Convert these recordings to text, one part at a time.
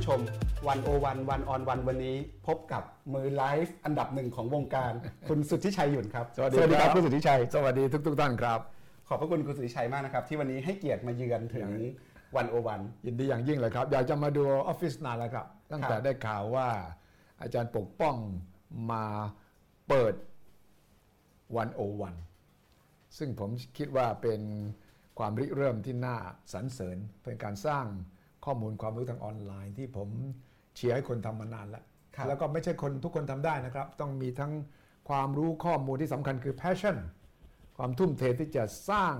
ผู้ชมวันโอวันวันออนวันวันนี้ พบกับมือไลฟ์อันดับหนึ่งของวงการ คุณสุทธิชัยหยุ่นครับ สวัสดีครับคุณสุทธิชัย สวัสดีทุกทุกๆท่านครับ ขอบพระคุณคุณสุทธิชัยมากนะครับ ที่วันนี้ให้เกียรติมาเยือนถึงวันโอวันยินดีอย่างยิ่งเลยครับ อยากจะมาดูออฟฟิศนานแล้วครับ ตั้งแต่ได้ข่าวว่า อาจารย์ปกป้องมาเปิดวันโอวันซึ่งผมคิดว่าเป็นความริเริ่มที่น่าสรรเสริญเป็นการสร้าง ข้อมูลความรู้ทางออนไลน์ที่ผมเชียร์ให้คนทำมานานแล้วครับแล้วก็ไม่ใช่คนทุกคนทำได้นะครับ ต้องมีทั้งความรู้ข้อมูลที่สำคัญคือ passion ความทุ่มเทที่จะสร้าง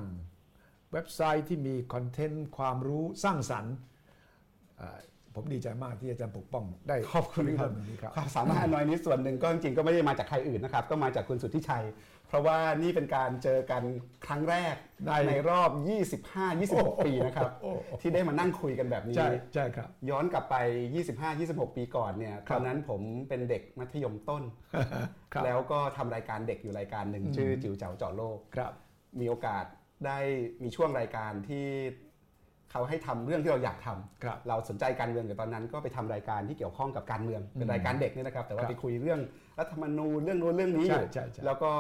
เว็บไซต์ที่มีคอนเทนต์ความรู้สร้างสรรค์เอ่อ ผมดีใจมากที่อาจารย์ปกป้องได้ขอบคุณครับเรื่องนี้ครับความสามารถอันน้อยนี้ส่วนหนึ่งก็จริงๆก็ไม่ได้มาจากใครอื่นนะครับ ก็มาจากคุณสุทธิชัย เพราะว่านี่เป็นการเจอกันครั้งแรกในในรอบ 25-26 ปีนะครับโอ้โหที่ได้มานั่งคุยกันแบบนี้ ใช่ใช่ครับ ย้อนกลับไป 25-26 ปีก่อนเนี่ยคตรับอนนั้นผมเป็นเด็กมัธยมต้นครับแล้วก็ทำรายการเด็กอยู่รายการหนึ่งชื่อจิ๋วเจ๋าเจาะโลกครับมีโอกาสได้มีช่วงรายการที่ เขาให้ทำเรื่องที่เราอยากทำครับเราสนใจการเมืองแต่ตอนนั้น ก็ไปทำรายการที่เกี่ยวข้องกับการเมืองเป็นรายการเด็กเนี่ยนะครับ แต่ว่าครับไปคุยเรื่องรัฐธรรมนูญเรื่องโน้นเรื่องนี้อยู่ใช่ใช่ใช่แล้วก็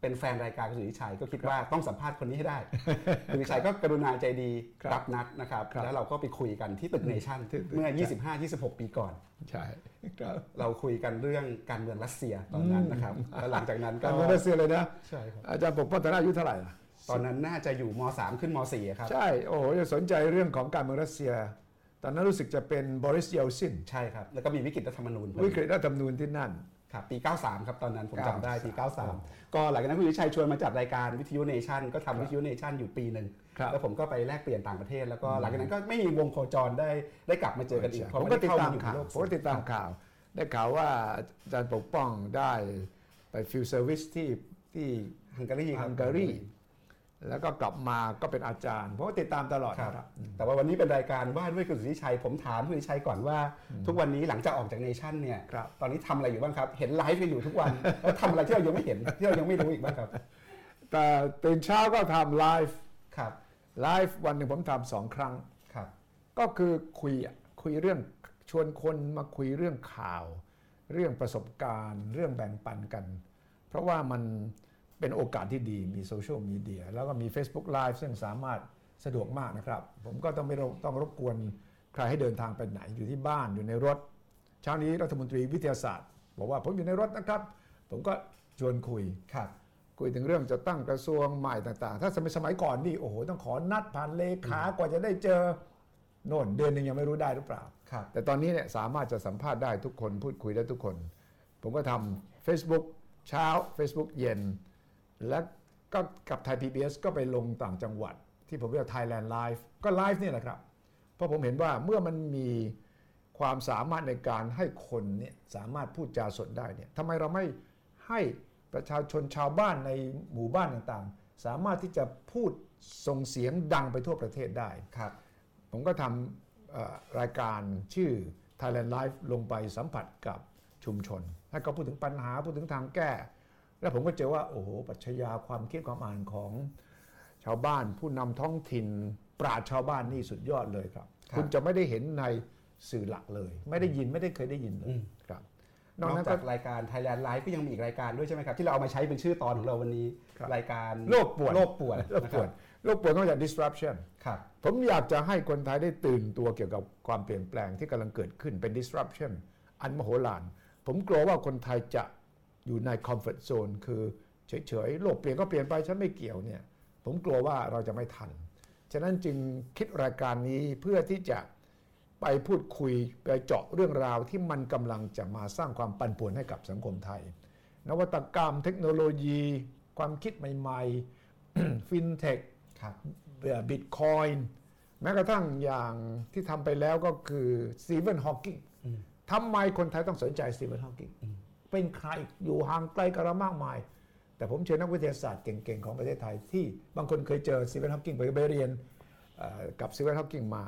เป็นแฟนรายการคุณสุริชัยก็คิดว่าต้องสัมภาษณ์คนนี้ให้ได้คุณสุริชัยก็กรุณาใจดีครับรับนัดนะครับครับ แล้วเราก็ไปคุยกันที่ตึกเนชั่นที่ตึกเมื่อ 25-26 ปีก่อนใช่ครับเราคุยกันเรื่องการเมืองรัสเซียตอนนั้นนะครับแล้วหลังจากนั้นก็การเมืองรัสเซียเลยนะใช่ครับอาจารย์ปกป้องตอนนั้นอายุเท่าไหร่ล่ะ ตอนนั้นน่าจะอยู่ม .3 ขึ้นม .4 ครับ ใช่ โอ้โหจะสนใจเรื่องของการเมืองรัสเซีย ตอนนั้นรู้สึกจะเป็นบริสเยลซินใช่ครับ แล้วก็มีวิกฤตรัฐธรรมนูญพอดีวิกฤตรัฐธรรมนูญที่นั่นครับปี 93 ครับ ตอนนั้นผมจำได้ปี93 93 ก็หลังจากนั้นคุณสุทธิชัยชวนมาจัดรายการวิทยุเนชั่นก็ทำวิทยุเนชั่นอยู่ปีหนึ่งครับแล้วผมก็ไปแลกเปลี่ยนต่างประเทศ แล้วก็หลังจากนั้นก็ไม่มีวงโคจรได้ได้กลับมาเจอกันอีกเพผราะมไม่ก็ได้ติดเข้าตามมาอยู่ในข่าวโลกผมก็ติดตามข่าว ได้ข่าวว่าอาจารย์ปกป้องได้ไป field service ที่ที่ฮังการีครับฮังการี แล้วก็กลับมาก็เป็นอาจารย์ผมก็ติดตามตลอดครับนะครับ แต่ว่าวันนี้เป็นรายการว่าด้วยคุณสุทธิชัย ผมถามคุณสุทธิชัยก่อนว่า ทุกวันนี้หลังจากออกจากเนชั่นเนี่ยครับตอนนี้ทำอะไรอยู่บ้างครับ เห็นไลฟ์กันอยู่ทุกวันแล้วทำอะไรที่เรายังไม่เห็นที่เรายังไม่รู้อีกบ้างครับ แต่ตื่นเช้าก็ทำไลฟ์ครับไลฟ์วันหนึ่งผมทำสองครั้งครับ ก็คือคุยอะคุยเรื่องชวนคนมาคุยเรื่องข่าว เรื่องประสบการณ์ เรื่องแบ่งปันกัน เพราะว่ามัน เป็นโอกาสที่ดีมีโซเชียลมีเดียแล้วก็มี Facebook Live ซึ่งสามารถสะดวกมากนะครับ ผมก็ต้องไม่รบต้องรบกวนใครให้เดินทางไปไหนอยู่ที่บ้านอยู่ในรถ เช้านี้รัฐมนตรีวิทยาศาสตร์ บอกว่าผมอยู่ในรถนะครับ ผมก็ชวนคุยครับคุยถึงเรื่องจะตั้งกระทรวงใหม่ต่างๆ ถ้าสมัยสมัยก่อนนี่โอ้โหต้องขอนัดผ่านเลขากว่าจะได้เจอโน่นเดือนหนึ่งยังไม่รู้ได้หรือเปล่าครับแต่ตอนนี้เนี่ยสามารถจะสัมภาษณ์ได้ทุกคนพูดคุยได้ทุกคน ผมก็ทำ Facebook เช้า Facebook เย็น และก็กับไทย PBS ก็ไปลงต่างจังหวัด ที่ผมเรียก Thailand Live ก็ไลฟ์เนี่ยแหละครับ เพราะผมเห็นว่าเมื่อมันมีความสามารถในการให้คนเนี่ยสามารถพูดจาสดได้เนี่ยทำไมเราไม่ให้ประชาชนชาวบ้านในหมู่บ้านต่างๆ สามารถที่จะพูดส่งเสียงดังไปทั่วประเทศได้ครับ ผมก็ทำเอ่อรายการชื่อ Thailand Life ลงไปสัมผัสกับชุมชน ให้เขาพูดถึงปัญหาพูดถึงทางแก้ แล้วผมก็เจอว่าโอ้โหปรัชญาความคิดความอ่านของชาวบ้านผู้นำท้องถิ่น ปราชญ์ชาวบ้านนี่สุดยอดเลยครับครับ คุณจะไม่ได้เห็นในสื่อหลักเลย ไม่ได้ยินไม่ได้เคยได้ยินเลยครับนนออกกนั้นจาก็กรายการ Thailand Live ก็ยังมีอีกรายการด้วยใช่ไหมครับ ที่เราเอามาใช้เป็นชื่อตอนของเราวันนี้ครับรายการโลกป่วนโลกป่วนโลกป่วนโลกป่วนนอกจาก disruption ครับผมอยากจะให้คนไทยได้ตื่นตัวเกี่ยวกับความเปลี่ยนแปลงที่กำลังเกิดขึ้นเป็น disruption อันมโหฬารผมกลัวว่าคนไทยจะ อยู่ใน comfort zone คือเฉยๆโลกเปลี่ยนก็เปลี่ยนไปฉันไม่เกี่ยวเนี่ยผมกลัวว่าเราจะไม่ทัน ฉะนั้นจึงคิดรายการนี้เพื่อที่จะไปพูดคุยไปเจาะเรื่องราวที่มันกำลังจะมาสร้างความปั่นป่วนให้กับสังคมไทย นวัตกรรมเทคโนโลยี ความคิดใหม่ๆฟินเทคครับบิตคอยน์แม้กระทั่งอย่างที่ทำไปแล้วก็คือสตีเวนฮอว์กิงทำไมคนไทยต้องสนใจสตีเวนฮอว์กิง เป็นใครอยู่ห่างไกลกันเรามากมาย แต่ผมเชิญนักวิทยาศาสตร์เก่งๆ ของประเทศไทย ที่บางคนเคยเจอสตีเวนฮอว์กิงไปเรียนกับสตีเวนฮอว์กิงมา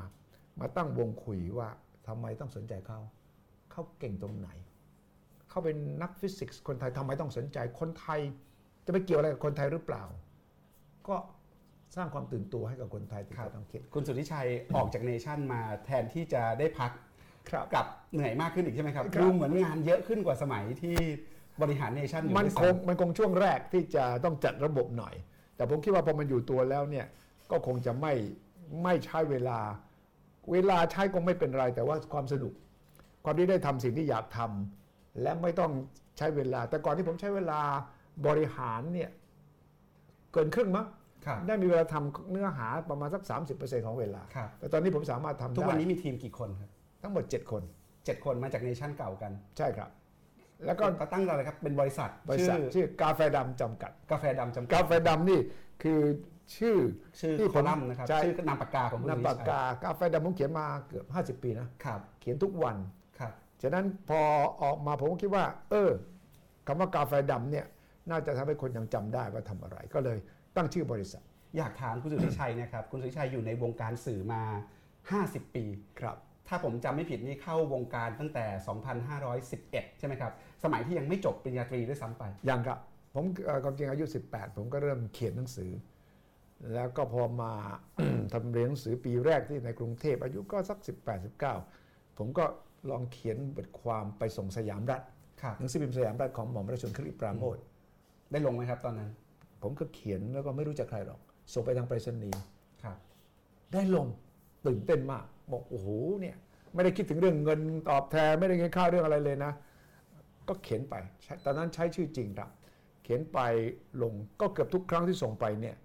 มาตั้งวงคุยว่าทำไมต้องสนใจเขาเขาเก่งตรงไหน เขาเป็นนักฟิสิกส์คนไทยทำไมต้องสนใจคนไทย จะไปเกี่ยวอะไรกับคนไทยหรือเปล่า ก็สร้างความตื่นตัวให้กับคนไทยที่ครับจะต้องคิด คุณสุทธิชัยออกจากเนชั่นมาแทนที่จะได้พัก กลับเหนื่อยมากขึ้นอีกใช่ไหมครับครับดูเหมือนงานเยอะขึ้นกว่าสมัยที่บริหารเนชั่นอยู่มันด้วยคซ้ำงมันคงช่วงแรกที่จะต้องจัดระบบหน่อย แต่ผมคิดว่าพอมันอยู่ตัวแล้วเนี่ยก็คงจะไม่ไม่ใช้เวลา เวลาใช้คงไม่เป็นไร แต่ว่าความสนุก ความที่ได้ทำสิ่งที่อยากทำและไม่ต้องใช้เวลา แต่ก่อนที่ผมใช้เวลาบริหารเนี่ยเกินครึ่งมั้งครับได้มีเวลาทำเนื้อหาประมาณสัก 30%ของเวลาครับแต่ตอนนี้ผมสามารถทำทุกได้วันนี้มีทีมกี่คนครับ ทั้งหมด 7 คนเจ็ดคนมาจากเนชั่นเก่ากัน ใช่ครับ แล้วก็ก็ตั้งอะไรครับเป็นบริษัทบริษัทชื่อชื่อกาแฟดำจำกัด กาแฟดำจำกักาดแฟดำนี่คือชื่อชื่อที่คผอมลัมน์นะครับใช่ชื่อนามปากกาของคุณนามสุริปากชัยกากาแฟดำผมเขียนมาเกือบ 50 ปีนะครับเขียนทุกวันครับฉะนั้นพอออกมาผมก็คิดว่า เออคำว่ากาแฟดำเนี่ยน่าจะทำให้คนยังจำได้ว่าทำอะไร ก็เลยตั้งชื่อบริษัท อยากถามคุณสุริชัยนะครับ คุณสุริชัยอยู่ในวงการสื่อมา 50 ปีครับ ถ้าผมจำไม่ผิดนี่เข้าวงการตั้งแต่ 2511 ใช่ไหมครับ สมัยที่ยังไม่จบปริญญาตรีด้วยซ้ำไป ยังครับ ผมเอ่อความจริงอายุ 18 ผมก็เริ่มเขียนหนังสือ แล้วก็พอมา ทำเรียนหนังสือปีแรกที่ในกรุงเทพอายุก็สัก 18 19 ผมก็ลองเขียนบทความไปส่งสยามรัฐครับ หนังสือพิมพ์สยามรัฐของหม่อมราชชนคริปราโมท ได้ลงไหมครับตอนนั้น ผมก็เขียนแล้วก็ไม่รู้จักใครหรอก ส่งไปทางไปรษณีย์ ครับ ได้ลงตื่นเต้นมาก บอกโอ้โหเนี่ยไม่ได้คิดถึงเรื่องเงินตอบแทนไม่ได้เงินค่าเรื่องอะไรเลยนะ ก็เขียนไปใช้ตอนนั้นใช้ชื่อจริงครับ เขียนไปลงก็เกือบทุกครั้งที่ส่งไปเนี่ย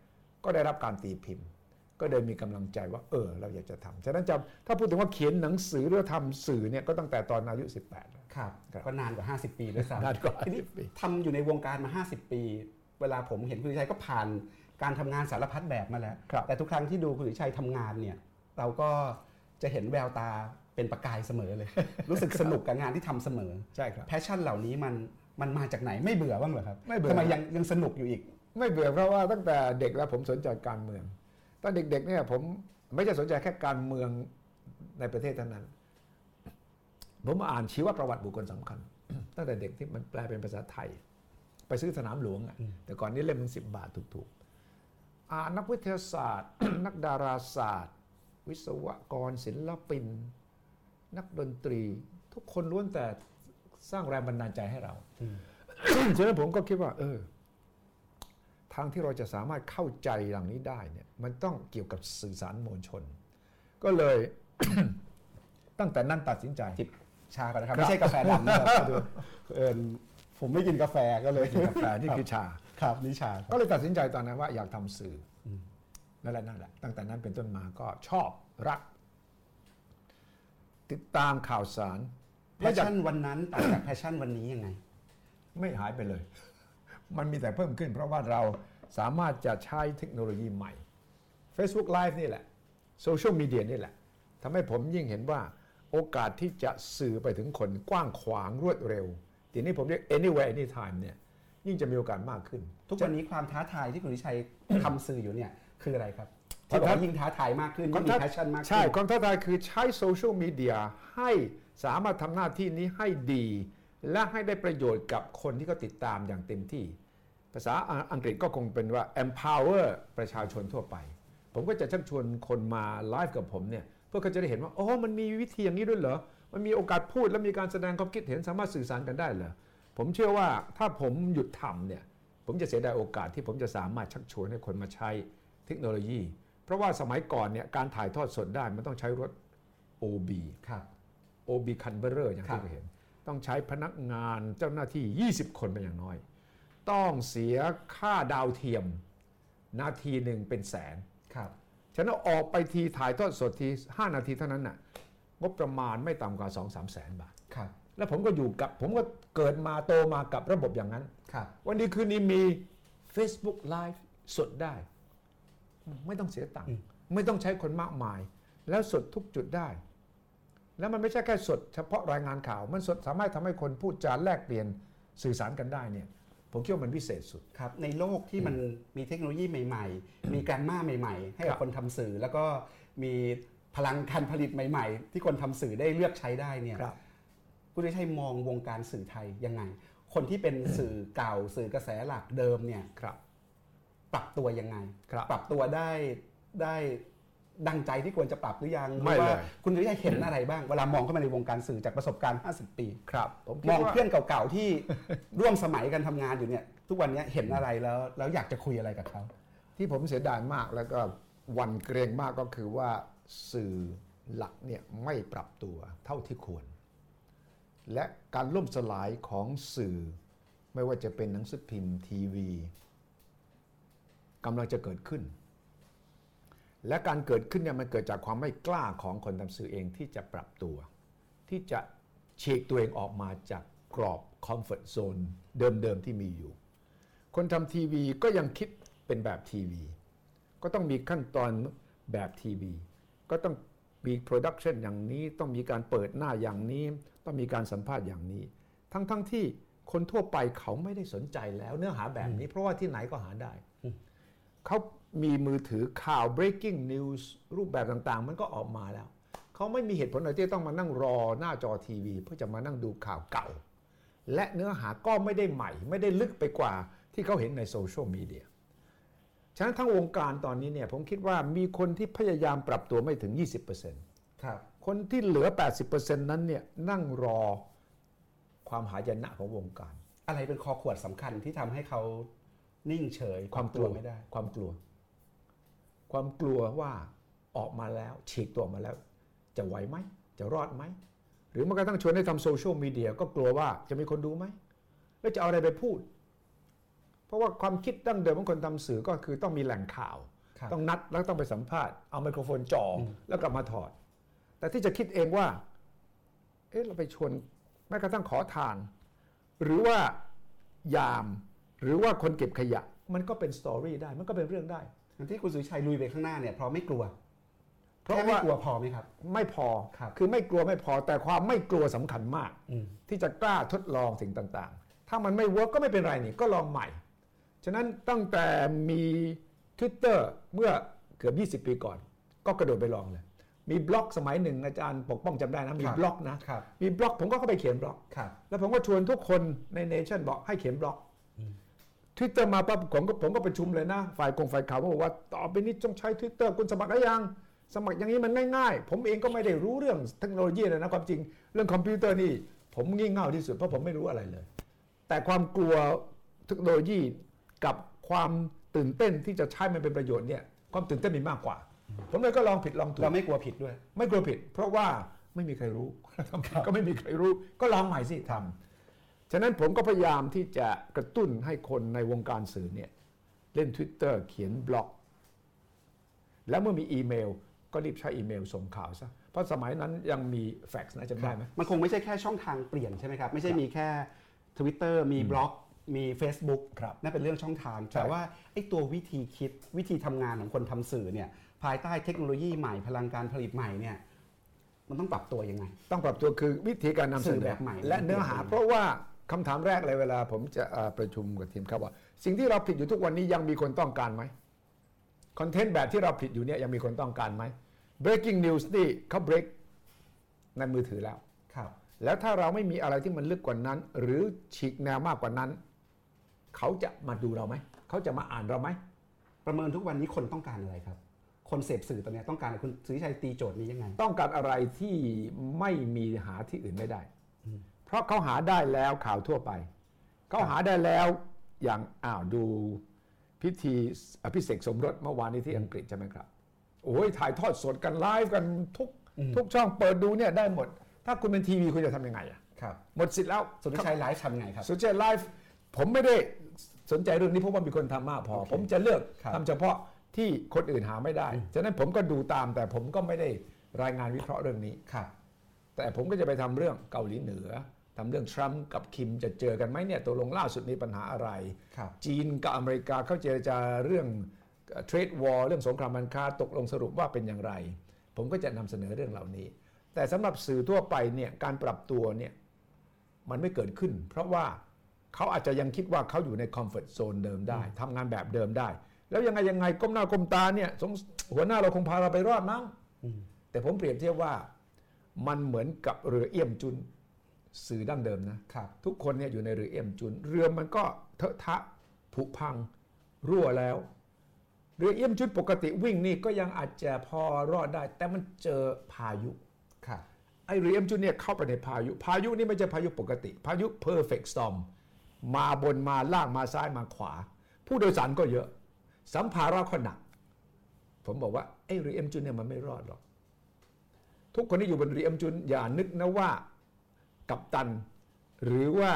ก็ได้รับการตีพิมพ์ ก็เลยมีกำลังใจว่า เออ เราอยากจะทำฉะนั้นจะถ้าพูดถึงว่าเขียนหนังสือหรือทำสื่อเนี่ยก็ตั้งแต่ตอนอายุ 18แล้วครับครับก็นานกว่า 50 ปีด้วยซ้ำนานกว่าทีนี้50ปีทำอยู่ในวงการมา 50 ปี เวลาผมเห็นคุณสุริชัยก็ผ่านการทำงานสารพัดแบบมาแล้วครับแต่ทุกครั้งที่ดูคุณสุริชัยทำงานเนี่ยเราก็ จะเห็นแววตาเป็นประกายเสมอเลย รู้สึกสนุกกับงานที่ทำเสมอใช่ครับแพชชั่นเหล่านี้มันมันมาจากไหนไม่เบื่อบ้างเหรอครับไม่เบื่อทำไมยังยังสนุกอยู่อีก ไม่เบื่อเพราะว่าตั้งแต่เด็กแล้วผมสนใจการเมืองตอนเด็กๆเนี่ยผมไม่ใช่สนใจแค่การเมืองในประเทศเท่านั้น ผมอ่านชีวประวัติบุคคลสำคัญ ตั้งแต่เด็กที่มันแปลเป็นภาษาไทย ไปซื้อสนามหลวงอะแต่ก่อนนี้เล่มมันสิบบาทถูกๆอ่านนักวิทยาศาสตร์ นักดาราศาสตร์ วิศวกรศิลปิน นักดนตรี ทุกคนล้วนแต่สร้างแรงบันดาลใจให้เราฉะนั้นผมก็คิดว่า เออ ทางที่เราจะสามารถเข้าใจอย่างนี้ได้เนี่ย มันต้องเกี่ยวกับสื่อสารมวลชน ก็เลยตั้งแต่นั้นตัดสินใจจิบชาก่อนนะครับครับ ไม่ใช่กาแฟดำนะครับดูเอิญผมไม่กินกาแฟก็เลยกาแฟนี่คือชา ครับนี่ชาครับก็เลยตัดสินใจตอนนั้นว่าอยากทำสื่ออ นั่นแหละนั่นแหละตั้งแต่นั้นเป็นต้นมาก็ชอบรัก ติดตามข่าวสาร passion วันนั้นต่างจาก passion วันนี้ยังไง ไม่หายไปเลย มันมีแต่เพิ่มขึ้น เพราะว่าเราสามารถจะใช้เทคโนโลยีใหม่ Facebook Live นี่แหละโซเชียลมีเดียนี่แหละทำให้ผมยิ่งเห็นว่าโอกาสที่จะสื่อไปถึงคนกว้างขวางรวดเร็ว ทีนี้ผมเรียก anywhere anytime เนี่ยยิ่งจะมีโอกาสมากขึ้น ทุกวันนี้ความท้าทายที่คุณสุทธิชัยทำสื่ออยู่เนี่ย คืออะไรครับท้าทายที่บอกว่ายิ่งท้าทายมากขึ้นยิ่งมี passion มากขึ้นใช่ความท้าทายคือใช้โซเชียลมีเดียให้สามารถทำหน้าที่นี้ให้ดี และให้ได้ประโยชน์กับคนที่เขาติดตามอย่างเต็มที่ ภาษาอังกฤษก็คงเป็นว่า empower ประชาชนทั่วไป ผมก็จะชักชวนคนมาไลฟ์กับผมเนี่ยเพื่อเขาจะได้เห็นว่าอ๋อมันมีวิธีอย่างนี้ด้วยเหรอมันมีโอกาสพูดและมีการแสดงความคิดเห็นสามารถสื่อสารกันได้เหรอผมเชื่อว่าถ้าผมหยุดทำเนี่ยผมจะเสียดายโอกาสที่ผมจะสามารถชักชวนให้คนมาใช้ เทคโนโลยี เพราะว่าสมัยก่อนเนี่ยการถ่ายทอดสดได้มันต้องใช้รถ OB ครับ OB คันเบอร์เรอร์อย่างครัที่บเราเห็น ต้องใช้พนักงานเจ้าหน้าที่ 20 คนเป็นอย่างน้อย ต้องเสียค่าดาวเทียม นาทีหนึ่งเป็นแสนครับฉะนั้นออกไปทีถ่ายทอดสดที 5 นาทีเท่านั้นน่ะงบประมาณไม่ต่ำกว่า 2 3แสนบาทครับแล้วผมก็อยู่กับผมก็เกิดมาโตมากับระบบอย่างนั้นครับวันนี้คืนนี้มี Facebook Live สดได้ ไม่ต้องเสียตังค์ไม่ต้องใช้คนมากมาย แล้วสดทุกจุดได้ แล้วมันไม่ใช่แค่สดเฉพาะรายงานข่าว มันสดสามารถทำให้คนพูดจาแลกเปลี่ยนสื่อสารกันได้เนี่ยผมคิดว่ามันพิเศษสุดครับในโลกที่มันมีเทคโนโลยีใหม่ ๆ มีการมาใหม่ ๆ ให้กัครับบคนทำสื่อ แล้วก็มีพลังการผลิตใหม่ ๆ ที่คนทำสื่อได้เลือกใช้ได้เนี่ยครับคุณวิชัยมองวงการสื่อไทยยังไง คนที่เป็นสื่อเก่าสื่อกระแสหลักเดิมเนี่ยค รับปรับตัวยังไงครับปรับตัวได้ได้ดังใจที่ควรจะปรับหรือยังไม่หรือว่าเลยคุณสุริชัยเห็นอะไรบ้าง เวลามองเข้ามาในวงการสื่อจากประสบการณ์ 50 ปีครับผมคิมดองว่าเพื่อนเก่าๆที่ร่วมสมัยกันทำงานอยู่เนี่ย ทุกวันนี้เห็นอะไรแล้วแล้วอยากจะคุยอะไรกับเขาที่ผมเสียดายมากแล้วก็หวันเกรงมากก็คือว่าสื่อหลักเนี่ยไม่ปรับตัวเท่าที่ควร และการล่มสลายของสื่อ ไม่ว่าจะเป็นหนังสือพิมพ์ทีวี กำลังจะเกิดขึ้น และการเกิดขึ้นเนี่ยมันเกิดจากความไม่กล้าของคนทำสื่อเองที่จะปรับตัว ที่จะฉีกตัวเองออกมาจากกรอบคอมฟอร์ z โซนเดิมๆที่มีอยู่ คนทำทีวีก็ยังคิดเป็นแบบทีวี ก็ต้องมีขั้นตอนแบบทีวี ก็ต้องมีโปรดักชันอย่างนี้ ต้องมีการเปิดหน้าอย่างนี้ ต้องมีการสัมภาษณ์อย่างนี้ ทั้งๆทที่คนทั่วไปเขาไม่ได้สนใจแล้วเนื้อหาแบบนี้ เพราะว่าที่ไหนก็หาได้ เขามีมือถือข่าว breaking news รูปแบบต่างๆ มันก็ออกมาแล้ว เขาไม่มีเหตุผลอะไรที่จะต้องมานั่งรอหน้าจอทีวี เพื่อจะมานั่งดูข่าวเก่า และเนื้อหาก็ไม่ได้ใหม่ ไม่ได้ลึกไปกว่าที่เขาเห็นในโซเชียลมีเดียฉะนั้นทั้งวงการตอนนี้เนี่ยผมคิดว่ามีคนที่พยายามปรับตัวไม่ถึง 20%ครับคนที่เหลือ 80%นั้นเนี่ยนั่งรอความหายนะของวงการ อะไรเป็นคอขวดสำคัญที่ทำให้เขา นิ่งเฉยความกลัวไม่ได้ ความกลัว ความกลัวว่าออกมาแล้ว ฉีกตัวออกมาแล้ว จะไหวไหม จะรอดไหม หรือแม้กระทั่งชวนให้ทำโซเชียลมีเดียก็กลัวว่าจะมีคนดูไหม แล้วจะเอาอะไรไปพูด เพราะว่าความคิดดั้งเดิมของคนทำสื่อก็คือต้องมีแหล่งข่าวครับต้องนัดแล้วต้องไปสัมภาษณ์เอาไมโครโฟนจ่อแล้วกลับมาถอด แต่ที่จะคิดเองว่า เอ๊ะเราไปชวนแม้กระทั่งขอทาน หรือว่ายาม หรือว่าคนเก็บขยะ มันก็เป็น story ได้ มันก็เป็นเรื่องได้อันที่คุณสุทธิชัยลุยไปข้างหน้าเนี่ยเพราะไม่กลัว เพราะว่าแค่ไม่กลัวพอไหมครับ ไม่พอครับคือไม่กลัวไม่พอแต่ความไม่กลัวสำคัญมากอืมที่จะกล้าทดลองสิ่งต่างๆ ถ้ามันไม่ work ก็ไม่เป็นไรนี่ก็ลองใหม่ ฉะนั้นตั้งแต่มี Twitter เมื่อเกือบ 20 ปีก่อน ก็กระโดดไปลองเลย มีบล็อกสมัยหนึ่งอาจารย์ปกป้องจำได้นะ มีครับบล็อกนะครับมีบล็อกผมก็เข้าไปเขียนบล็อกครับแล้วผมก็ชวนทุกคนในเนชั่นบอกให้เขียนบล็อก ทวิตเตอร์มาปั๊บผมก็ผมก็ประชุมเลยนะ ฝ่ายกองฝ่ายข่าวบอกว่าต่อไปนี้ต้องใช้ทวิตเตอร์คุณสมัครได้ยัง สมัครอย่างนี้มันง่ายๆ ผมเองก็ไม่ได้รู้เรื่องเทคโนโลยีเลยนะความจริง เรื่องคอมพิวเตอร์นี่ ผมงี่เง่าที่สุดเพราะผมไม่รู้อะไรเลย แต่ความกลัวเทคโนโลยีกับความตื่นเต้นที่จะใช้มันเป็นประโยชน์เนี่ยความตื่นเต้นมีมากกว่า ผมเลยก็ลองผิดลองถูกเราไม่กลัวผิดด้วย ไม่กลัวผิด เพราะว่าไม่มีใครรู้ก็ไม่มีใครรู้ ก็ลองใหม่สิทำ ฉะนั้นผมก็พยายามที่จะกระตุ้นให้คนในวงการสื่อเนี่ยเล่น Twitter เขียนบล็อก แล้วเมื่อมีอีเมล ก็รีบใช้อีเมลส่งข่าวซะ เพราะสมัยนั้นยังมีแฟกซ์นะจำได้ไหมมันคงไม่ใช่แค่ช่องทางเปลี่ยนใช่ไหมครับ ไม่ใช่มีแค่ Twitter มีบล็อกมี Facebook ครับนั่นเป็นเรื่องช่องทางใช่แต่ว่าไอ้ตัววิธีคิดวิธีทำงานของคนทำสื่อเนี่ยภายใต้เทคโนโลยีใหม่พลังการผลิตใหม่เนี่ยมันต้องปรับตัวยังไง ต้องปรับตัวคือวิธีการนำเสสื่นออแบบใหม่ และเนื้อหาเพราะว่า คำถามแรกเลยเวลาผมจะเอ่อประชุมกับทีมครับว่า สิ่งที่เราผิดอยู่ทุกวันนี้ยังมีคนต้องการไหมคอนเทนต์แบบที่เราผิดอยู่เนี่ยยังมีคนต้องการไหม breaking news นี่เขา break ในมือถือแล้วครับแล้วถ้าเราไม่มีอะไรที่มันลึกกว่านั้น หรือฉีกแนวมากกว่านั้น เขาจะมาดูเราไหม เขาจะมาอ่านเราไหม ประเมินทุกวันนี้คนต้องการอะไรครับ คนเสพสื่อตอนเนี้ยต้องการอะไรคุณสุริชัยตีโจทย์นี้ยังไง ต้องการอะไรที่ไม่มีหาที่อื่นไม่ได้ เพราะเขาหาได้แล้วข่าวทั่วไป เขาหาได้แล้วอย่างอ้าวดูพิธีอภิเษกสมรสเมื่อวานนี้ที่อังกฤษใช่ไหมครับ โอ้ยถ่ายทอดสดกันไลฟ์กันทุกทุกช่องเปิดดูเนี่ยได้หมด ถ้าคุณเป็นทีวีคุณจะทำยังไงอะครับหมดสิทธิ์แล้วสุริชัยไลฟ์ทำไงครับสุดใจไลฟ์ผมไม่ได้สนใจเรื่องนี้เพราะว่ามีคนทำมากพอโอเคผมจะเลือกครับทำเฉพาะที่คนอื่นหาไม่ได้ ฉะนั้นผมก็ดูตามแต่ผมก็ไม่ได้รายงานวิเคราะห์เรื่องนี้ครับแต่ผมก็จะไปทำเรื่องเกาหลีเหนือ ทำเรื่องทรัมป์กับคิมจะเจอกันไหมเนี่ยตกลงล่าสุดมีปัญหาอะไรครับจีนกับอเมริกาเขาเจรจาเรื่องเทรดวอร์เรื่องสงครามการค้าตกลงสรุปว่าเป็นอย่างไร ผมก็จะนำเสนอเรื่องเหล่านี้ แต่สำหรับสื่อทั่วไปเนี่ยการปรับตัวเนี่ยมันไม่เกิดขึ้น เพราะว่าเขาอาจจะยังคิดว่าเขาอยู่ในคอมฟอร์ทโซนเดิมได้ทำงานแบบเดิมได้ แล้วยังไงยังไงก้มหน้าก้มตาเนี่ยสงหัวหน้าเราคงพาเราไปรอดมั้งแต่ผมเปรียบเทียบว่ามันเหมือนกับเรือเอี่ยมจุน สื่อดั้งเดิมนะครับทุกคนเนี่ยอยู่ในเรือเอี่ยมจุน เรือมันก็เทอะทะผุพังรั่วแล้ว เรือเอี่ยมชุดปกติวิ่งนี่ก็ยังอาจจะพอรอดได้ แต่มันเจอพายุครับไอ้เรือเอี่ยมชุดเนี่ยเข้าไปในพายุ พายุนี่ไม่ใช่พายุปกติ พายุ perfect storm มาบนมาล่างมาซ้ายมาขวา ผู้โดยสารก็เยอะ สัมภาระก็หนัก ผมบอกว่าไอ้เรือเอ็มจุนเนี่ยมันไม่รอดหรอกทุกคนที่อยู่บนเรือเอ็มจุนอย่านึกนะว่า กัปตัน หรือว่า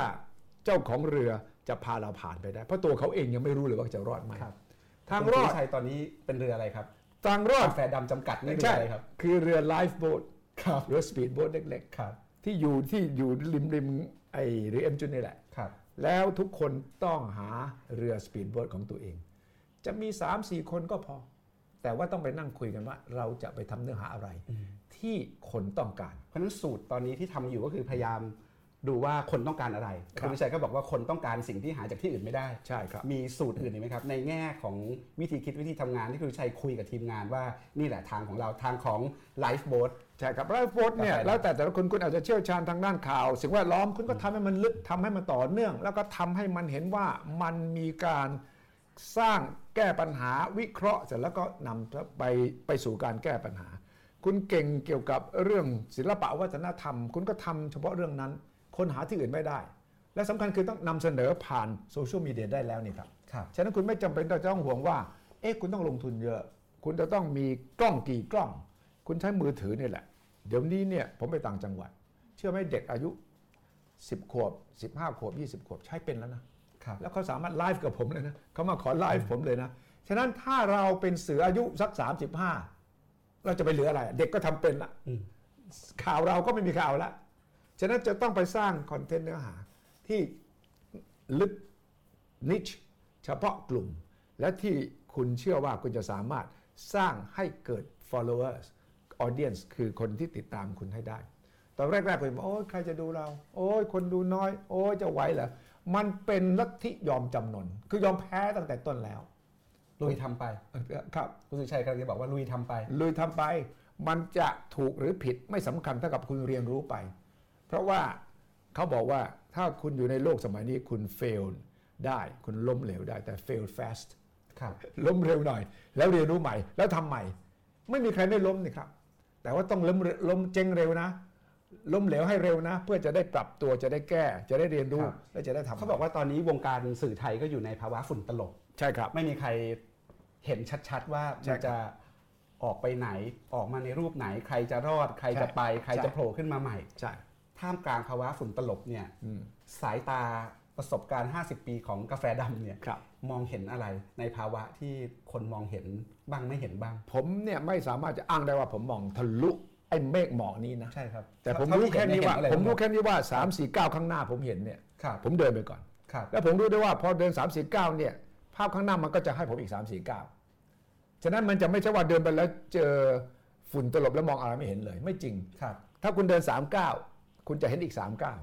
เจ้าของเรือจะพาเราผ่านไปได้ เพราะตัวเขาเองยังไม่รู้เลยว่าจะรอดไหมครับทางรอดคุณสุดวิชัยตอนนี้เป็นเรืออะไรครับทางรอดกาแฟดำจำกัดนี่เรือใช่อะไรครับ คือเรือ lifeboat ครับเรือสปีดโบ๊ทเล็กๆครับที่อยู่ที่อยู่ริมริมไอ้เรือเอี้ยมจุ๊นนี่แหละครับแล้วทุกคนต้องหาเรือสปีดโบ๊ทของตัวเอง จะมี 3-4 คนก็พอ แต่ว่าต้องไปนั่งคุยกันว่า เราจะไปทำเนื้อหาอะไร ที่คนต้องการ เพราะฉะนั้นสูตรตอนนี้ที่ทำอยู่ก็คือพยายามดูว่าคนต้องการอะไรครับคุณวิชัยก็บอกว่าคนต้องการสิ่งที่หาจากที่อื่นไม่ได้ใช่ครับมีสูตรอื่นอีกไหมครับ ในแง่ของวิธีคิดวิธีทำงานที่คุณวิชัยคุยกับทีมงานว่านี่แหละทางของเราทางของไลฟ์โบ๊ทใช่ครับไลฟ์โบ๊ทเนี่ยกาแฟแล้วแต่แต่ละคนคุณอาจจะเชี่ยวชาญทางด้านข่าว สิ่งแวดล้อมคุณก็ทำให้มันลึกทำให้มันต่อเนื่อง แล้วก็ทำให้มันเห็นว่ามันมีการสร้างแก้ปัญหาวิเคราะห์เสร็จแล้วก็นำไปไปสู่การแก้ปัญหา คุณเก่งเกี่ยวกับเรื่องศิลปะวัฒนธรรม คุณก็ทำเฉพาะเรื่องนั้นคนหาที่อื่นไม่ได้ และสำคัญคือต้องนำเสนอผ่านโซเชียลมีเดียได้แล้วนี่ครับครับฉะนั้นคุณไม่จำเป็นจะต้องห่วงว่า เอ๊ะคุณต้องลงทุนเยอะ คุณจะต้องมีกล้องกี่กล้อง คุณใช้มือถือนี่แหละ เดี๋ยวนี้เนี่ยผมไปต่างจังหวัด เชื่อไหมเด็กอายุ 10 ขวบ 15 ขวบ 20 ขวบใช้เป็นแล้วนะครับแล้วเขาสามารถไลฟ์กับผมเลยนะเขามาขอไลฟ์ผมเลยนะฉะนั้นถ้าเราเป็นเสืออายุสัก 35 เราจะไปเหลืออะไร เด็กก็ทำเป็นละอืมข่าวเราก็ไม่มีข่าวละฉะนั้นจะต้องไปสร้างคอนเทนต์เนื้อหา ที่ลึกนิชเฉพาะกลุ่ม และที่คุณเชื่อว่าคุณจะสามารถสร้างให้เกิด followers audience คือคนที่ติดตามคุณให้ได้ ตอนแรกๆคุณบอกโอ้ยใครจะดูเรา โอ้ยคนดูน้อย โอ้ยจะไหวเหรอมันเป็นลัทธิยอมจำนน คือยอมแพ้ตั้งแต่ต้นแล้ว ลุยทำไปครับคุณสุชัยกำลังจะบอกว่าลุยทำไป ลุยทำไป มันจะถูกหรือผิดไม่สำคัญเท่ากับคุณเรียนรู้ไป เพราะว่าเขาบอกว่าถ้าคุณอยู่ในโลกสมัยนี้คุณ fail ได้คุณล้มเหลวได้แต่ fail fast ครับล้มเร็วหน่อย แล้วเรียนรู้ใหม่ แล้วทำใหม่ ไม่มีใครไม่ล้มนี่ครับ แต่ว่าต้องล้มล้มเจ๊งเร็วนะ ล้มเหลวให้เร็วนะ เพื่อจะได้ปรับตัวจะได้แก้ จะได้เรียนรู้ครับและจะได้ทำเขาบอกว่าตอนนี้วงการสื่อไทยก็อยู่ในภาวะฝุ่นตลบใช่ครับ ไม่มีใคร เห็นชัดๆว่าใช่มันจะออกไปไหนออกมาในรูปไหน ใครจะรอดใครจะไปใครใช่จะโผล่ขึ้นมาใหม่ใช่ท่ามกลางภาวะฝุ่นตลบเนี่ยอืมสายตาประสบการณ์ 50 ปีของกาแฟดำเนี่ยครับมองเห็นอะไรในภาวะที่คนมองเห็นบ้างไม่เห็นบ้าง ผมเนี่ยไม่สามารถจะอ้างได้ว่าผมมองทะลุไอ้เมฆหมอกนี้นะใช่ครับ แต่ผมเท่ารู้ที่แค่นี้ว่าเห็อะไรผมรู้บ้างแค่นี้ว่า 3 4 9 ข้างหน้าผมเห็นเนี่ยครับผมเดินไปก่อนครับแล้วผมรู้ได้ว่าพอเดิน 3 4 9เนี่ยภาพข้างหน้ามันก็จะให้ผมอีก3 4 9 ฉะนั้นมันจะไม่ใช่ว่าเดินไปแล้วเจอฝุ่นตลบแล้วมองอะไรไม่เห็นเลย ไม่จริงครับ ถ้าคุณเดิน 39 คุณจะเห็นอีก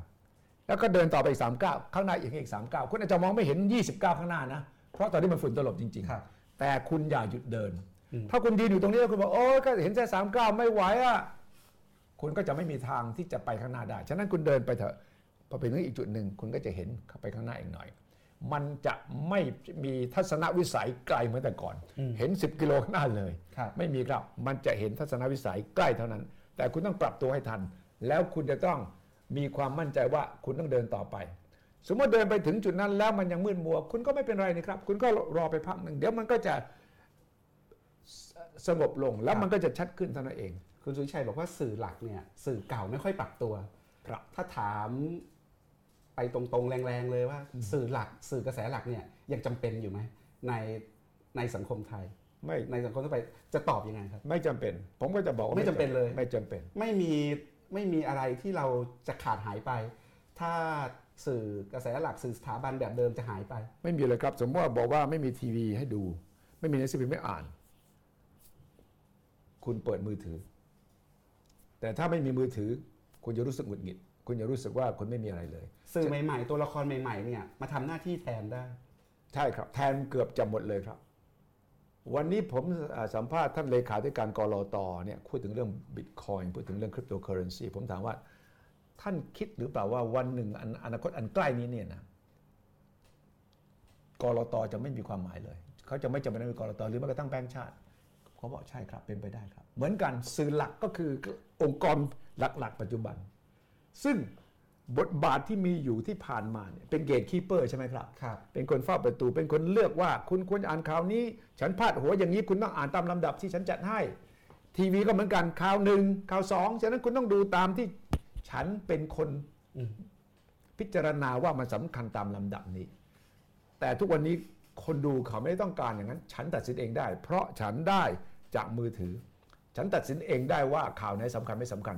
39 แล้วก็เดินต่อไปอีก 39 ข้างหน้าอีกอีก 39 คุณอาจจะมองไม่เห็น 29 ข้างหน้านะ เพราะตอนนี้มันฝุ่นตลบจริงครับๆแต่คุณอย่าหยุดเดินอืมถ้าคุณยืนอยู่ตรงนี้แล้วคุณบอกโอ้ยก็เห็นแค่39ไม่ไหวอะคุณก็จะไม่มีทางที่จะไปข้างหน้าได้ ฉะนั้นคุณเดินไปเถอะ พอไปถึงอีกจุดหนึ่งคุณก็จะเห็นเข้าไปข้างหน้าอีกหน่อย มันจะไม่มีทัศนวิสัยไกลเหมือนแต่ก่อน เห็น 10 กิโลข้างหน้าเลยครับไม่มีครับ มันจะเห็นทัศนวิสัยใกล้เท่านั้น แต่คุณต้องปรับตัวให้ทัน แล้วคุณจะต้องมีความมั่นใจว่าคุณต้องเดินต่อไป สมมติเดินไปถึงจุดนั้นแล้วมันยังมืดมัว คุณก็ไม่เป็นไรนี่ครับ คุณก็รอไปพักหนึ่งเดี๋ยวมันก็จะสสงบลงแล้วมันก็จะชัดขึ้นเท่านั้นเอง คุณสุวิชัยบอกว่าสื่อหลักเนี่ยสื่อเก่าไม่ค่อยปรับตัว ครับ ถ้าถาม ไปตรงๆ แรงๆเลยว่า สื่อหลักสื่อกระแสหลักเนี่ยยังจำเป็นอยู่ไหมในในสังคมไทย ไม่ในสังคมทั่วไปจะตอบยังไงครับ ไม่จำเป็น ผมก็จะบอกว่าไม่จำเป็นเลย ไม่จำเป็น ไม่มีไม่มีอะไรที่เราจะขาดหายไป ถ้าสื่อกระแสหลักสื่อสถาบันแบบเดิมจะหายไป ไม่มีเลยครับ สมมติว่าบอกว่าไม่มีทีวีให้ดู ไม่มีหนังสือพิมพ์ไม่อ่าน คุณเปิดมือถือ แต่ถ้าไม่มีมือถือ คุณจะรู้สึกหงุดหงิด คุณจะรู้สึกว่าคุณไม่มีอะไรเลย สื่อใหม่ๆ ตัวละครใหม่ๆเนี่ยมาทำหน้าที่แทนได้ ใช่ครับ แทนเกือบจะหมดเลยครับ วันนี้ผมอ่าสัมภาษณ์ท่านเลขาธิการกรอตเนี่ยพูดถึงเรื่องบิตคอยพูดถึงเรื่องคริปโตเคอเรนซีผมถามว่า ท่านคิดหรือเปล่าว่าวันหนึ่งอนอนาคตอันใกล้นี้เนี่ยนะกรตจะไม่มีความหมายเลย เขาจะไม่จำเป็นต้องมีกรตหรือแม้กระทั่งแบงก์ชาติเขาบอกใช่ครับเป็นไปได้ครับ เหมือนกันสื่อหลักก็คือองค์กรหลัก ๆ ปัจจุบัน ซึ่งบทบาทที่มีอยู่ที่ผ่านมาเนี่ยเป็นเกตคีเปอร์ใช่ไหมครับครับเป็นคนเฝ้าประตู เป็นคนเลือกว่าคุณควรอ่านข่าวนี้ ฉันพาดหัวอย่างนี้คุณต้องอ่านตามลำดับที่ฉันจัดให้ ทีวีก็เหมือนกันข่าวหนึ่งข่าวสองฉะนั้นคุณต้องดูตามที่ฉันเป็นคนอืมพิจารณาว่ามันสำคัญตามลำดับนี้ แต่ทุกวันนี้คนดูเขาไม่ได้ต้องการอย่างนั้น ฉันตัดสินเองได้ เพราะฉันได้จากมือถือ ฉันตัดสินเองได้ว่าข่าวไหนสำคัญไม่สำคัญ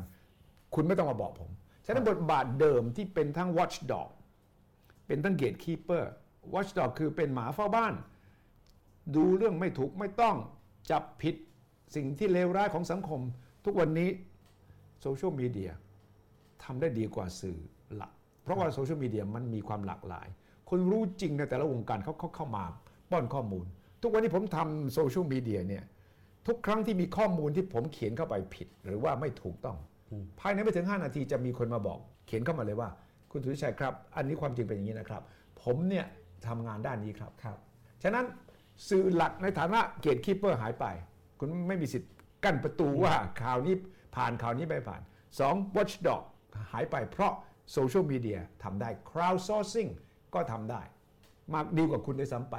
คุณไม่ต้องมาบอกผม ฉะนั้นบทบาทเดิมที่เป็นทั้ง watchdog เป็นทั้ง gatekeeper watchdog คือเป็นหมาเฝ้าบ้าน ดูเรื่องไม่ถูกไม่ต้องจับผิดสิ่งที่เลวร้ายของสังคม ทุกวันนี้โซเชียลมีเดียทำได้ดีกว่าสื่อหลัก เพราะว่าโซเชียลมีเดียมันมีความหลากหลาย คนรู้จริงในแต่ละวงการเขาเขาเข้ามาป้อนข้อมูล ทุกวันนี้ผมทำโซเชียลมีเดียเนี่ยทุกครั้งที่มีข้อมูลที่ผมเขียนเข้าไปผิด หรือว่าไม่ถูกต้อง ภายในไม่ถึง 5 นาทีจะมีคนมาบอก เขียนเข้ามาเลยว่า คุณสุริชัยครับ อันนี้ความจริงเป็นอย่างนี้นะครับ ผมเนี่ยทำงานด้านนี้ครับครับ ฉะนั้นสื่อหลักในฐานะเกตคีเปอร์หายไป คุณไม่มีสิทธิ์กั้นประตูว่าข่าวนี้ผ่านข่าวนี้ไม่ผ่าน 2. watchdog หายไปเพราะโซเชียลมีเดียทำได้ crowdsourcing ก็ทำได้ มากดีกว่าคุณด้วยซ้ำไป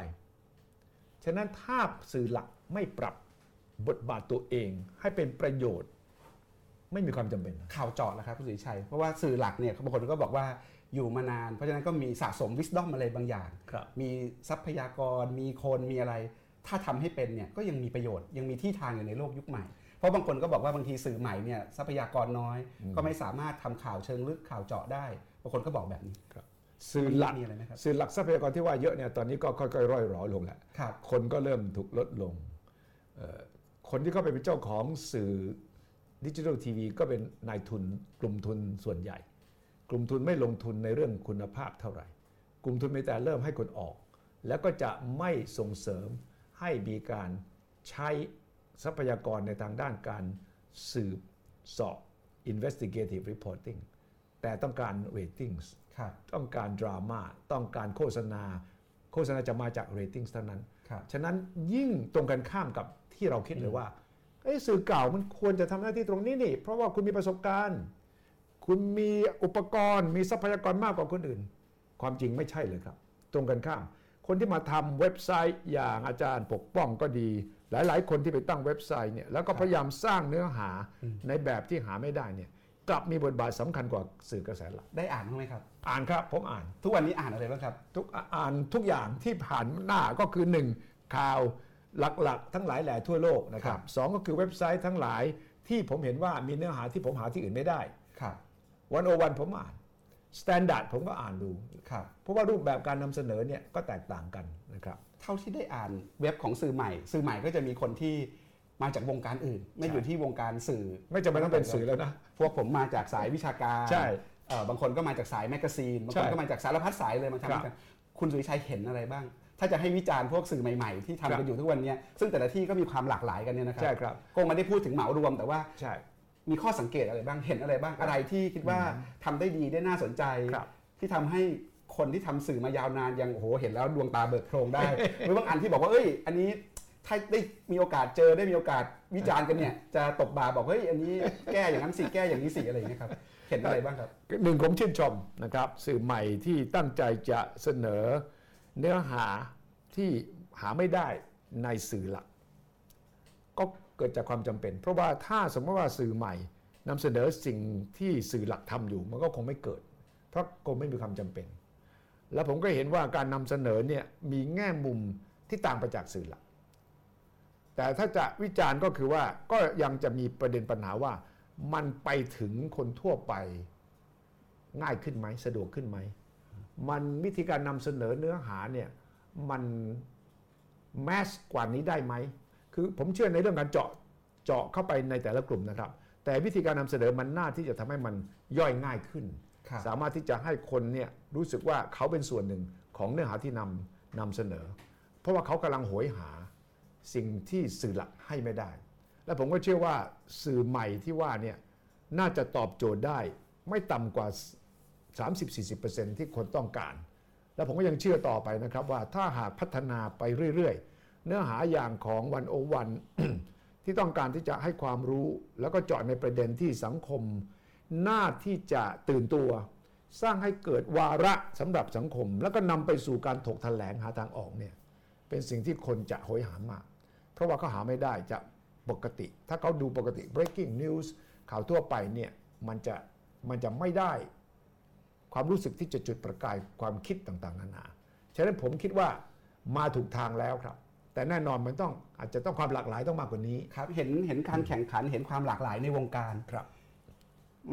ฉะนั้นถ้าสื่อหลักไม่ปรับบทบาทตัวเองให้เป็นประโยชน์ ไม่มีความจำเป็น ข่าวเจาะนะครับคุณสุริชัย เพราะว่าสื่อหลักเนี่ยบางคนก็บอกว่าอยู่มานาน เพราะฉะนั้นก็มีสะสมวิส d o m อะไรบางอย่างครับมีทรัพยากร มีคนมีอะไร ถ้าทำให้เป็นเนี่ยก็ยังมีประโยชน์ยังมีที่ทางอยู่ในโลกยุคใหม่ เพราะบางคนก็บอกว่าบางทีสื่อใหม่เนี่ยทรัพยากรน้อย ก็ไม่สามารถทำข่าวเชิงลึกข่าวเจาะได้บางคนก็บอกแบบนี้สื่อหลักมีอะไรไหมครับสื่อหลักทรัพยากรที่ว่าเยอะเนี่ยตอนนี้ก็ค่อยๆร่อยหรอลงแล้วครับคนก็เริ่มถูกลดลงเอ่อคนที่เข้าไปเป็นเจ้าของสื่อ ดิจิทัลทีวีก็เป็นนายทุนกลุ่มทุนส่วนใหญ่ กลุ่มทุนไม่ลงทุนในเรื่องคุณภาพเท่าไหร่ กลุ่มทุนมีแต่เริ่มให้คนออก แล้วก็จะไม่ส่งเสริมให้มีการใช้ทรัพยากรในทางด้านการสืบเสอบ investigative reporting แต่ต้องการ ratings ครับต้องการดราม่าต้องการโฆษณา โฆษณาจะมาจาก ratings เท่านั้นครับฉะนั้นยิ่งตรงกันข้ามกับที่เราคิดเลยว่าเอ้ย สื่อเก่ามันควรจะทำหน้าที่ตรงนี้นี่ เพราะว่าคุณมีประสบการณ์ คุณมีอุปกรณ์ มีทรัพยากรมากกว่าคนอื่น ความจริงไม่ใช่เลยครับ ตรงกันข้าม คนที่มาทำเว็บไซต์อย่างอาจารย์ปกป้องก็ดี หลาย ๆ คนที่ไปตั้งเว็บไซต์เนี่ยแล้วก็พยายามสร้างเนื้อหาในแบบที่หาไม่ได้เนี่ยกลับมีบทบาทสำคัญกว่าสื่อกระแสหลักได้อ่านบ้างไหมครับ อ่านครับผมอ่าน ทุกวันนี้อ่านอะไรบ้างครับ ทุกอ่านทุกอย่างที่ผ่านหน้าก็คือหนึ่งข่าว หลักๆ ทั้งหลายแหล่ทั่วโลกนะครัครับบสองก็คือเว็บไซต์ทั้งหลายที่ผมเห็นว่ามีเนื้อหาที่ผมหาที่อื่นไม่ได้ครับ101ผมอ่าน Standard ผมก็อ่านดูครับเพราะว่ารูปแบบการนำเสนอเนี่ยก็แตกต่างกันนะครับเท่าที่ได้อ่านเว็บของสื่อใหม่ สื่อใหม่ก็จะมีคนที่มาจากวงการอื่น ไม่อยู่ที่วงการสื่อ ไม่จำเป็นต้องเป็นสื่อแล้วนะพวกผมมาจากสายวิชาการใช่เอ่อบางคนก็มาจากสาย magazine ใช่บางคนก็มาจากสารพัดสายเลยมาทำด้วยกันคุณสุทธิชัยเห็นอะไรบ้าง ถ้าจะให้วิจารณ์พวกสื่อใหม่ๆ ที่ทำกันอยู่ทุกวันเนี้ยซึ่งแต่ละที่ก็มีความหลากหลายกันเนี่ยนะครับใช่ครับคงไม่ได้พูดถึงเหมารวมแต่ว่าใช่มีข้อสังเกตอะไรบ้างเห็นอะไรบ้างอะไรที่คิดว่าทำได้ดีได้น่าสนใจครับที่ทำให้คนที่ทำสื่อมายาวนานยังโอ้โหเห็นแล้วดวงตาเบิกโพรงได้หรือบางอันที่บอกว่าเอ้ย อันนี้ถ้าได้มีโอกาสเจอได้มีโอกาสวิจารณ์กันเนี่ยจะตบบ่าบอกเฮ้ยอันนี้แก้อย่างนั้นสิแก้อย่างนี้สิอะไรอย่างเงี้ยครับเห็นอะไรบ้างครับหนึ่งผมชื่นชมนะครับสื่อใหม่ที่ตั้งใจจะเสนอ เนื้อหาที่หาไม่ได้ในสื่อหลัก ก็เกิดจากความจำเป็น เพราะว่าถ้าสมมติว่าสื่อใหม่นำเสนอสิ่งที่สื่อหลักทำอยู่ มันก็คงไม่เกิด เพราะคงไม่มีความจำเป็น แล้วผมก็เห็นว่าการนำเสนอเนี่ยมีแง่มุมที่ต่างไปจากสื่อหลัก แต่ถ้าจะวิจารณ์ก็คือว่าก็ยังจะมีประเด็นปัญหาว่ามันไปถึงคนทั่วไปง่ายขึ้นไหมสะดวกขึ้นไหม มันวิธีการนำเสนอเนื้อหาเนี่ยมันแมสกว่านี้ได้ไหม คือผมเชื่อในเรื่องการเจาะเจาะเข้าไปในแต่ละกลุ่มนะครับ แต่วิธีการนำเสนอมันน่าที่จะทำให้มันย่อยง่ายขึ้นครับสามารถที่จะให้คนเนี่ยรู้สึกว่าเขาเป็นส่วนหนึ่งของเนื้อหาที่นำนำเสนอ เพราะว่าเขากำลังโหยหาสิ่งที่สื่อหลักให้ไม่ได้ และผมก็เชื่อว่าสื่อใหม่ที่ว่าเนี่ยน่าจะตอบโจทย์ได้ไม่ต่ำกว่า 30-40%ที่คนต้องการ แล้วผมก็ยังเชื่อต่อไปนะครับว่าถ้าหากพัฒนาไปเรื่อยๆ เนื้อหาอย่างของวันโอวันที่ต้องการที่จะให้ความรู้ แล้วก็เจาะในประเด็นที่สังคมน่าที่จะตื่นตัว สร้างให้เกิดวาระสำหรับสังคม แล้วก็นำไปสู่การถกแถลงหาทางออกเนี่ยเป็นสิ่งที่คนจะโหยหามากเพราะว่าเขาหาไม่ได้จะปกติ ถ้าเขาดูปกติ breaking news ข่าวทั่วไปเนี่ยมันจะมันจะไม่ได้ ความรู้สึกที่จะจุดประกายความคิดต่างๆ นานา ฉะนั้นผมคิดว่ามาถูกทางแล้วครับ แต่แน่นอนมันต้องอาจจะต้องความหลากหลายต้องมากกว่านี้ ครับ เห็นเห็นการแข่งขันเห็นความหลากหลายในวงการครับ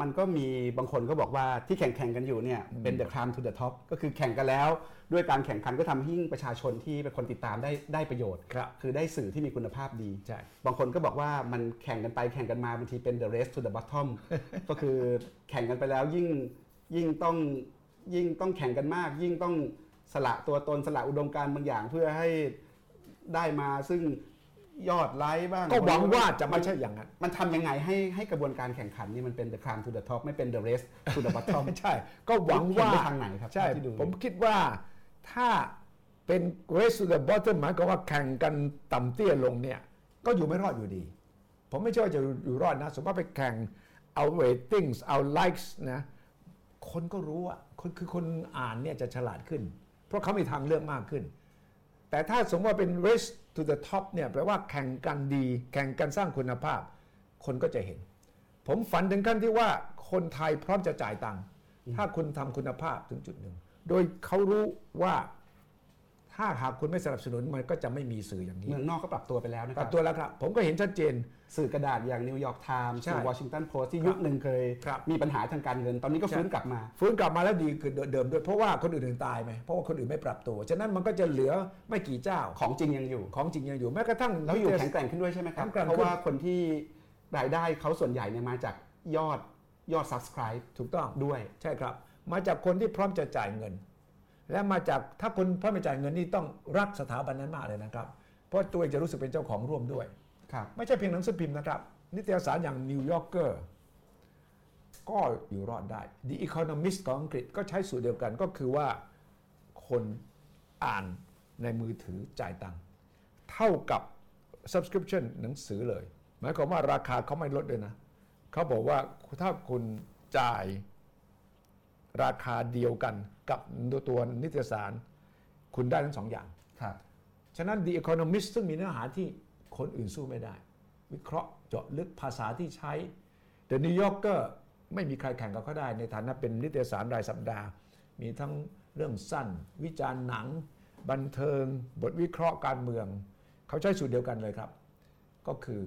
มันก็มีบางคนก็บอกว่าที่แข่งแข่งๆกันอยู่เนี่ยเป็น the climb to the top ก็คือแข่งกันแล้ว ด้วยการแข่งขันก็ทำให้ยิ่งประชาชนที่เป็นคนติดตามได้ได้ประโยชน์ครับคือได้สื่อที่มีคุณภาพดีใช่บางคนก็บอกว่ามันแข่งกันไปแข่งกันมาบางทีเป็น the race to the bottom ก็คือแข่งกันไปแล้วยิ่ง ยิ่งต้องยิ่งต้องแข่งกันมาก ยิ่งต้องสละตัวตนสละอุดมการณ์บางอย่างเพื่อให้ได้มาซึ่งยอดไลค์บ้าง ก็หวังว่าจะไม่ใช่อย่างนั้น มันทำยังไงให้ให้กระบวนการแข่งขันนี่มันเป็น the climb to the top ไม่เป็น the race to the bottom ใช่ ก็หวังว่าเห็นไปทางไหนครับใช่ที่ดูผมคิดว่าถ้าเป็น race to the bottom หมายความว่าแข่งกันต่ำเตี้ยลงเนี่ย ก็อยู่ไม่รอดอยู่ดี ผมไม่เชื่อว่าจะอยู่รอดนะ สมมติว่าไปแข่งเอา ratings เอา likes นะ คนก็รู้ว่าคนคือคนอ่านเนี่ยจะฉลาดขึ้น เพราะเขามีทางเลือกมากขึ้น แต่ถ้าสมมติว่าเป็น race to the top เนี่ยแปลว่าแข่งกันดี แข่งกันสร้างคุณภาพ คนก็จะเห็น ผมฝันถึงขั้นที่ว่าคนไทยพร้อมจะจ่ายตังค์ถ้าคุณทำคุณภาพถึงจุดหนึ่ง โดยเขารู้ว่า ถ้าหากคุณไม่สนับสนุนมันก็จะไม่มีสื่ออย่างนี้เมืองนอกก็ปรับตัวไปแล้วนะครัรับตัวแล้วครับผมก็เห็นชัดเจน สื่อกระดาษอย่างนิวยอร์กไทม์ใช่สื่อวอชิงตันโพสต์ที่ยุคหนึ่งเคยครับมีปัญหาทางการเงินตอนนี้ก็ใช่ฟื้นกลับมา ฟื้นกลับมาแล้วดีคือเดิมด้วยเพราะว่าคนอื่นๆตายไหมเพราะว่าคนอื่นไม่ปรับตัวฉะนั้นมันก็จะเหลือไม่กี่เจ้าของจริงยังอยู่ ของจริงยังอยู่แม้กระทั่งแล้วอยู่แข็งแกร่งขึ้นด้วยใช่ไหมครับแข็งแกร่งเพราะว่าคนที่รายได้เขาส่วนใหญ่เนี่ยมาจากยอดยอด subscribe ถูกต้องด้วยใช่ครับ มาจากคนที่พร้อมจะจ่ายเงิน และมาจากถ้าคนพร้อมจะจ่ายเงินนี่ต้องรักสถาบันนั้นมากเลยนะครับ เพราะตัวเองจะรู้สึกเป็นเจ้าของร่วมด้วยครับไม่ใช่เพียงหนังสือพิมพ์นะครับ นิตยสารอย่าง New Yorker ก็อยู่รอดได้ The Economist ของอังกฤษก็ใช้สูตรเดียวกันก็คือว่าคนอ่านในมือถือจ่ายตังค์เท่ากับ subscription หนังสือเลย หมายความว่าราคาเขาไม่ลดเลยนะ เขาบอกว่าถ้าคุณจ่าย ราคาเดียวกันกับตัวนิตยสาร คุณได้ทั้งสองอย่าง ครับ ฉะนั้น The Economist ซึ่งมีเนื้อหาที่คนอื่นสู้ไม่ได้ วิเคราะห์เจาะลึกภาษาที่ใช้ The New Yorker ไม่มีใครแข่งกับเขาได้ ในฐานะเป็นนิตยสารรายสัปดาห์ มีทั้งเรื่องสั้น วิจารณ์หนัง บันเทิง บทวิเคราะห์การเมือง เขาใช้สูตรเดียวกันเลยครับ ก็คือ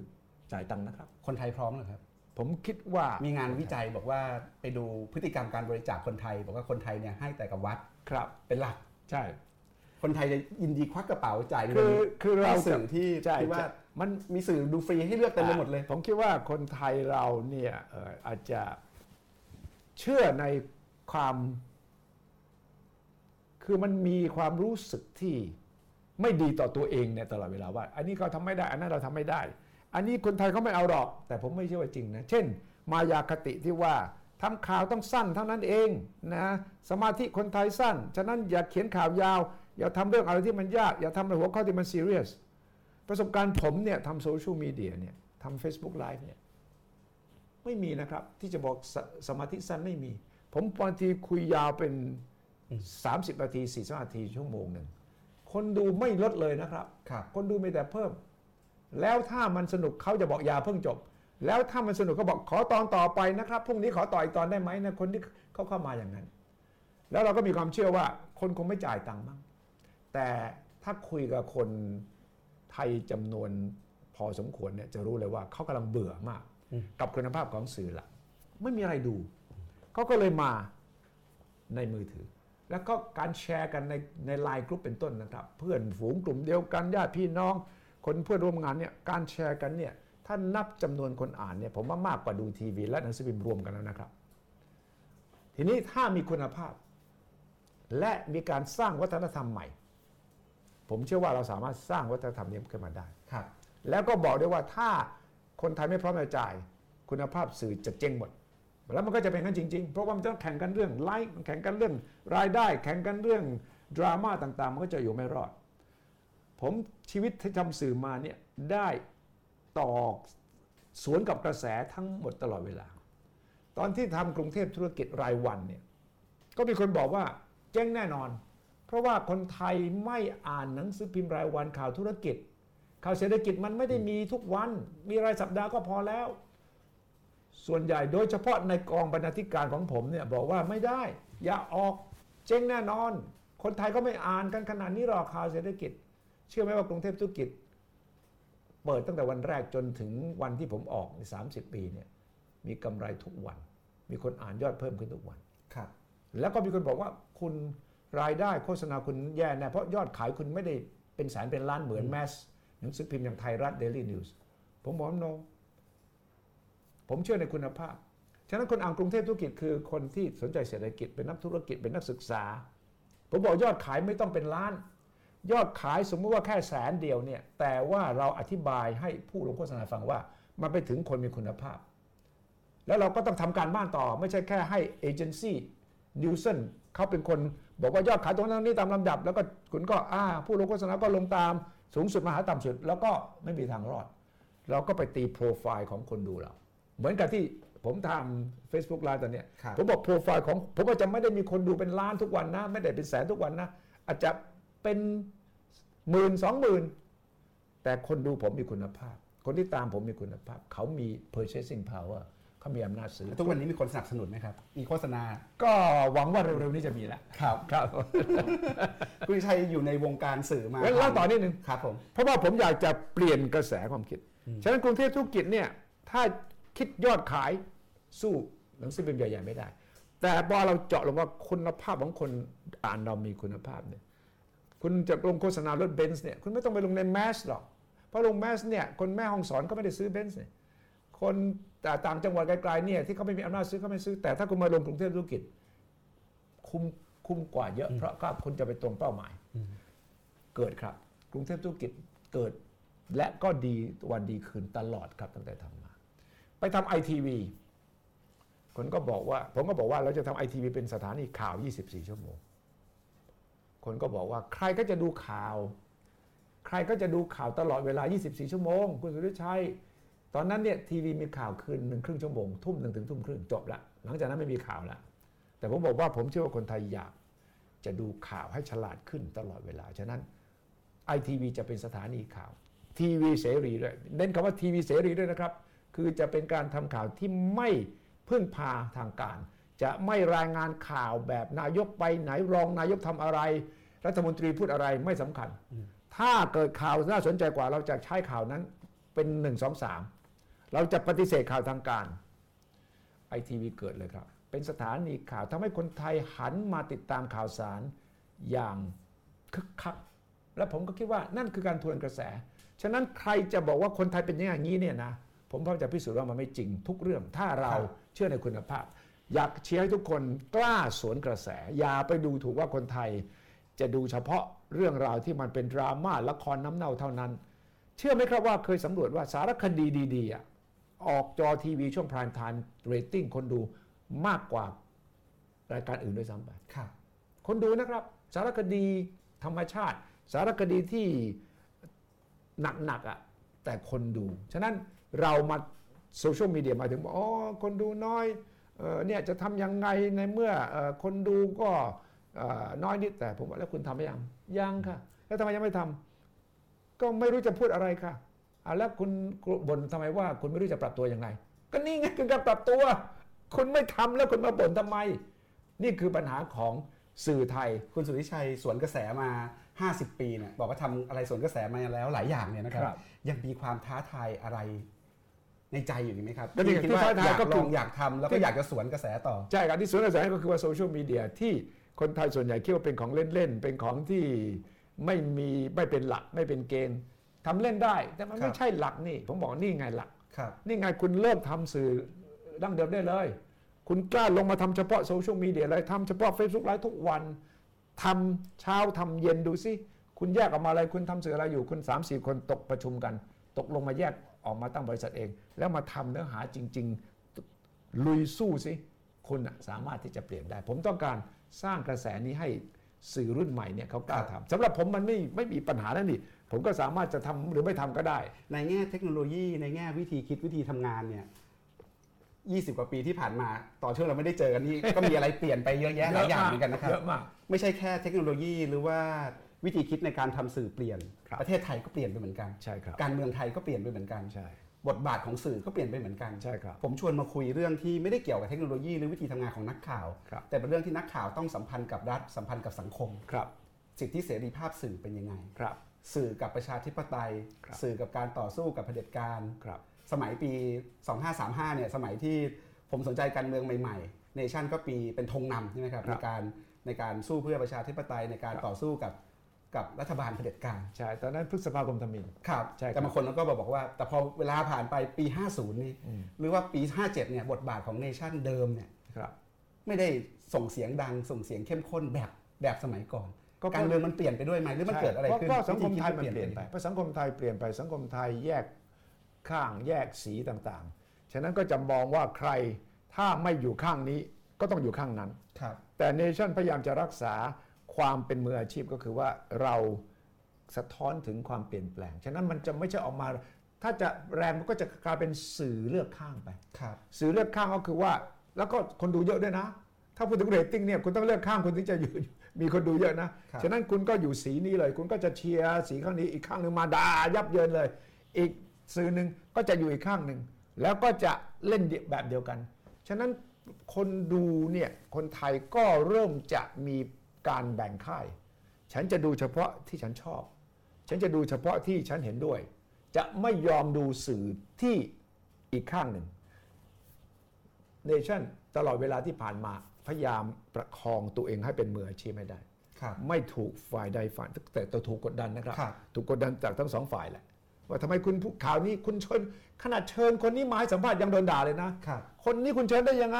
จ่ายตังค์นะครับ คนไทยพร้อมเหรอครับ ผมคิดว่ามีงานวิจัยบอกว่าไปดูพฤติกรรมการบริจาคคนไทย บอกว่าคนไทยเนี่ยให้แต่กับวัดครับ เป็นหลักใช่ คนไทยจะยินดีควักกระเป๋าจ่ายเงิคือคือเราให้สื่อที่ใช่ที่ว่าใช่มันมีสื่อดูฟรีให้เลือกเต็มไปหมดเลย ผมคิดว่าคนไทยเราเนี่ยเอ่ออาจจะเชื่อในความ คือมันมีความรู้สึกที่ไม่ดีต่อตัวเองเนี่ยตลอดเวลาว่า อันนี้เขาทำไม่ได้ อันนั้นเราทำไม่ได้ อันนี้คนไทยเขาไม่เอาหรอก แต่ผมไม่เชื่อว่าจริงนะ เช่น มายาคติที่ว่าทำข่าวต้องสั้นเท่านั้นเองนะสมาธิคนไทยสั้น ฉะนั้นอย่าเขียนข่าวยาว อย่าทำเรื่องอะไรที่มันยาก อย่าทำในหัวข้อที่มันซีเรียสประสบการณ์ผมเนี่ยทำโซเชียลมีเดียเนี่ยทำ Facebook Live เนี่ยไม่มีนะครับ ที่จะบอกสสมาธิสั้นไม่มี ผมบางทีคุยยาวเป็น 30นาที40นาทีชั่วโมงหนึ่งคนดูไม่ลดเลยนะครับครับคนดูมีแต่เพิ่ม แล้วถ้ามันสนุกเขาจะบอกอย่าเพิ่งจบ แล้วถ้ามันสนุกเขาบอกขอตอนต่อไปนะครับพรุ่งนี้ขอต่ออีกตอนได้ไหมนะคนที่เขาเข้ามาอย่างนั้น แล้วเราก็มีความเชื่อว่าคนคงไม่จ่ายตังค์มั้งแต่ถ้าคุยกับคนไทยจำนวนพอสมควรเนี่ยจะรู้เลยว่าเขากำลังเบื่อมากอืมกับคุณภาพของสื่อละไม่มีอะไรดูเขาก็เลยมาในมือถือ แล้วก็การแชร์กันในในไลน์กลุ่มเป็นต้นนะครับ เพื่อนฝูงกลุ่มเดียวกันญาติพี่น้อง คนเพื่อนร่วมงานเนี่ยการแชร์กันเนี่ยถ้านับจำนวนคนอ่านเนี่ยผมว่ามากกว่าดูทีวี และหนังสือพิมพ์รวมกันแล้วนะครับ ทีนี้ถ้ามีคุณภาพ และมีการสร้างวัฒนธรรมใหม่ ผมเชื่อว่าเราสามารถสร้างวัฒนธรรมนี้ขึ้นมาได้ครับแล้วก็บอกได้ว่าถ้าคนไทยไม่พร้อมจะจ่าย คุณภาพสื่อจะเจ๊งหมดแล้วมันก็จะเป็นงั้นจริงๆ เพราะว่ามันต้องแข่งกันเรื่องไลค์แข่งกันเรื่องรายได้ แข่งกันเรื่องดราม่าต่างๆ มันก็จะอยู่ไม่รอด ผม ชีวิตที่ทำสื่อมาเนี่ยได้ต่อสวนกับกระแสทั้งหมดตลอดเวลา ตอนที่ทำกรุงเทพธุรกิจรายวันเนี่ยก็มีคนบอกว่าเจ๊งแน่นอน เพราะว่าคนไทยไม่อ่านหนังสือพิมพ์รายวันข่าวธุรกิจ ข่าวเศรษฐกิจมันไม่ได้มีทุกวัน มีรายสัปดาห์ก็พอแล้ว ส่วนใหญ่โดยเฉพาะในกองบรรณาธิการของผมเนี่ยบอกว่าไม่ได้ อย่าออกเจ๊งแน่นอน คนไทยก็ไม่อ่านกันขนาดนี้หรอกข่าวเศรษฐกิจ ชื่อไหมว่ากรุงเทพธุรกิจ เปิดตั้งแต่วันแรกจนถึงวันที่ผมออกใน 30 ปีเนี่ยมีกำไรทุกวัน มีคนอ่านยอดเพิ่มขึ้นทุกวันครับแล้วก็มีคนบอกว่าคุณรายได้โฆษณาคุณแย่แน่เพราะยอดขายคุณไม่ได้เป็นแสนเป็นล้านเหมือนแมสหนังสือพิมพ์อย่างไทยรัฐเดลี่นิวส์ผมบอกว่า no ผมเชื่อในคุณภาพ ฉะนั้นคนอ่านกรุงเทพธุรกิจคือคนที่สนใจเศรษฐกิจเป็นนักธุรกิจเป็นนักศึกษา ผมบอกยอดขายไม่ต้องเป็นล้าน ยอดขายสมมติว่าแค่แสนเดียวเนี่ยแต่ว่าเราอธิบายให้ผู้ลงโฆษณาฟังว่า มันไปถึงคนมีคุณภาพ แล้วเราก็ต้องทำการบ้านต่อ ไม่ใช่แค่ให้ agency Nielsen เขาเป็นคนบอกว่ายอดขายตรงนั้นนี้ตามลำดับ แล้วก็คุณก็อ่าผู้ลงโฆษณาก็ลงตามสูงสุดมาหาต่ำสุด แล้วก็ไม่มีทางรอด เราก็ไปตีโปรไฟล์ของคนดูเรา เหมือนกับที่ผมทำ Facebook ไลน์ตอนเนี้ยครับผมบอกโปรไฟล์ของผมก็จะไม่ได้มีคนดูเป็นล้านทุกวันนะ ไม่ได้เป็นแสนทุกวันนะ อาจจะ เป็นหมื่นสองหมื่นแต่คนดูผมมีคุณภาพ คนที่ตามผมมีคุณภาพ เขามี purchasing power เขามีอำนาจซื้อ ทุกวันนี้มีคนสนับสนุนไหมครับ มีโฆษณา ก็หวังว่าเร็วๆนี้จะมีแล้วครับครับคุณชัยอยู่ในวงการสื่อมาแล้วเล่าต่อนิดนึงครับผมเพราะว่าผมอยากจะเปลี่ยนกระแสความคิด ฉะนั้นกรุงเทพธุรกิจเนี่ยถ้าคิดยอดขายสู้หนังสือพิมพ์ใหญ่ๆไม่ได้ แต่พอเราเจาะลงว่าคุณภาพของคนอ่านเรามีคุณภาพเนี่ย คุณจะลงโฆษณารถเบนซ์เนี่ยคุณไม่ต้องไปลงใน mass หรอก เพราะลงแมสเนี่ยคนแม่ฮ่องสอนก็ไม่ได้ซื้อเบนซ์เนี่ยคนแต่ต่างจังหวัดไกลๆเนี่ยที่เขาไม่มีอำนาจซื้อเขาไม่ซื้อแต่ถ้าคุณมาลงกรุงเทพธุรกิจ คุ้มคุ้มกว่าเยอะ เพราะก็คุณจะไปตรงเป้าหมาย เกิดครับ กรุงเทพธุรกิจเกิดและก็ดีวันดีคืนตลอดครับตั้งแต่ทำมา ไปทำไอทีวีคนก็บอกว่า ผมก็บอกว่าเราจะทำไอทีวีเป็นสถานีข่าว 24 ชั่วโมง คนก็บอกว่าใครก็จะดูข่าว ใครก็จะดูข่าวตลอดเวลา 24 ชั่วโมง คุณสุริชัย ตอนนั้นเนี่ยทีวีมีข่าวคืนหนึ่งครึ่งชั่วโมง ทุ่มหนึ่งถึงทุ่มครึ่งจบละ หลังจากนั้นไม่มีข่าวละ แต่ผมบอกว่าผมเชื่อว่าคนไทยอยากจะดูข่าวให้ฉลาดขึ้นตลอดเวลา ฉะนั้นไอทีวีจะเป็นสถานีข่าว ทีวีเสรีด้วย เน้นคำว่าทีวีเสรีด้วยนะครับ คือจะเป็นการทำข่าวที่ไม่พึ่งพาทางการ จะไม่รายงานข่าวแบบนายกไปไหนรองนายกทำอะไร รัฐมนตรีพูดอะไรไม่สำคัญ ถ้าเกิดข่าวน่าสนใจกว่าเราจะใช้ข่าวนั้นเป็นหนึ่งสองสามเราจะปฏิเสธข่าวทางการไอทีวีเกิดเลยครับ เป็นสถานีข่าวทำให้คนไทยหันมาติดตามข่าวสารอย่างคึกคักและผมก็คิดว่านั่นคือการทวนกระแส ฉะนั้นใครจะบอกว่าคนไทยเป็นอย่างนี้เนี่ยนะ ผมพร้อมจะพิสูจน์ว่ามันไม่จริงทุกเรื่อง ถ้าเราเชื่อในคุณภาพ อยากเชียร์ให้ทุกคนกล้าสวนกระแส อย่าไปดูถูกว่าคนไทย จะดูเฉพาะเรื่องราวที่มันเป็นดราม่าละครน้ำเน่าเท่านั้น เชื่อไหมครับว่าเคยสำรวจว่าสารคดีดีๆอะออกจอทีวีช่วง prime time เรตติ้งคนดูมากกว่ารายการอื่นด้วยซ้ำไปครับคนดูนะครับ สารคดีธรรมชาติ สารคดีที่หนักๆอะแต่คนดู ฉะนั้นเรามาโซเชียลมีเดียมาถึงบอกอ๋อคนดูน้อย เออเนี่ยจะทำยังไงในเมื่อเออคนดูก็เอ่อน้อยนิดแต่ผมว่าแล้วคุณทำไหมยังยังค่ะ แล้วทำไมยังไม่ทำก็ไม่รู้จะพูดอะไรค่ะอะแล้วคุณบ่นทำไมว่า คุณไม่รู้จะปรับตัวยังไงก็นี่ไงคือการปรับตัว คุณไม่ทำแล้วคุณมาบ่นทำไม นี่คือปัญหาของสื่อไทย คุณสุริชัยสวนกระแสมา 50 ปีเนี่ยบอกว่าทำอะไรสวนกระแสมาแล้วหลายอย่างเนี่ยนะครับครับยังมีความท้าทายอะไร ในใจอยู่ไหมครับก็นี่ที่คิดว่าที่ท้าทายอยากก็ลคือองอยากทำแล้วก็อยากจะสวนกระแสต่อ ใช่ครับที่สวนกระแสก็คือว่าโซเชียลมีเดียที่คนไทยส่วนใหญ่คิดว่าเป็นของเล่น ๆ เป็นของที่ไม่มีไม่เป็นหลักไม่เป็นเกณฑ์ทำเล่นได้ แต่มันครัไม่บใช่หลักนี่ ผมบอกนี่ไงหลักครับนี่ไงคุณเริ่มทำสื่อดั้งเดิมได้เลย คุณกล้าลงมาทำเฉพาะโซเชียลมีเดียเลยทำเฉพาะ Facebook ไลฟ์ทุกวันทำเช้าทำเย็นดูสิคุณแยกออกมาอะไรคุณทำสื่ออะไรอยู่คุณ3 4คนตกประชุมกัน ตกลงมาแยก ออกมาตั้งบริษัทเอง แล้วมาทำเนื้อหาจริง ๆ ลุยสู้สิคุณน่ะสามารถที่จะเปลี่ยนได้ ผมต้องการสร้างกระแสนี้ให้สื่อรุ่นใหม่เนี่ยเขากล้าทำสำหรับผมมันไม่ไม่มีปัญหานั่นนี่ผมก็สามารถจะทำหรือไม่ทำก็ได้ ในแง่เทคโนโลยีในแง่วิธีคิดวิธีทำงานเนี่ย20 กว่าปีที่ผ่านมา ต่อนช่วงเราไม่ได้เจอกันนี่ ก็มีอะไรเปลี่ยนไปเยอะแยะหลายอย่างเหมือนกันนะครับเยอะมากไม่ใช่แค่เทคโนโลยีหรือว่า วิธีคิดในการทำสื่อเปลี่ยนครับประเทศไทยก็เปลี่ยนไปเหมือนกันใช่ครับการเมืองไทยก็เปลี่ยนไปเหมือนกันใช่บทบาทของสื่อก็เปลี่ยนไปเหมือนกันใช่ครับผมชวนมาคุยเรื่องที่ไม่ได้เกี่ยวกับเทคโนโลยีหรือวิธีทำงานของนักข่าวครับแต่เป็นเรื่องที่นักข่าวต้องสัมพันธ์กับรัฐสัมพันธ์กับสังคมครับสิทธิเสรีภาพสื่อเป็นยังไงครับสื่อกับประชาธิปไตยครับสื่อกับการต่อสู้กับเผด็จการครับสมัยปี 2535เนี่ยสมัยที่ผมสนใจการเมืองใหม่ๆเนชั่นก็ปีเป็นธงนำใช่ไหมครับครัในบการในการสู้เพื่อประชาธิปไตยในการครับต่อสู้กับ กับรัฐบาลเผด็จการใช่ตอนนั้นพฤษภาคมธมินครับใช่ครับแต่บางคนก็บอกว่า แต่พอเวลาผ่านไปปี 50 นี่ หรือว่าปี 57 เนี่ยบทบาทของเนชั่นเดิมเนี่ยครับไม่ได้ส่งเสียงดังส่งเสียงเข้มข้นแบบแบบสมัยก่อนก็การเมืองมันเปลี่ยนไปด้วยไหมหรือมันเกิดอะไรขึ้นเพราะสังคมไทยวิมันธีคิดเปลี่ยนไปเพราะสังคมไทยเปลี่ยนไปสังคมไทยแยกข้างแยกสีต่างๆ ฉะนั้นก็จะมองว่าใครถ้าไม่อยู่ข้างนี้ก็ต้องอยู่ข้างนั้นครับแต่เนชั่นพยายามจะรักษา ความเป็นมืออาชีพก็คือว่าเราสะท้อนถึงความเปลี่ยนแปลง ฉะนั้นมันจะไม่ใช่ออกมา ถ้าจะแรงมันก็จะกลายเป็นสื่อเลือกข้างไปครับสื่อเลือกข้างก็คือว่า แล้วก็คนดูเยอะด้วยนะ ถ้าพูดถึงเรตติ้งเนี่ยคุณต้องเลือกข้างคุณถึงจะอยู่มีคนดูเยอะนะครับฉะนั้นคุณก็อยู่สีนี้เลย คุณก็จะเชียร์สีข้างนี้อีกข้างหนึ่งมาด่ายับเยินเลย อีกสื่อหนึ่งก็จะอยู่อีกข้างหนึ่งแล้วก็จะเล่นแบบเดียวกัน ฉะนั้นคนดูเนี่ยคนไทยก็เริ่มจะมี การแบ่งค่าย ฉันจะดูเฉพาะที่ฉันชอบ ฉันจะดูเฉพาะที่ฉันเห็นด้วย จะไม่ยอมดูสื่อที่อีกข้างหนึ่งเนชั่นตลอดเวลาที่ผ่านมาพยายามประคองตัวเองให้เป็นมืออาชีพให้ได้ครับไม่ถูกฝ่ายใดฝ่ายแต่แต่ถูกกดดันนะครับครับ ถูกกดดันจากทั้งสองฝ่ายแหละ ว่าทำไมคุณพูดข่าวนี้คุณเชิญขนาดเชิญคนนี้มาให้สัมภาษณ์ยังโดนด่าเลยนะครับคนนี้คุณเชิญได้ยังไง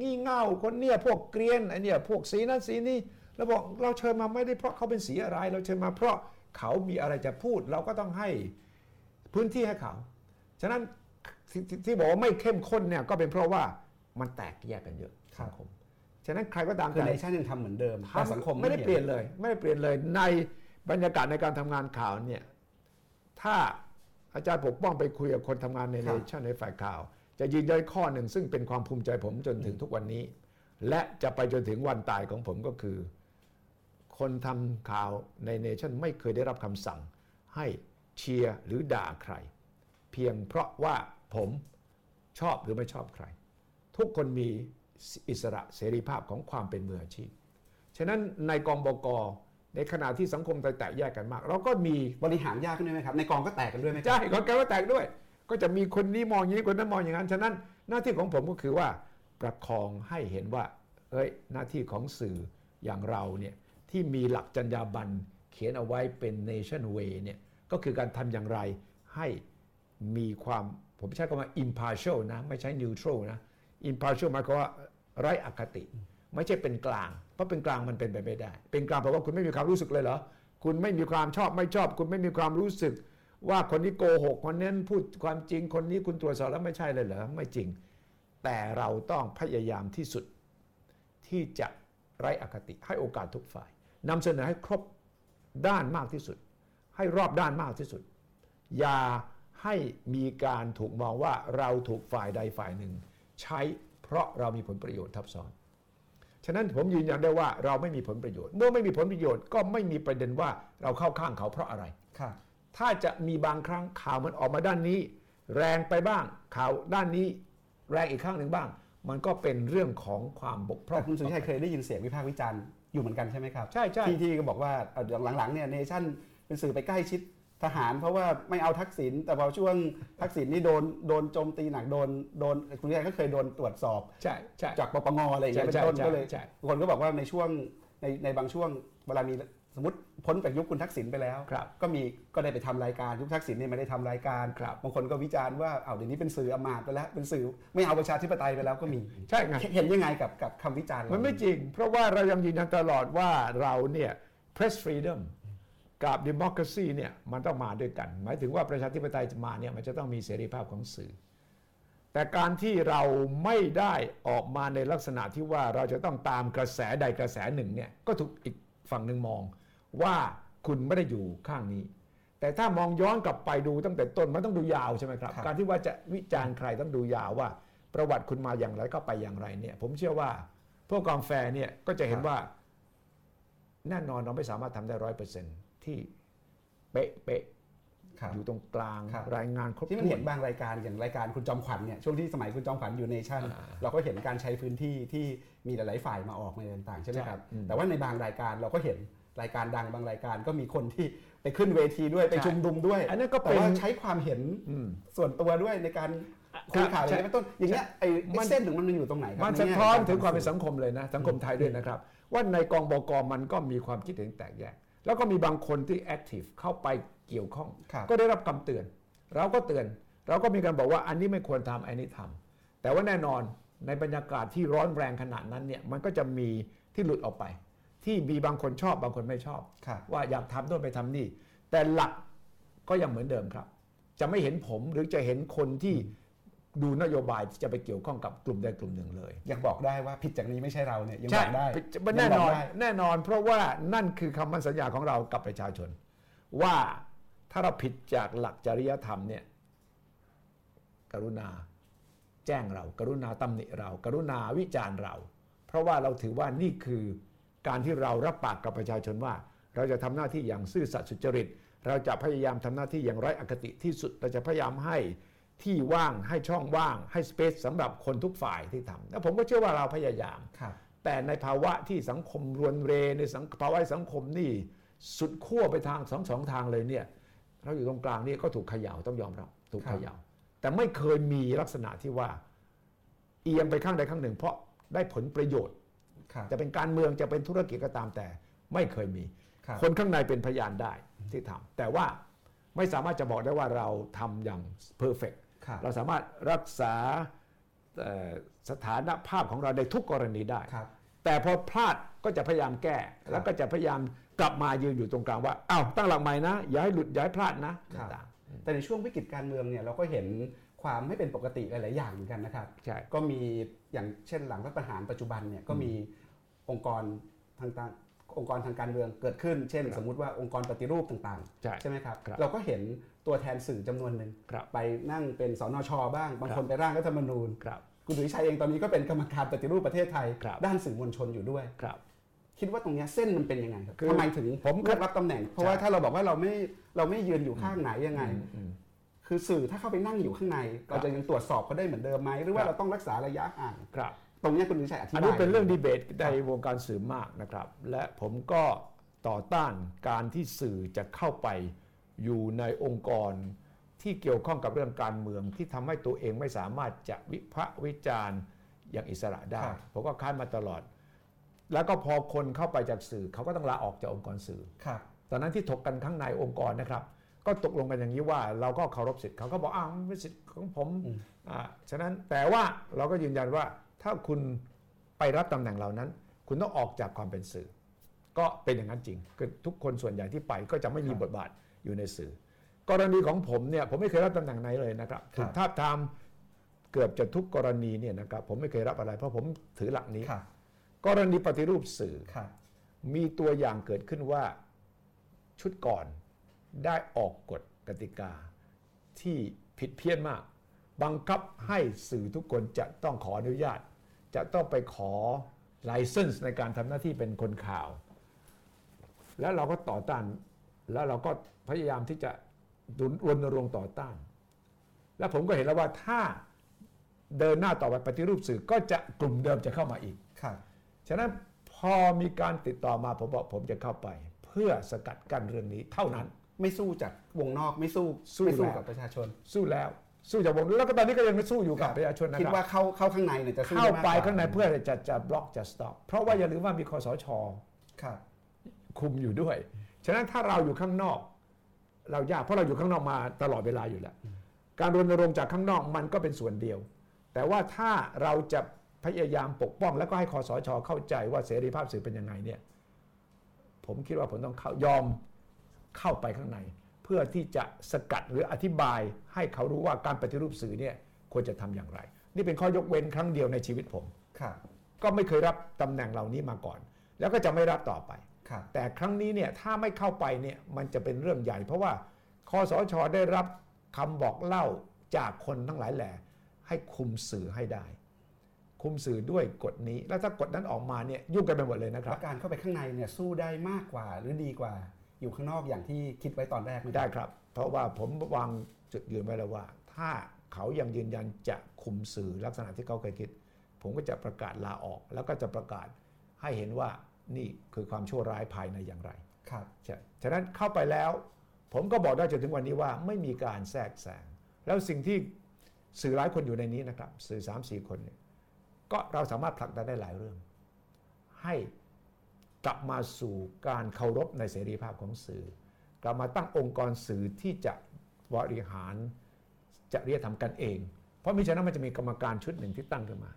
งี่เง่าคนเนี่ยพวกเกรียนไอเนี่ยพวกสีนั้นสีนี้ แล้วบอกเราเชิญมาไม่ได้เพราะเขาเป็นสีอะไร เราเชิญมาเพราะเขามีอะไรจะพูด เราก็ต้องให้พื้นที่ให้เขา ฉะนั้นที่ที่ที่บอกว่าไม่เข้มข้นเนี่ยก็เป็นเพราะว่ามันแตกแยกกันเยอะครับสังคม ฉะนั้นใครก็ตามคือแต่เนชั่นยังทำเหมือนเดิมแต่สังคมไม่ได้เปลี่ยนเลย ไม่ได้เปลี่ยนเลยในบรรยากาศในการทำงานข่าวเนี่ยถ้าอาจารย์ปกป้องไปคุยกับคนทำงานในคเนรับชั่นในฝ่ายข่าว จะยืนยันข้อหนึ่งซึ่งเป็นความภูมิใจผมจนถึงทุกวันนี้ และจะไปจนถึงวันตายของผมก็คือ คนทำข่าวในเนชั่นไม่เคยได้รับคำสั่ง ให้เชียร์หรือด่าใคร เพียงเพราะว่าผมชอบหรือไม่ชอบใคร ทุกคนมีอิสระเสรีภาพของความเป็นมืออาชีพ ฉะนั้นในกองบกในขณะที่สังคมแตกแยกกันมาก เราก็มีบริหารยากขึ้นด้วยไหมครับ ในกองก็แตกกันด้วยไหมใช่ของแกว่าแตกด้วย ก็จะมีคนนี้มองอย่างนี้คนนั้นมองอย่างนั้น ฉะนั้นหน้าที่ของผมก็คือว่าประคองให้เห็นว่าเอ้ยหน้าที่ของสื่ออย่างเราเนี่ย ที่มีหลักจรรยาบรรณเขียนเอาไว้เป็น nation way เนี่ยก็คือการทำอย่างไรให้มีความผมใช้คำว่า impartial นะ ไม่ใช่ neutral นะ impartial หมายความว่าไร้อคติ ไม่ใช่เป็นกลาง เพราะเป็นกลางมันเป็นไปไม่ได้ เป็นกลางแปลว่าคุณไม่มีความรู้สึกเลยเหรอ คุณไม่มีความชอบไม่ชอบ คุณไม่มีความรู้สึก ว่าคนนี้โกหก คนนั้นพูดความจริง คนนี้คุณตรวจสอบแล้วไม่ใช่เลยเหรอ ไม่จริง แต่เราต้องพยายามที่สุดที่จะไร้อคติให้โอกาสทุกฝ่าย นำเสนอให้ครบด้านมากที่สุด ให้รอบด้านมากที่สุด อย่าให้มีการถูกมองว่าเราถูกฝ่ายใดฝ่ายหนึ่ง ใช้เพราะเรามีผลประโยชน์ทับซ้อน ฉะนั้นผมยืนยันได้ว่าเราไม่มีผลประโยชน์ เมื่อไม่มีผลประโยชน์ก็ไม่มีประเด็นว่าเราเข้าข้างเขาเพราะอะไรครับถ้าจะมีบางครั้งข่าวมันออกมาด้านนี้ แรงไปบ้างข่าวด้านนี้แรงอีกข้างหนึ่งบ้าง มันก็เป็นเรื่องของความบกพร่อแต่งคุณสุทธิชัยเคยได้ยินเสียงวิพากษ์วิจารณ์ อยู่เหมือนกันใช่ไหมครับใช่ใช่ที่ที่ก็บอกว่าเอ่ออย่างหลังๆเนี่ยเนชั่นเป็นสื่อไปใกล้ชิดทหาร เพราะว่าไม่เอาทักษิณแต่พอช่วงทักษิณนี่โดนโดนโจมตีหนักโดนโดนคุณสุทธิชัยก็เคยโดนตรวจสอบใช่ใช่จากปปงอะไรอย่างเงี้ยใช่เป็นต้นใช่ก็เลยใช่คนก็บอกว่าในช่วงในในบางช่วงเวลามี สมมติพ้นจากยุคคุณทักษิณไปแล้วครับก็มีก็ได้ไปทำรายการยุคทักษิณเนี่ยไม่ได้ทำรายการครับบางคนก็วิจารณ์ว่าเอาวเดี๋ยวนี้เป็นสื่ออำมาตย์ไปแล้วเป็นสื่อไม่เอาประชาธิปไตยไปแล้วก็มีใช่ไงเห็นยังไงกับกับคำวิจารณ์เหล่ามันไม่จริง เพราะว่าเรายังยืนยันตลอดว่าเราเนี่ย press freedom กับ democracy เนี่ยมันต้องมาด้วยกัน หมายถึงว่าประชาธิปไตยจะมาเนี่ยมันจะต้องมีเสรีภาพของสื่อ แต่การที่เราไม่ได้ออกมาในลักษณะที่ว่าเราจะต้องตามกระแสใดกระแสหนึ่งเนี่ยก็ถูกอีกฝั่งหนึ่งมอง ว่าคุณไม่ได้อยู่ข้างนี้ แต่ถ้ามองย้อนกลับไปดูตั้งแต่ต้นมันต้องดูยาวใช่ไหมครับครับ การที่ว่าจะวิจารณ์ใครต้องดูยาวว่า ประวัติคุณมาอย่างไรก็ไปอย่างไรเนี่ย ผมเชื่อว่าพวกกองแฟร์เนี่ยก็จะเห็นว่าแน่นอนเราไม่สามารถทำได้ร้อยเปอร์เซ็นที่เป๊ะเป๊ะครับอยู่ตรงกลางครับรายงานครบที่มันถ้วเห็นนบางรายการอย่างรายการคุณจอมขวัญเนี่ยช่วงที่สมัยคุณจอมขวัญอยู่เนชั่นอ่าเราก็เห็นการใช้พื้นที่ที่มีหลาย ๆ ฝ่ายมาออกในต่างๆใช่ไหมครับใช่อืมแต่ว่าในบางรายการเราก็เห็น รายการดังบางรายการก็มีคนที่ไปขึ้นเวทีด้วยไปใช่ชุมนุมด้วยอันนั้นก็แต่เป็นว่าใช้ความเห็นอืมส่วนตัวด้วยในการคุยข่าวอะไรใช่เป็นต้น อย่างเงี้ยไอ้ไอ้มันเส้นถึงมันอยู่ตรงไหนครับมันใสะท้อนแง่ถึงความเป็นกรสังคมเลยนะ สังคมไทยด้วยนะครับ ว่าในกองบกมันก็มีความคิดเห็นแตกแยก แล้วก็มีบางคนที่แอคทีฟเข้าไปเกี่ยวข้องครับก็ได้รับคำเตือน เราก็เตือน เราก็มีการบอกว่าอันนี้ไม่ควรทำอันนี้ทำแต่ว่าแน่นอนในบรรยากาศที่ร้อนแรงขนาดนั้นเนี่ยมันก็จะมีที่หลุดออกไป ที่มีบางคนชอบบางคนไม่ชอบครับว่าอยากทำโน่นไปทำนี่ แต่หลักก็ยังเหมือนเดิมครับ จะไม่เห็นผมหรือจะเห็นคนที่ดูนโยบายที่จะไปเกี่ยวข้องกับกลุ่มใดกลุ่มหนึ่งเลย ยังบอกได้ว่าผิดจากนี้ไม่ใช่เราเนี่ยยังบใช่อกได้แน่นอนยังบกได้แน่นอน เพราะว่านั่นคือคำมั่นสัญญาของเรากับประชาชน ว่าถ้าเราผิดจากหลักจริยธรรมเนี่ยกรุณาแจ้งเรา กรุณาตำหนิเรา กรุณาวิจารณ์เรา เพราะว่าเราถือว่านี่คือ การที่เรารับปากกับประชาชนว่า เราจะทำหน้าที่อย่างซื่อสัตย์สุจริต เราจะพยายามทำหน้าที่อย่างไร้อคติที่สุด เราจะพยายามให้ที่ว่างให้ช่องว่างให้สเปซสำหรับคนทุกฝ่ายที่ทำแล้วผมก็เชื่อว่าเราพยายามครับแต่ในภาวะที่สังคมรวนเรในสังภาวะสังคมนี่สุดขั้วไปทางสองสองทางเลยเนี่ยเราอยู่ตรงกลางนี่ก็ถูกเขย่าต้องยอมรับถูกครับเขย่าแต่ไม่เคยมีลักษณะที่ว่า เอียงไปข้างใดข้างหนึ่ง เพราะได้ผลประโยชน์ครับ จะเป็นการเมืองจะเป็นธุรกิจก็ตามแต่ไม่เคยมีครับคนข้างในเป็นพยานได้ที่ทำแต่ว่าไม่สามารถจะบอกได้ว่าเราทำอย่างเพอร์เฟกครับเราสามารถรักษาเอ่อสถานภาพของเราในทุกกรณีได้ครับแต่พอพลาดก็จะพยายามแก้ แล้วก็จะพยายามกลับมายืนอยู่ตรงกลางว่าอ้าวตั้งหลักใหม่นะ อย่าให้หลุด อย่าให้พลาดนะครับต่างแต่ในช่วงวิกฤตการเมืองเนี่ยเราก็เห็นความไม่เป็นปกติหลาย ๆ อย่างเหมือนกันนะครับๆใช่ก็มีอย่างเช่นหลังรัฐประหารปัจจุบันเนี่ยก็มี องค์กรทางการองค์กรทางการเมืองเกิดขึ้น เช่น สมมุติว่าองค์กรปฏิรูปต่างใช่ๆใช่ไหมครับครับ เราก็เห็นตัวแทนสื่อจำนวนหนึ่งครับไปนั่งเป็นสนชบ้าง บางครับคนไปร่างรัฐธรรมนูญครับคุณดุยชัยเองตอนนี้ก็เป็นกรรมการปฏิรูปประเทศไทยครับด้านสื่อมวลชนอยู่ด้วยครับคิดว่าตรงเนี้ยเส้นมันเป็นยังไงครับคือทำไมถึงผมเลือกรับตำแหน่ง เพราะว่าใช่ถ้าเราบอกว่าเราไม่เราไม่ยืนอยู่ข้างไหนยังไงอืมอืมคือสื่อถ้าเข้าไปนั่งอยู่ข้างใน เราจะยังตรวจสอบเขาได้เหมือนเดิมไหมหรือว่าครับเราต้องรักษาระยะห่างครับ ตรงเนี้ยคุณดุยชัยอธิบายอันนี้เป็นเรื่องดีเบตในวงการสื่อมากนะครับ และผมก็ต่อต้านการที่สื่อจะเข้าไปอยู่ในองค์กรที่เกี่ยวข้องกับเรื่องการเมืองที่ทำให้ตัวเองไม่สามารถจะวิพากษ์วิจารณ์อย่างอิสระได้ครับผมก็ค้านมาตลอด แล้วก็พอคนเข้าไปจากสื่อเขาก็ต้องลาออกจากองค์กรสื่อครับตอนนั้นที่ถกกันข้างในองค์กรนะครับ ก็ตกลงกันอย่างนี้ว่า เราก็เคารพสิทธิ์เขาก็บอกอ้าวมันเป็นสิทธิ์ของผมอืมอ่าฉะนั้นแต่ว่าเราก็ยืนยันว่า ถ้าคุณไปรับตำแหน่งเหล่านั้น คุณต้องออกจากความเป็นสื่อ ก็เป็นอย่างนั้นจริงคือทุกคนส่วนใหญ่ที่ไปก็จะไม่มีบทบาทอยู่ในสื่อ กรณีของผมเนี่ยผมไม่เคยรับตำแหน่งไหนเลยนะครับถึงทาบทามเกือบจะทุกกรณีเนี่ยนะครับผมไม่เคยรับอะไร เพราะผมถือหลักนี้ครับกรณีปฏิรูปสื่อครับมีตัวอย่างเกิดขึ้นว่าชุดก่อนได้ออกกฎกติกาที่ผิดเพี้ยนมาก บังคับให้สื่อทุกคนจะต้องขออนุญาต จะต้องไปขอไลเซนส์ในการทำหน้าที่เป็นคนข่าว แล้วเราก็ต่อต้าน แล้วเราก็พยายามที่จะรณรงค์ต่อต้าน แล้วผมก็เห็นแล้วว่าถ้าเดินหน้าต่อไปปฏิรูปสื่อก็จะกลุ่มเดิมจะเข้ามาอีกครับฉะนั้นพอมีการติดต่อมาผมบอกผมจะเข้าไป เพื่อสกัดกั้นเรื่องนี้เท่านั้น ไม่สู้จากวงนอกไม่สู้สู้ไม่สู้แล้วกับประชาชน สู้แล้ว สู้จากวงแล้วก็ตอนนี้ก็ยังไม่สู้อยู่กับประชาชนนะคิดครับว่าเข้าเข้าข้างในเนี่ยจะสู้เข้าด้มกไปกว่ข้างในเพื่อจะจะบล็อกจะสต็อปเพราะว่าอย่าลืมว่ามีคอสชครับคุมอยู่ด้วย ฉะนั้นถ้าเราอยู่ข้างนอก เรายากเพราะเราอยู่ข้างนอกมาตลอดเวลาอยู่แล้ว การรณรงค์จากข้างนอกมันก็เป็นส่วนเดียว แต่ว่าถ้าเราจะพยายามปกป้อง แล้วก็ให้คอสชเข้าใจว่าเสรีภาพสื่อเป็นยังไงเนี่ยผมคิดว่าผมต้องเข้ายอมเข้าไปข้างใน เพื่อที่จะสกัดหรืออธิบายให้เขารู้ว่าการปฏิรูปสื่อเนี่ยควรจะทำอย่างไร นี่เป็นข้อยกเว้นครั้งเดียวในชีวิตผมครับก็ไม่เคยรับตำแหน่งเหล่านี้มาก่อน แล้วก็จะไม่รับต่อไปครับแต่ครั้งนี้เนี่ยถ้าไม่เข้าไปเนี่ยมันจะเป็นเรื่องใหญ่ เพราะว่าคอสชได้รับคำบอกเล่าจากคนทั้งหลายแหล่ให้คุมสื่อให้ได้ คุมสื่อด้วยกฎนี้ แล้วถ้ากฎนั้นออกมาเนี่ยยุ่งกันไปหมดเลยนะครับแล้วการเข้าไปข้างในเนี่ยสู้ได้มากกว่าหรือดีกว่า อยู่ข้างนอกอย่างที่คิดไว้ตอนแรกไหมได้ครับ เพราะว่าผมวางจุดยืนไว้แล้วว่า ถ้าเขายังยืนยันจะคุมสื่อลักษณะที่เขาเคยคิด ผมก็จะประกาศลาออก แล้วก็จะประกาศให้เห็นว่านี่คือความชั่วร้ายภายในอย่างไรครับใช่ฉะนั้นเข้าไปแล้ว ผมก็บอกได้จนถึงวันนี้ว่าไม่มีการแทรกแซงแล้วสิ่งที่สื่อหลายคนอยู่ในนี้นะครับ สื่อ3ามสี่คนเนี่ยก็เราสามารถผลักดันได้หลายเรื่อง ให้ กลับมาสู่การเคารพในเสรีภาพของสื่อ กลับมาตั้งองค์กรสื่อที่จะบริหารจะเรียกทำกันเอง เพราะมิฉะนั้นมันจะมีกรรมการชุดหนึ่งที่ตั้งขึ้นมา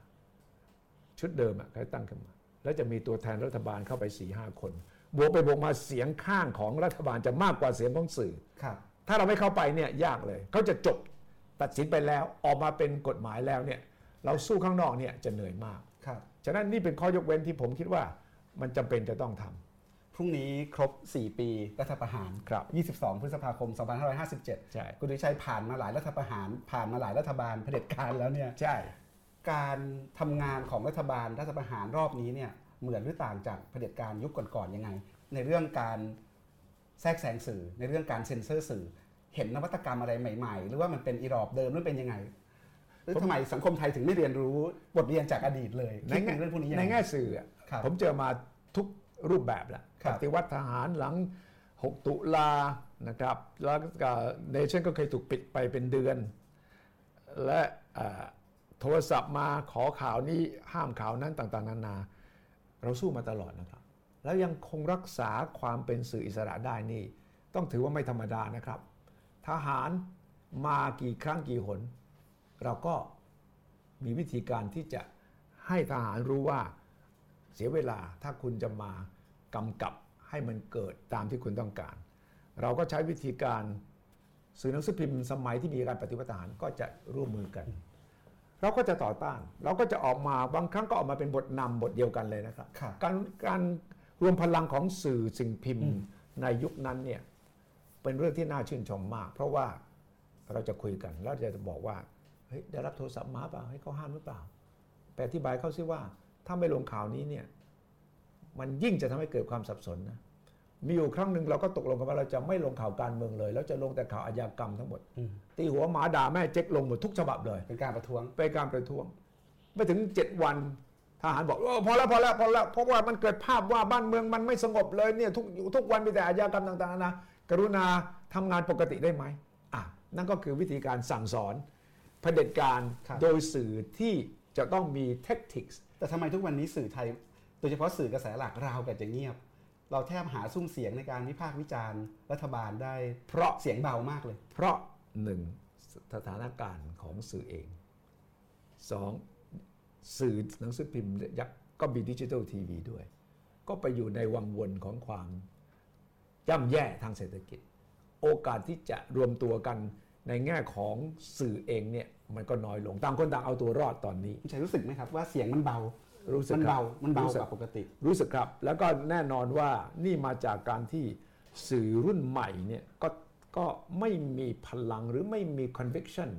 ชุดเดิมอะเขาตั้งขึ้นมา แล้วจะมีตัวแทนรัฐบาลเข้าไป4ี่ห้าคนบวกไปบวกมาเสียงข้างของรัฐบาลจะมากกว่าเสียงของสื่อครับถ้าเราไม่เข้าไปเนี่ยยากเลยเขาจะจบตัดสินไปแล้วออกมาเป็นกฎหมายแล้วเนี่ยเราสู้ข้างนอกเนี่ยจะเหนื่อยมากครับฉะนั้นนี่เป็นข้อยกเว้นที่ผมคิดว่า มันจำเป็นจะต้องทำพรุ่งนี้ครบ 4 ปีรัฐประหารครับ 22 พฤษภาคม 2557 ใช่คุณดุชัยผ่านมาหลายรัฐประหาร ผ่านมาหลายรัฐบาลเผด็จการแล้วเนี่ยใช่ การทำงานของรัฐบาลรัฐประหารรอบนี้เนี่ยเหมือนหรือต่างจากเผด็จการยุคก่อนๆยังไง ในเรื่องการแทรกแซงสื่อ ในเรื่องการเซ็นเซอร์สื่อ เห็นนวัตกรรมอะไรใหม่ๆ หรือว่ามันเป็นอีรอบเดิมหรือเป็นยังไงหรือทำไมสังคมไทยถึงไม่เรียนรู้บทเรียนจากอดีตเลยในคิดแง่ถึงเรื่องพวกนี้ยังในไงแง่สื่ออะ ครับผมเจอมาทุกรูปแบบแล้วครัปบฏิวัติทหารหลัง 6 ตุลานะครับ แล้วก็เนชั่นก็เคยถูกปิดไปเป็นเดือน และเอ่อโทรศัพท์มาขอข่าวนี้ห้ามข่าวนั้นต่างๆ นานา เราสู้มาตลอดนะครับ แล้วยังคงรักษาความเป็นสื่ออิสระได้นี่ ต้องถือว่าไม่ธรรมดานะครับ ทหารมากี่ครั้งกี่หน เราก็มีวิธีการที่จะให้ทหารรู้ว่าเสียเวลาถ้าคุณจะมากำกับให้มันเกิดตามที่คุณต้องการ เราก็ใช้วิธีการสื่อหนังสือพิมพ์สมัยที่มีการปฏิวัติทหารก็จะร่วมมือกัน เราก็จะต่อต้าน เราก็จะออกมาบางครั้งก็ออกมาเป็นบทนำบทเดียวกันเลยนะครับครับ การการรวมพลังของสื่อสิ่งพิมพ์ในยุคนั้นเนี่ยเป็นเรื่องที่น่าชื่นชมมาก เพราะว่าเราจะคุยกันแล้วจะบอกว่าเฮ้ยได้รับโทรศัพท์มาเปล่าให้เขาห้ามหรือเปล่าไปอธิบายเขาซิว่า ถ้าไม่ลงข่าวนี้เนี่ยมันยิ่งจะทำให้เกิดความสับสนนะมีอยู่ครั้งหนึ่งเราก็ตกลงกันว่าเราจะไม่ลงข่าวการเมืองเลย แล้วจะลงแต่ข่าวอาชญากรรมทั้งหมดอืมตีหัวหมาด่าแม่เจ๊กลงหมดทุกฉบับเลย เป็นการประท้วงไปการประท้วง ไม่ถึง7วันทหารบอกเออพอแล้วพอแล้วพอแล้วเพราะว่ามันเกิดภาพว่าบ้านเมืองมันไม่สงบเลยเนี่ยทุกทุกวันมีแต่อาชญากรรมต่างๆนะกรุณาทำงานปกติได้ไหมอะนั่นก็คือวิธีการสั่งสอนเผด็จการครับโดยสื่อที่ จะต้องมีเทคนิคแต่ทำไมทุกวันนี้สื่อไทย โดยเฉพาะสื่อกระแสหลักเรากับจะเงียบ เราแทบหาซุ้มเสียงในการวิพากษ์วิจารณ์รัฐบาลได้ เพราะเสียงเบามากเลย เพราะหนึ่งสถานการณ์ของสื่อเองสองสื่อหนังสือพิมพ์ยักษ์ก็มีดิจิทัลทีวีด้วย ก็ไปอยู่ในวังวนของความย่ำแย่ทางเศรษฐกิจ โอกาสที่จะรวมตัวกันในแง่ของสื่อเองเนี่ย มันก็น้อยลงต่างคนต่างเอาตัวรอดตอนนี้คุณชัยรู้สึกไหมครับว่าเสียงมันเบารู้สึกมันครับเบามันเบารู้สึกกว่าปกติ รู้สึกครับ แล้วก็แน่นอนว่านี่มาจากการที่สื่อรุ่นใหม่เนี่ยก็ก็ไม่มีพลังหรือไม่มี conviction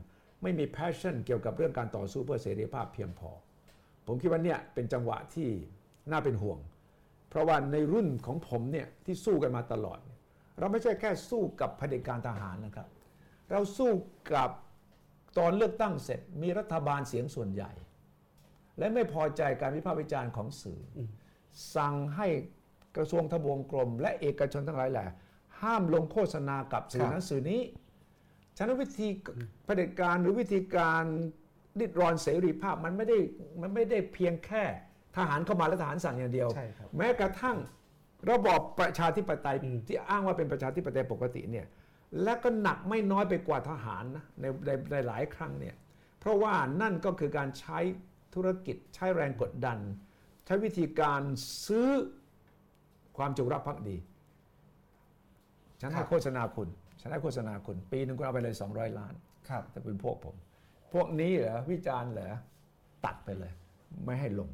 ไม่มี passion เกี่ยวกับเรื่องการต่อสู้เพื่อเสรีภาพเพียงพอ ผมคิดว่าเนี่ยเป็นจังหวะที่น่าเป็นห่วง เพราะว่าในรุ่นของผมเนี่ยที่สู้กันมาตลอดเนี่ยเราไม่ใช่แค่สู้กับเผด็จการทหารนะครับ เราสู้กับ ตอนเลือกตั้งเสร็จมีรัฐบาลเสียงส่วนใหญ่ และไม่พอใจการวิพากษ์วิจารณ์ของสื่ออสั่งให้กระทรวงทบวงกรม และเอกชนทั้งหลายแหละ ห้ามลงโฆษณากับสื่อครับนั้นสื่อนี้ฉะนั้นวิธีเผด็จการหรือวิธีการริดรอนเสรีภาพมันไม่ได้มันไม่ได้เพียงแค่ทหารเข้ามาแล้วทหารสั่งอย่างเดียวใช่ครับแม้กระทั่งระบอบประชาธิปไตยอืมที่อ้างว่าเป็นประชาธิปไตยปกติเนี่ย และก็หนักไม่น้อยไปกว่าทหารนะในในในหลายครั้งเนี่ยเพราะว่านั่นก็คือการใช้ธุรกิจใช้แรงกดดัน ใช้วิธีการซื้อความจงรักภักดี ฉันให้โฆษณาคุณ ฉันให้โฆษณาคุณ ปีหนึ่งคุณเอาไปเลย 200 ล้านครับถ้าเป็นพวกผม พวกนี้เหรอวิจารณ์เหรอตัดไปเลย ไม่ให้ลง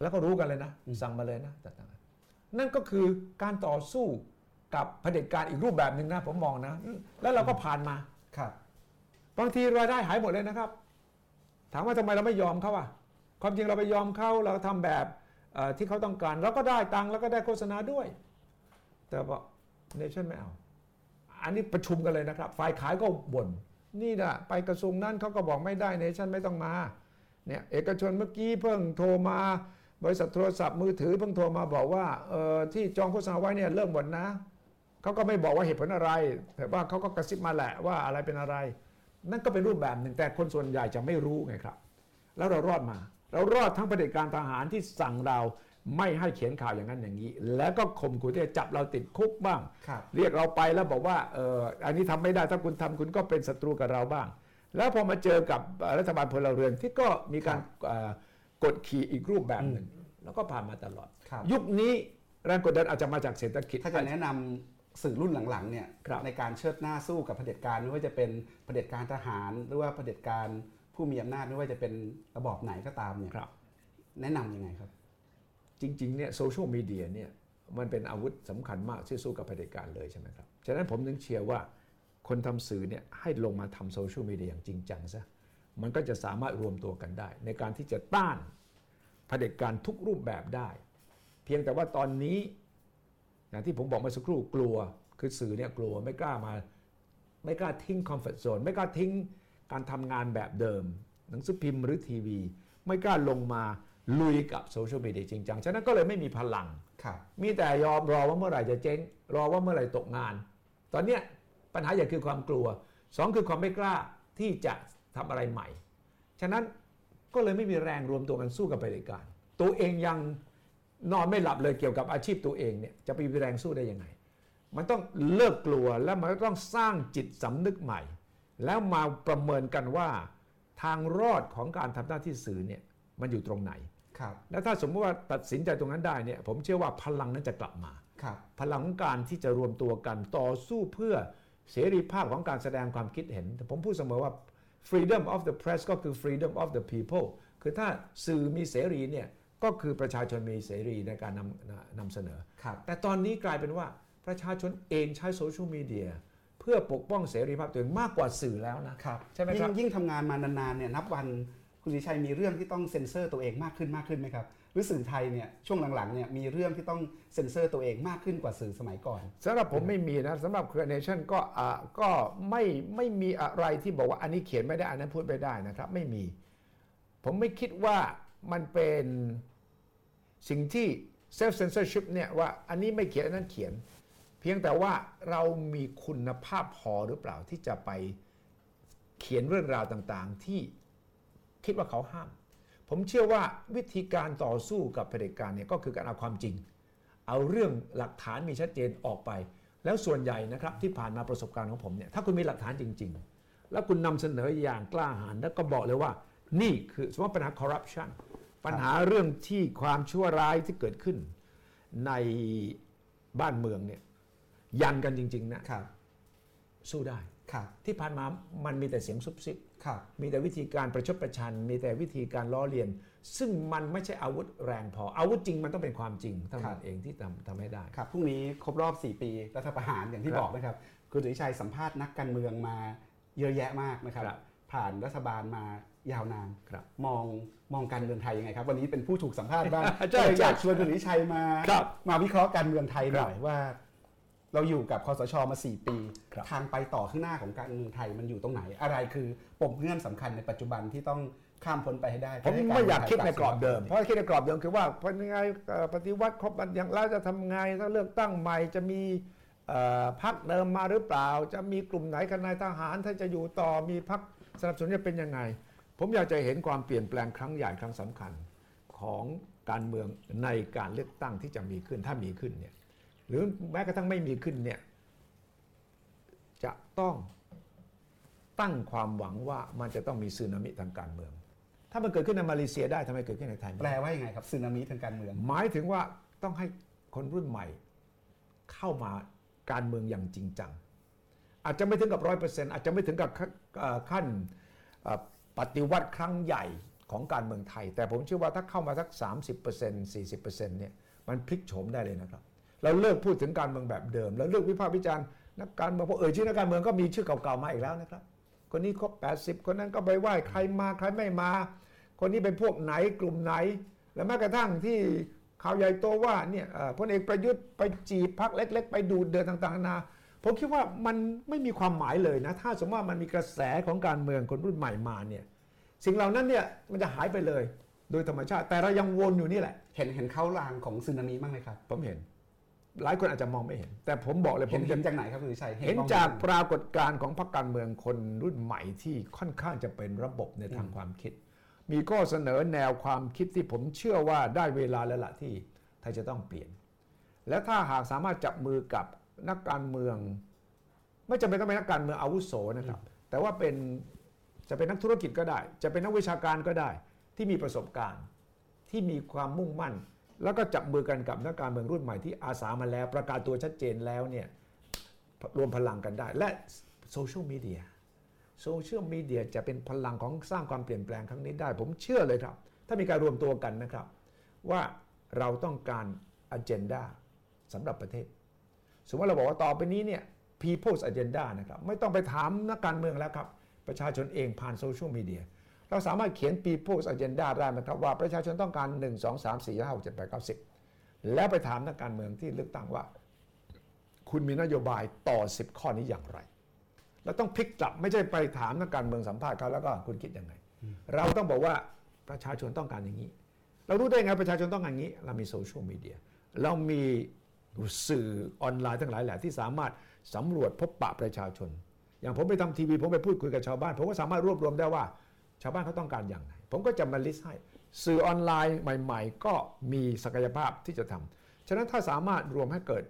แล้วก็รู้กันเลยนะ สั่งมาเลยนะต่างนั่นก็คือการต่อสู้ กับเผด็จการอีกรูปแบบหนึ่งนะผมมองนะ แล้วเราก็ผ่านมาครับบางทีรายได้หายหมดเลยนะครับ ถามว่าทำไมเราไม่ยอมเขาอะความจริงเราไปยอมเขาเราทำแบบเอ่อที่เขาต้องการเราก็ได้ตังค์แล้วก็ได้โฆษณาด้วย แต่ว่าเนชั่นไม่เอา อันนี้ประชุมกันเลยนะครับ ฝ่ายขายก็บ่นนี่นะไปกระทรวงนั้นเขาก็บอกไม่ได้เนชั่นไม่ต้องมาเนี่ยเอกชนเมื่อกี้เพิ่งโทรมา บริษัทโทรศัพท์มือถือเพิ่งโทรมาบอกว่าเออที่จองโฆษณาไว้เนี่ยเลิกหมดนะ เขาก็ไม่บอกว่าเหตุผลอะไร แต่ว่าเขาก็กระซิบมาแหละว่าอะไรเป็นอะไร นั่นก็เป็นรูปแบบหนึ่งแต่คนส่วนใหญ่จะไม่รู้ไงครับ แล้วเรารอดมา เรารอดทั้งเผด็จการทหารที่สั่งเราไม่ให้เขียนข่าวอย่างนั้นอย่างนี้ แล้วก็ข่มขู่ที่จะจับเราติดคุกบ้างครับเรียกเราไปแล้วบอกว่าเอออันนี้ทำไม่ได้ถ้าคุณทำคุณก็เป็นศัตรูกับเราบ้าง แล้วพอมาเจอกับเอ่อรัฐบาลพลเรือนที่ก็มีการเอ่อกดขี่อีกรูปแบบหนึ่ง แล้วก็ผ่านมาตลอดครับยุคนี้แรงกดดันอาจจะมาจากเศรษฐกิจถ้าจะแนะนำ สื่อรุ่นหลังๆเนี่ยครับในการเชิดหน้าสู้กับเผด็จการไม่ว่าจะเป็นเผด็จการทหาร หรือว่าเผด็จการผู้มีอำนาจไม่ว่าจะเป็นระบอบไหนก็ตามเนี่ยครับแนะนำยังไงครับ จริงๆเนี่ยโซเชียลมีเดียเนี่ยมันเป็นอาวุธสำคัญมากที่สู้กับเผด็จการเลยใช่ไหมครับ ฉะนั้นผมถึงเชียร์ว่าคนทำสื่อเนี่ยให้ลงมาทำโซเชียลมีเดียอย่างจริงจังซะ มันก็จะสามารถรวมตัวกันได้ ในการที่จะต้านเผด็จการทุกรูปแบบได้ เพียงแต่ว่าตอนนี้ อย่างที่ผมบอกเมื่อสักครู่กลัวคือสื่อเนี่ยกลัวไม่กล้ามา ไม่กล้าทิ้งคอมฟอร์ z โซนไม่กล้าทิ้งการทำงานแบบเดิม หนังสือพิมพ์หรือทีวี ไม่กล้าลงมาลุยกับโซเชียลมีเดียจริงจังฉะนั้นก็เลยไม่มีพลังครับมีแต่ยอมรอว่าเมื่อไหร่จะเจ๊ง รอว่าเมื่อไหร่ตกงาน ตอนเนี้ยปัญหาใหญ่คือความกลัวสองคือความไม่กล้าที่จะทำอะไรใหม่ ฉะนั้นก็เลยไม่มีแรงรวมตัวกันสู้กับเผด็จการ ตัวเองยัง นอนไม่หลับเลยเกี่ยวกับอาชีพตัวเองเนี่ยจะไปมีแรงสู้ได้ยังไง มันต้องเลิกกลัวแล้วมันก็ต้องสร้างจิตสำนึกใหม่ แล้วมาประเมินกันว่า ทางรอดของการทำหน้าที่สื่อเนี่ยมันอยู่ตรงไหนครับแล้วถ้าสมมติว่าตัดสินใจตรงนั้นได้เนี่ยผมเชื่อว่าพลังนั้นจะกลับมาครับพลังของการที่จะรวมตัวกันต่อสู้เพื่อเสรีภาพของการแสดงความคิดเห็น แต่ผมพูดเสมอว่า freedom of the press ก็คือ freedom of the people คือถ้าสื่อมีเสรีเนี่ย ก็คือประชาชนมีเสรีในการนำนำเสนอครับแต่ตอนนี้กลายเป็นว่าประชาชนเองใช้โซเชียลมีเดียเพื่อปกป้องเสรีภาพตัวเองมากกว่าสื่อแล้วนะครับใช่ไหมครับยิ่งยิ่งทำงานมานานๆเนี่ยนับวันคุณสุทธิชัยมีเรื่องที่ต้องเซ็นเซอร์ตัวเองมากขึ้นมากขึ้นไหมครับหรือสื่อไทยเนี่ยช่วงหลังๆเนี่ยมีเรื่องที่ต้องเซ็นเซอร์ตัวเองมากขึ้นกว่าสื่อสมัยก่อนสำหรับผมไม่มีนะสำหรับเครือเนชั่นก็อ่าก็ไม่ไม่มีอะไรที่บอกว่าอันนี้เขียนไม่ได้อันนั้นพูดไม่ได้นะครับ ไม่มี ผมไม่คิดว่า มันเป็นสิ่งที่ self censorship เนี่ยว่าอันนี้ไม่เขียนอันนั้นเขียน เพียงแต่ว่าเรามีคุณภาพพอหรือเปล่าที่จะไปเขียนเรื่องราวต่างๆ ที่คิดว่าเขาห้าม ผมเชื่อว่าวิธีการต่อสู้กับเผด็จการเนี่ยก็คือการเอาความจริง เอาเรื่องหลักฐานมีชัดเจนออกไป แล้วส่วนใหญ่นะครับที่ผ่านมาประสบการณ์ของผมเนี่ยถ้าคุณมีหลักฐานจริง ๆ แล้วคุณนำเสนออย่างกล้าหาญแล้วก็บอกเลยว่า นี่คือสมมติปัญหาคอร์รัปชัน ปัญหาเรื่องที่ความชั่วร้ายที่เกิดขึ้น ในบ้านเมืองเนี่ยยันกันจริง ๆ นะครับ สู้ได้ครับที่ผ่านมามันมีแต่เสียงซุบซิบครับมีแต่วิธีการประชดประชัน มีแต่วิธีการล้อเลียน ซึ่งมันไม่ใช่อาวุธแรงพอ อาวุธจริงมันต้องเป็นความจริงเท่าครันั้บ นเองที่ทำทำให้ได้ ครับพรุ่งนี้ครบรอบ 4 ปีรัฐประหารอย่างที่ครับบอกนะครับ คุณสิชัยสัมภาษณ์นักการเมืองมาเยอะแยะมากนะครับ ครับผ่านรัฐบาลมา ยาวนานครับมองมองการเมืองไทยยังไงครับ วันนี้เป็นผู้ถูกสัมภาษณ์บ้างใช่ก็เลยอยากใช่ชวนคุณสิชัยมาครับมาวิเคราะห์การเมืองไทยหน่อยครับว่า เราอยู่กับคอสชมา 4 ปีครับทางไปต่อข้างหน้าของการเมืองไทยมันอยู่ตรงไหน อะไรคือปมเงื่อนสำคัญในปัจจุบันที่ต้องข้ามพ้นไปให้ได้ผมให้รไม่อยากเมืงไทคิดในกรอบเดิมลัเพราะคิดในกรอบเดิมคือว่าเป็นยังไงเอ่อปฏิวัติครบมันอย่างแล้วจะทำไงถ้าเลือกตั้งใหม่จะมีเอ่อพรรคเดิมมาหรือเปล่า จะมีกลุ่มไหนกันนายทหารถ้าจะอยู่ต่อมีพรรคสนับสนุนจะเป็นยังไง ผมอยากจะเห็นความเปลี่ยนแปลงครั้งใหญ่ครั้งสำคัญของการเมืองในการเลือกตั้งที่จะมีขึ้นถ้ามีขึ้นเนี่ยหรือแม้กระทั่งไม่มีขึ้นเนี่ยจะต้องตั้งความหวังว่ามันจะต้องมีสึนามิทางการเมือง ถ้ามันเกิดขึ้นในมาเลเซียได้ทำไมเกิดขึ้นในไทยไม่แปลว่ายังไงครับสึนามิทางการเมือง หมายถึงว่าต้องให้คนรุ่นใหม่เข้ามาการเมืองอย่างจริงจัง อาจจะไม่ถึงกับร้อยเปอร์เซ็นต์อาจจะไม่ถึงกับขั้น ปฏิวัติครั้งใหญ่ของการเมืองไทย แต่ผมเชื่อว่าถ้าเข้ามาสัก 30% 40%เนี่ยมันพลิกโฉมได้เลยนะครับ เราเลิกพูดถึงการเมืองแบบเดิม แล้วเลิกวิพากษ์วิจารณ์นักการเมืองเพราะเอ่ยชื่อนักการเมืองก็มีชื่อเก่าๆมาอีกแล้วนะครับ คนนี้ครบ80 คนนั้นก็ไปไหว้ใครมาใครไม่มา คนนี้เป็นพวกไหนกลุ่มไหน และแม้กระทั่งที่ข่าวใหญ่โตว่าเนี่ยพลเอกประยุทธ์ไปจีบพักเล็ก ๆ ไปดูดเดือนต่างๆนานาผมคิดว่ามันไม่มีความหมายเลยนะ ถ้าสมมติว่ามันมีกระแสของการเมืองคนรุ่นใหม่มาเนี่ย สิ่งเหล่านั้นเนี่ยมันจะหายไปเลย โดยธรรมชาติ แต่เรายังวนอยู่นี่แหละ เห็นเห็นเขาลางของสึนามิบ้างไหมครับ ผมเห็น หลายคนอาจจะมองไม่เห็น แต่ผมบอกเลยผเห็นมเห็จะนจากไหนครับคุณวิชัยเห็นบ้งไหมจากปรากฏการณ์ของพรรคการเมืองคนรุ่นใหม่ที่ค่อนข้างจะเป็นระบบในทางความคิด มีข้อเสนอแนวความคิดที่ผมเชื่อว่าได้เวลาแล้วล่ะที่ไทยจะต้องเปลี่ยน และถ้าหากสามารถจับมือกับนักการเมือง ไม่จำเป็นต้องเป็นนักการเมืองอาวุโสนะครับ แต่ว่าเป็น จะเป็นนักธุรกิจก็ได้ จะเป็นนักวิชาการก็ได้ ที่มีประสบการณ์ ที่มีความมุ่งมั่น แล้วก็จับมือกันกับนักการเมืองรุ่นใหม่ที่อาสามาแล้วประกาศตัวชัดเจนแล้วเนี่ยรวมพลังกันได้ และโซเชียลมีเดียโซเชียลมีเดียจะเป็นพลังของสร้างความเปลี่ยนแปลงครั้งนี้ได้ ผมเชื่อเลยครับ ถ้ามีการรวมตัวกันนะครับ ว่าเราต้องการ agenda สำหรับประเทศ สมมติเราบอกว่าต่อไปนี้เนี่ย people's agenda นะครับ ไม่ต้องไปถามนักการเมืองแล้วครับ ประชาชนเองผ่านโซเชียลมีเดียเราสามารถเขียน people's agenda ได้ไหมครับว่าประชาชนต้องการ 1 2 3 4 5 6 7 8 9 10 แล้วไปถามนักการเมืองที่เลือกตั้งว่า คุณมีนโยบายต่อ 10 ข้อนี้อย่างไร เราต้องพลิกกลับไม่ใช่ไปถามนักการเมืองสัมภาษณ์เขาแล้วก็คุณคิดยังไง เราต้องบอกว่าประชาชนต้องการอย่างนี้ เรารู้ได้ไงประชาชนต้องการอย่างนี้ เรามีโซเชียลมีเดียเรามีสื่อออนไลน์ทั้งหลายแหละที่สามารถสำรวจพบปะประชาชน อย่างผมไปทำทีวีผมไปพูดคุยกับชาวบ้าน ผมก็สามารถรวบรวมได้ว่า ชาวบ้านเขาต้องการอย่างไร ผมก็จะมาลิสต์ให้ สื่อออนไลน์ใหม่ ๆ ก็มีศักยภาพที่จะทำฉะนั้นถ้าสามารถรวมให้เกิด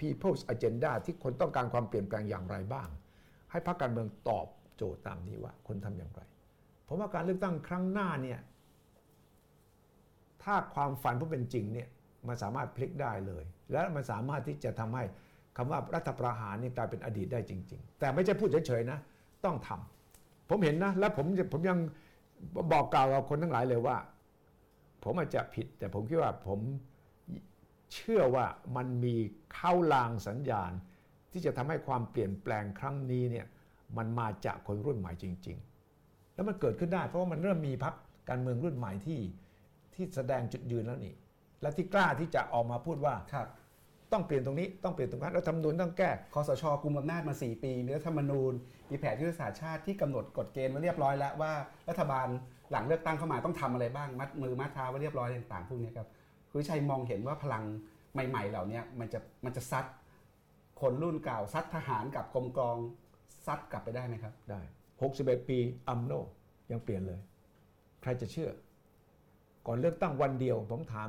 people's agenda ที่คนต้องการความเปลี่ยนแปลงอย่างไรบ้าง ให้พรรคการเมืองตอบโจทย์ตามนี้ว่า คนทำอย่างไร ผมว่าการเลือกตั้งครั้งหน้าเนี่ยถ้าความฝันผู้เป็นจริงเนี่ยมันสามารถพลิกได้เลย และมันสามารถที่จะทำให้ คำว่ารัฐประหารนี่กลายเป็นอดีตได้จริง ๆ แต่ไม่ใช่พูดเฉยๆนะ ต้องทำผมเห็นนะ และผมผมยังบอกกล่าวกับคนทั้งหลายเลยว่า ผมอาจจะผิด แต่ผมคิดว่าผมเชื่อว่ามันมีเข้าลางสัญญาณ ที่จะทำให้ความเปลี่ยนแปลงครั้งนี้เนี่ยมันมาจากคนรุ่นใหม่จริง ๆ แล้วมันเกิดขึ้นได้ เพราะว่ามันเริ่มมีพักการเมืองรุ่นใหม่ที่ที่แสดงจุดยืนแล้วนี่ และที่กล้าที่จะออกมาพูดว่าครับ ต้องเปลี่ยนตรงนี้ต้องเปลี่ยนตรงนั้นรัฐธรรมนูญต้องแก้คอสชกุมอำนาจมา 4 ปีมีรัฐธรรมนูญมีแผนยุทธศาสตร์ชาติที่กำหนดกฎเกณฑ์ไว้เรียบร้อยแล้วว่ารัฐบาลหลังเลือกตั้งเข้ามาต้องทำอะไรบ้างมัดมือมัดเท้าไว้เรียบร้อยต่างๆพวกนี้ครับคุณวิชัยมองเห็นว่าพลังใหม่ ๆ เหล่านี้มันจะมันจะซัดคนรุ่นเก่าซัดทหารกับกรมกรองซัดกลับไปได้ไหมครับ ได้ 61 ปีอัมโนยังเปลี่ยนเลย ใครจะเชื่อ ก่อนเลือกตั้งวันเดียว ผมถาม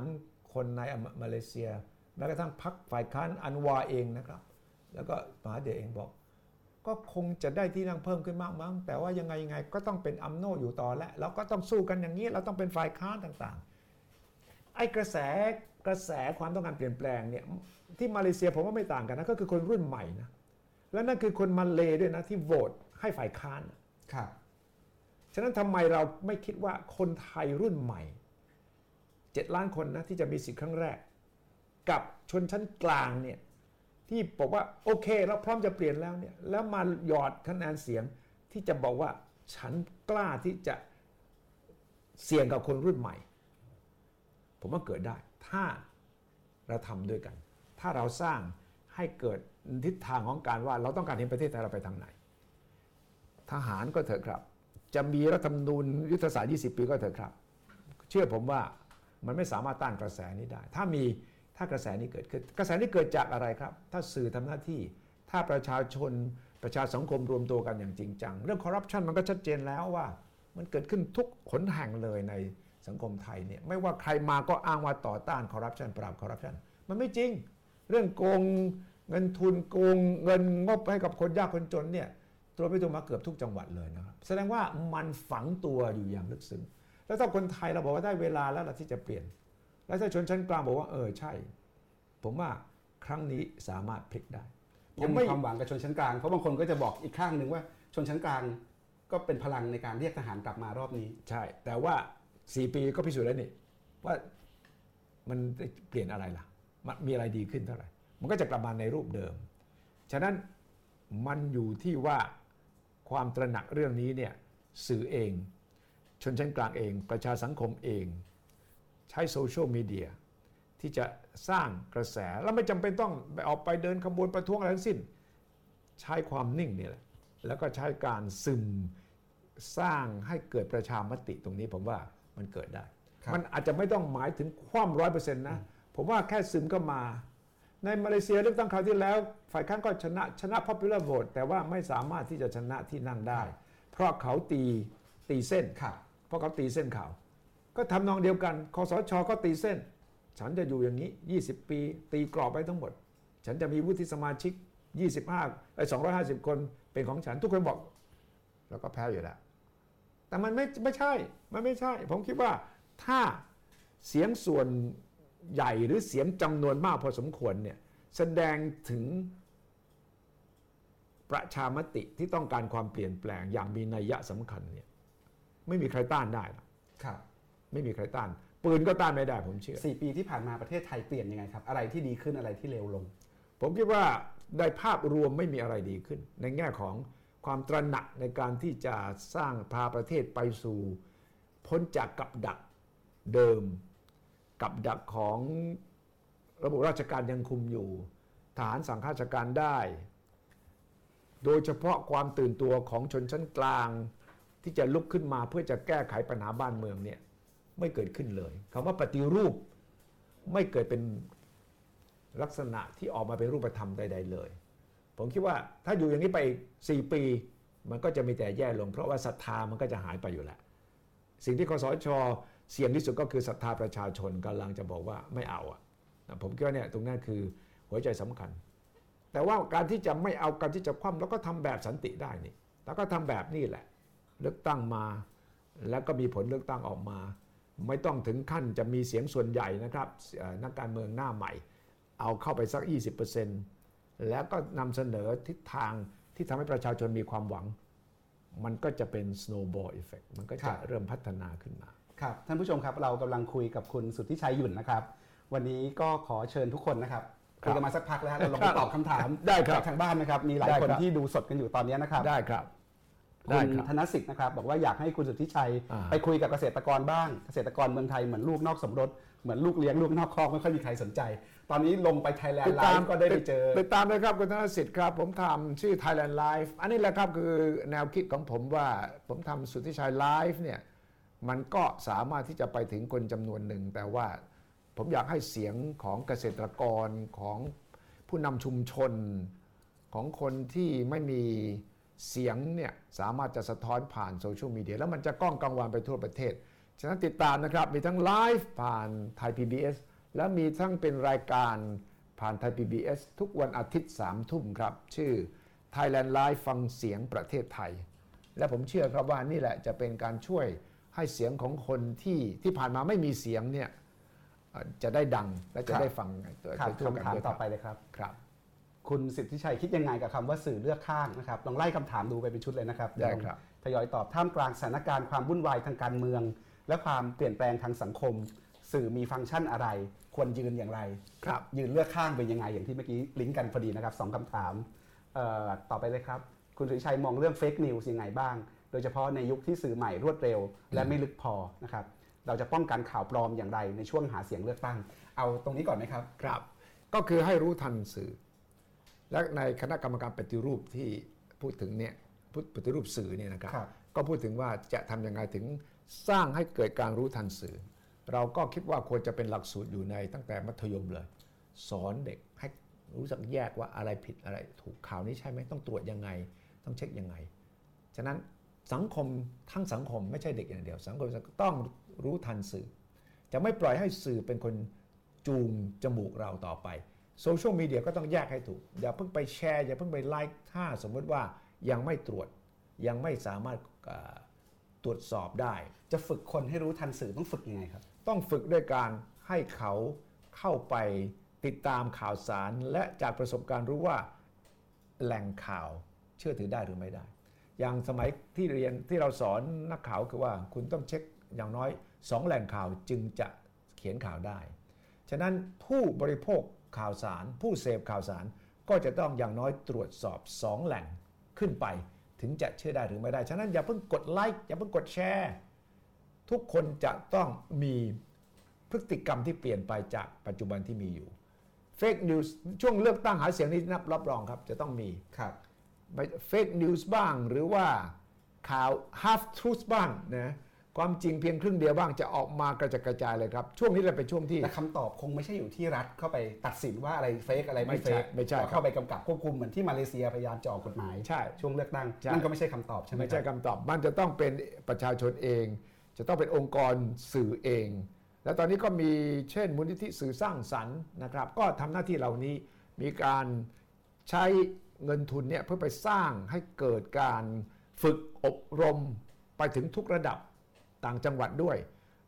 คนในมาเลเซีย แม้กระทั่งพรรคฝ่ายค้านอันวาเองนะครับ แล้วก็มหาเดชเองบอก ก็คงจะได้ที่นั่งเพิ่มขึ้นมากมั้งแต่ว่ายังไงยังไงก็ต้องเป็นอัมโนอยู่ต่อแล้วเราก็ต้องสู้กันอย่างนี้เราต้องเป็นฝ่ายค้านต่างๆ ไอ้กระแสกระแสความต้องการเปลี่ยนแปลงเนี่ยที่มาเลเซียผมว่าไม่ต่างกันนะก็คือคนรุ่นใหม่นะและนั่นคือคนมาเลด้วยนะที่โหวตให้ฝ่ายค้านครับฉะนั้นทำไมเราไม่คิดว่าคนไทยรุ่นใหม่ 7 ล้านคนนะที่จะมีสิทธิ์ครั้งแรก กับชนชั้นกลางเนี่ยที่บอกว่าโอเคเราพร้อมจะเปลี่ยนแล้วเนี่ยแล้วมาหยอดคะแนนเสียงที่จะบอกว่าฉันกล้าที่จะเสี่ยงกับคนรุ่นใหม่ ผมว่าเกิดได้ ถ้าเราทำด้วยกัน ถ้าเราสร้างให้เกิดทิศทางของการว่า เราต้องการเห็นประเทศไทยเราไปทางไหน ทหารก็เถอะครับ จะมีรัฐธรรมนูญยุทธศาสตร์ 20 ปีก็เถอะครับ เชื่อผมว่ามันไม่สามารถต้านกระแสนี้ได้ ถ้ามี ถ้ากระแสนี้เกิดขึ้น กระแสนี้เกิดจากอะไรครับ ถ้าสื่อทำหน้าที่ ถ้าประชาชนประชาสังคมรวมตัวกันอย่างจริงจัง เรื่องคอร์รัปชันมันก็ชัดเจนแล้วว่า มันเกิดขึ้นทุกขนแห่งเลยในสังคมไทยเนี่ยไม่ว่าใครมาก็อ้างว่าต่อต้านคอร์รัปชันปราบคอร์รัปชันมันไม่จริง เรื่องโกงเงินทุนโกงเงินงบให้กับคนยากคนจนเนี่ยตัวไปตัวมาเกือบทุกจังหวัดเลยนะครับแสดงว่ามันฝังตัวอยู่อย่างลึกซึ้งแล้วถ้าคนไทยเราบอกว่าได้เวลาแล้วล่ะที่จะเปลี่ยน แล้วถ้าชนชั้นกลางบอกว่าเออใช่ ผมว่าครั้งนี้สามารถพลิกได้ผยัมงมีไม่ความหวังกับชนชั้นกลางเพราะบางคนก็จะบอกอีกข้างหนึ่งว่าชนชั้นกลางก็เป็นพลังในการเรียกทหารกลับมารอบนี้ ใช่ แต่ว่า 4 ปีก็พิสูจน์แล้วนี่ว่ามันได้เปลี่ยนอะไรล่ะ มันมีอะไรดีขึ้นเท่าไหร่ มันก็จะกลับมาในรูปเดิม ฉะนั้นมันอยู่ที่ว่าความตระหนักเรื่องนี้เนี่ยสื่อเอง ชนชั้นกลางเอง ประชาสังคมเอง ใช้โซเชียลมีเดียที่จะสร้างกระแสแล้วไม่จำเป็นต้องไปออกไปเดินขบวนประท้วงอะไรทั้งสิ้น ใช้ความนิ่งนี่แหละแล้วก็ใช้การซึมสร้างให้เกิดประชามติตรงนี้ผมว่ามันเกิดได้ครับมันอาจจะไม่ต้องหมายถึงความร้อยเปอร์เซ็นต์นะ ผมว่าแค่ซึมก็มา ในมาเลเซียเลือกตั้งคราวที่แล้ว ฝ่ายค้านก็ชนะชนะ popular vote แต่ว่าไม่สามารถที่จะชนะที่นั่งได้ เพราะเขาตีตีเส้นครับเพราะเขาตีเส้นเขา ก็ทำนองเดียวกันคอสชก็ตีเส้น ฉันจะอยู่อย่างนี้ 20 ปี ตีกรอบไปทั้งหมด ฉันจะมีวุฒิสมาชิก 25ไอ้250 คนเป็นของฉันทุกคนบอก แล้วก็แพ้อยู่แล้ว แต่มันไม่ไม่ใช่มันไม่ใช่ ผมคิดว่าถ้าเสียงส่วนใหญ่หรือเสียงจำนวนมากพอสมควรเนี่ยแสดงถึงประชามติที่ต้องการความเปลี่ยนแปลงอย่างมีนัยยะสำคัญเนี่ยไม่มีใครต้านได้หรอกครับ ไม่มีใครต้าน ปืนก็ต้านไม่ได้ผมเชื่อสี่ปีที่ผ่านมาประเทศไทยเปลี่ยนยังไงครับ อะไรที่ดีขึ้นอะไรที่เลวลง ผมคิดว่าในภาพรวมไม่มีอะไรดีขึ้น ในแง่ของความตระหนักในการที่จะสร้างพาประเทศไปสู่ พ้นจากกับดักเดิม กับดักของระบบราชการยังคุมอยู่ทหารสั่งข้าราชการได้ โดยเฉพาะความตื่นตัวของชนชั้นกลางที่จะลุกขึ้นมาเพื่อจะแก้ไขปัญหาบ้านเมืองเนี่ย ไม่เกิดขึ้นเลยคำว่าปฏิรูปไม่เกิดเป็นลักษณะที่ออกมาเป็นรูปธรรมใด ๆ เลย ผมคิดว่าถ้าอยู่อย่างนี้ไปอีก4ปี มันก็จะมีแต่แย่ลง เพราะว่าศรัทธามันก็จะหายไปอยู่แล้วสิ่งที่คสชเสี่ยงที่สุดก็คือศรัทธาประชาชนกำลังจะบอกว่าไม่เอาอะนะผมคิดว่าเนี่ยตรงนั้นคือหัวใจสำคัญ แต่ว่าการที่จะไม่เอาการที่จะคว่ำแล้วก็ทำแบบสันติได้นี่แล้วก็ทำแบบนี้แหละ เลือกตั้งมา แล้วก็มีผลเลือกตั้งออกมา ไม่ต้องถึงขั้นจะมีเสียงส่วนใหญ่นะครับเอ่อนักการเมืองหน้าใหม่ เอาเข้าไปสัก 20%แล้วก็นำเสนอทิศทางที่ทำให้ประชาชนมีความหวัง มันก็จะเป็น snowball effect มันก็ครัจะบเริ่มพัฒนาขึ้นมา ครับ ท่านผู้ชมครับเรากำลังคุยกับคุณสุทธิชัยหยุ่นนะครับ วันนี้ก็ขอเชิญทุกคนนะครับครับคุยกันมาสักพักแล้วเราลองไปตอบคำถามได้ครับจากทางบ้านนะครับ มีหลายได้คนครับที่ดูสดกันอยู่ตอนนี้นะครับได้ครับ คุได้ณครับธนสิทธิ์นะครับบอกว่าอยากให้คุณสุทธิชัยอ่าไปคุยกับเกษตรกรบ้างเกษตรกรเมืองไทยเหมือนลูกนอกสมรสเหมือนลูกเลี้ยงลูกนอกคอกไม่ค่อยมีใครสนใจ ตอนนี้ลงไปไทยแลนด์ไลฟ์ก็ได้ไปเจอติดตามเลยครับคุณธนสิทธิ์ครับ ผมทำชื่อ Thailand Live อันนี้แหละครับคือแนวคิดของผมว่าผมทำสุทธิชัยไลฟ์เนี่ยมันก็สามารถที่จะไปถึงคนจำนวนหนึ่ง แต่ว่าผมอยากให้เสียงของเกษตรกรของผู้นำชุมชนของคนที่ไม่มี เสียงเนี่ยสามารถจะสะท้อนผ่านโซเชียลมีเดียแล้วมันจะก้องกังวานไปทั่วประเทศ ฉะนั้นติดตามนะครับ มีทั้งไลฟ์ผ่านไทย PBS และมีทั้งเป็นรายการผ่านไทย PBS ทุกวันอาทิตย์3ทุ่มครับ ชื่อ Thailand Live ฟังเสียงประเทศไทย และผมเชื่อครับว่านี่แหละจะเป็นการช่วยให้เสียงของคนที่ที่ผ่านมาไม่มีเสียงเนี่ยเอ่อจะได้ดังและจะครับได้ฟังตัวครับไปทั่วกันคำถามด้วยต่อไปเลยครับครับ คุณสิทธิชัยคิดยังไงกับคำว่าสื่อเลือกข้างนะครับลองไล่คำถามดูไปเป็นชุดเลยนะครับได้ครับทยอยตอบท่ามกลางสถานการณ์ความวุ่นวายทางการเมือง และความเปลี่ยนแปลงทางสังคม สื่อมีฟังก์ชันอะไร ควรยืนอย่างไรครับยืนเลือกข้างเป็นยังไงอย่างที่เมื่อกี้ลิงก์กันพอดีนะครับสองคำถามเอ่อต่อไปเลยครับ คุณสุทธิชัยมองเรื่องเฟกนิวส์ยังไงบ้าง โดยเฉพาะในยุคที่สื่อใหม่รวดเร็ว และไม่ลึกพอนะครับเราจะป้องกันข่าวปลอมอย่างไรในช่วงหาเสียงเลือกตั้ง เอาตรงนี้ก่อนไหมครับครับ ก็คือให้รู้ทันสื่อ และในคณะกรรมการปฏิรูปที่พูดถึงเนี่ยพูดปฏิรูปสื่อเนี่ยนะครับครับก็พูดถึงว่าจะทำยังไงถึงสร้างให้เกิดการรู้ทันสื่อ เราก็คิดว่าควรจะเป็นหลักสูตรอยู่ในตั้งแต่มัธยมเลย สอนเด็กให้รู้จักแยกว่าอะไรผิดอะไร ถูกข่าวนี้ใช่ไหมต้องตรวจยังไง ต้องเช็คยังไง ฉะนั้นสังคมทั้งสังคมไม่ใช่เด็กอย่างเดียว สังคมต้องรู้ทันสื่อ จะไม่ปล่อยให้สื่อเป็นคนจูงจมูกเราต่อไป โซเชียลมีเดียก็ต้องแยกให้ถูก อย่าเพิ่งไปแชร์ อย่าเพิ่งไปไลค์ถ้าสมมติว่ายังไม่ตรวจยังไม่สามารถเอ่อตรวจสอบได้ จะฝึกคนให้รู้ทันสื่อต้องฝึกยังไงครับ ต้องฝึกด้วยการให้เขาเข้าไปติดตามข่าวสาร และจากประสบการณ์รู้ว่าแหล่งข่าวเชื่อถือได้หรือไม่ได้ อย่างสมัยที่เรียนที่เราสอนนักข่าวคือว่าคุณต้องเช็คอย่างน้อยสองแหล่งข่าวจึงจะเขียนข่าวได้ ฉะนั้นผู้บริโภค ข่าวสาร ผู้เสพข่าวสาร ก็จะต้องอย่างน้อยตรวจสอบ 2 แหล่งขึ้นไป ถึงจะเชื่อได้หรือไม่ได้ ฉะนั้นอย่าเพิ่งกดไลค์อย่าเพิ่งกดแชร์ทุกคนจะต้องมีพฤติกรรมที่เปลี่ยนไปจากปัจจุบันที่มีอยู่ fake news ช่วงเลือกตั้งหาเสียงนี้นับรับรองครับ จะต้องมีครับ fake news บ้างหรือว่าข่าว half truth บ้างนะ ความจริงเพียงครึ่งเดียวบ้างจะออกมากระจัดกระจายเลยครับ ช่วงนี้แหละเป็นช่วงที่แต่คำตอบคงไม่ใช่อยู่ที่รัฐเข้าไปตัดสินว่าอะไรเฟกอะไรไม่ไม่เฟใช่กไม่ใช่ครับเข้าไปกำกับควบคุมเหมือนที่มาเลเซียพยายามจะออกกฎหมายใช่ช่วงเลือกตั้งใช่นั่นก็ไม่ใช่คำตอบใช่ไหมไม่ใช่ครับคำตอบมันจะต้องเป็นประชาชนเอง จะต้องเป็นองค์กรสื่อเอง แล้วตอนนี้ก็มีเช่นมูลนิธิสื่อสร้างสรรค์นะครับ ก็ทำหน้าที่เหล่านี้มีการใช้เงินทุนเนี่ยเพื่อไปสร้างให้เกิดการฝึกอบรมไปถึงทุกระดับ ต่างจังหวัดด้วย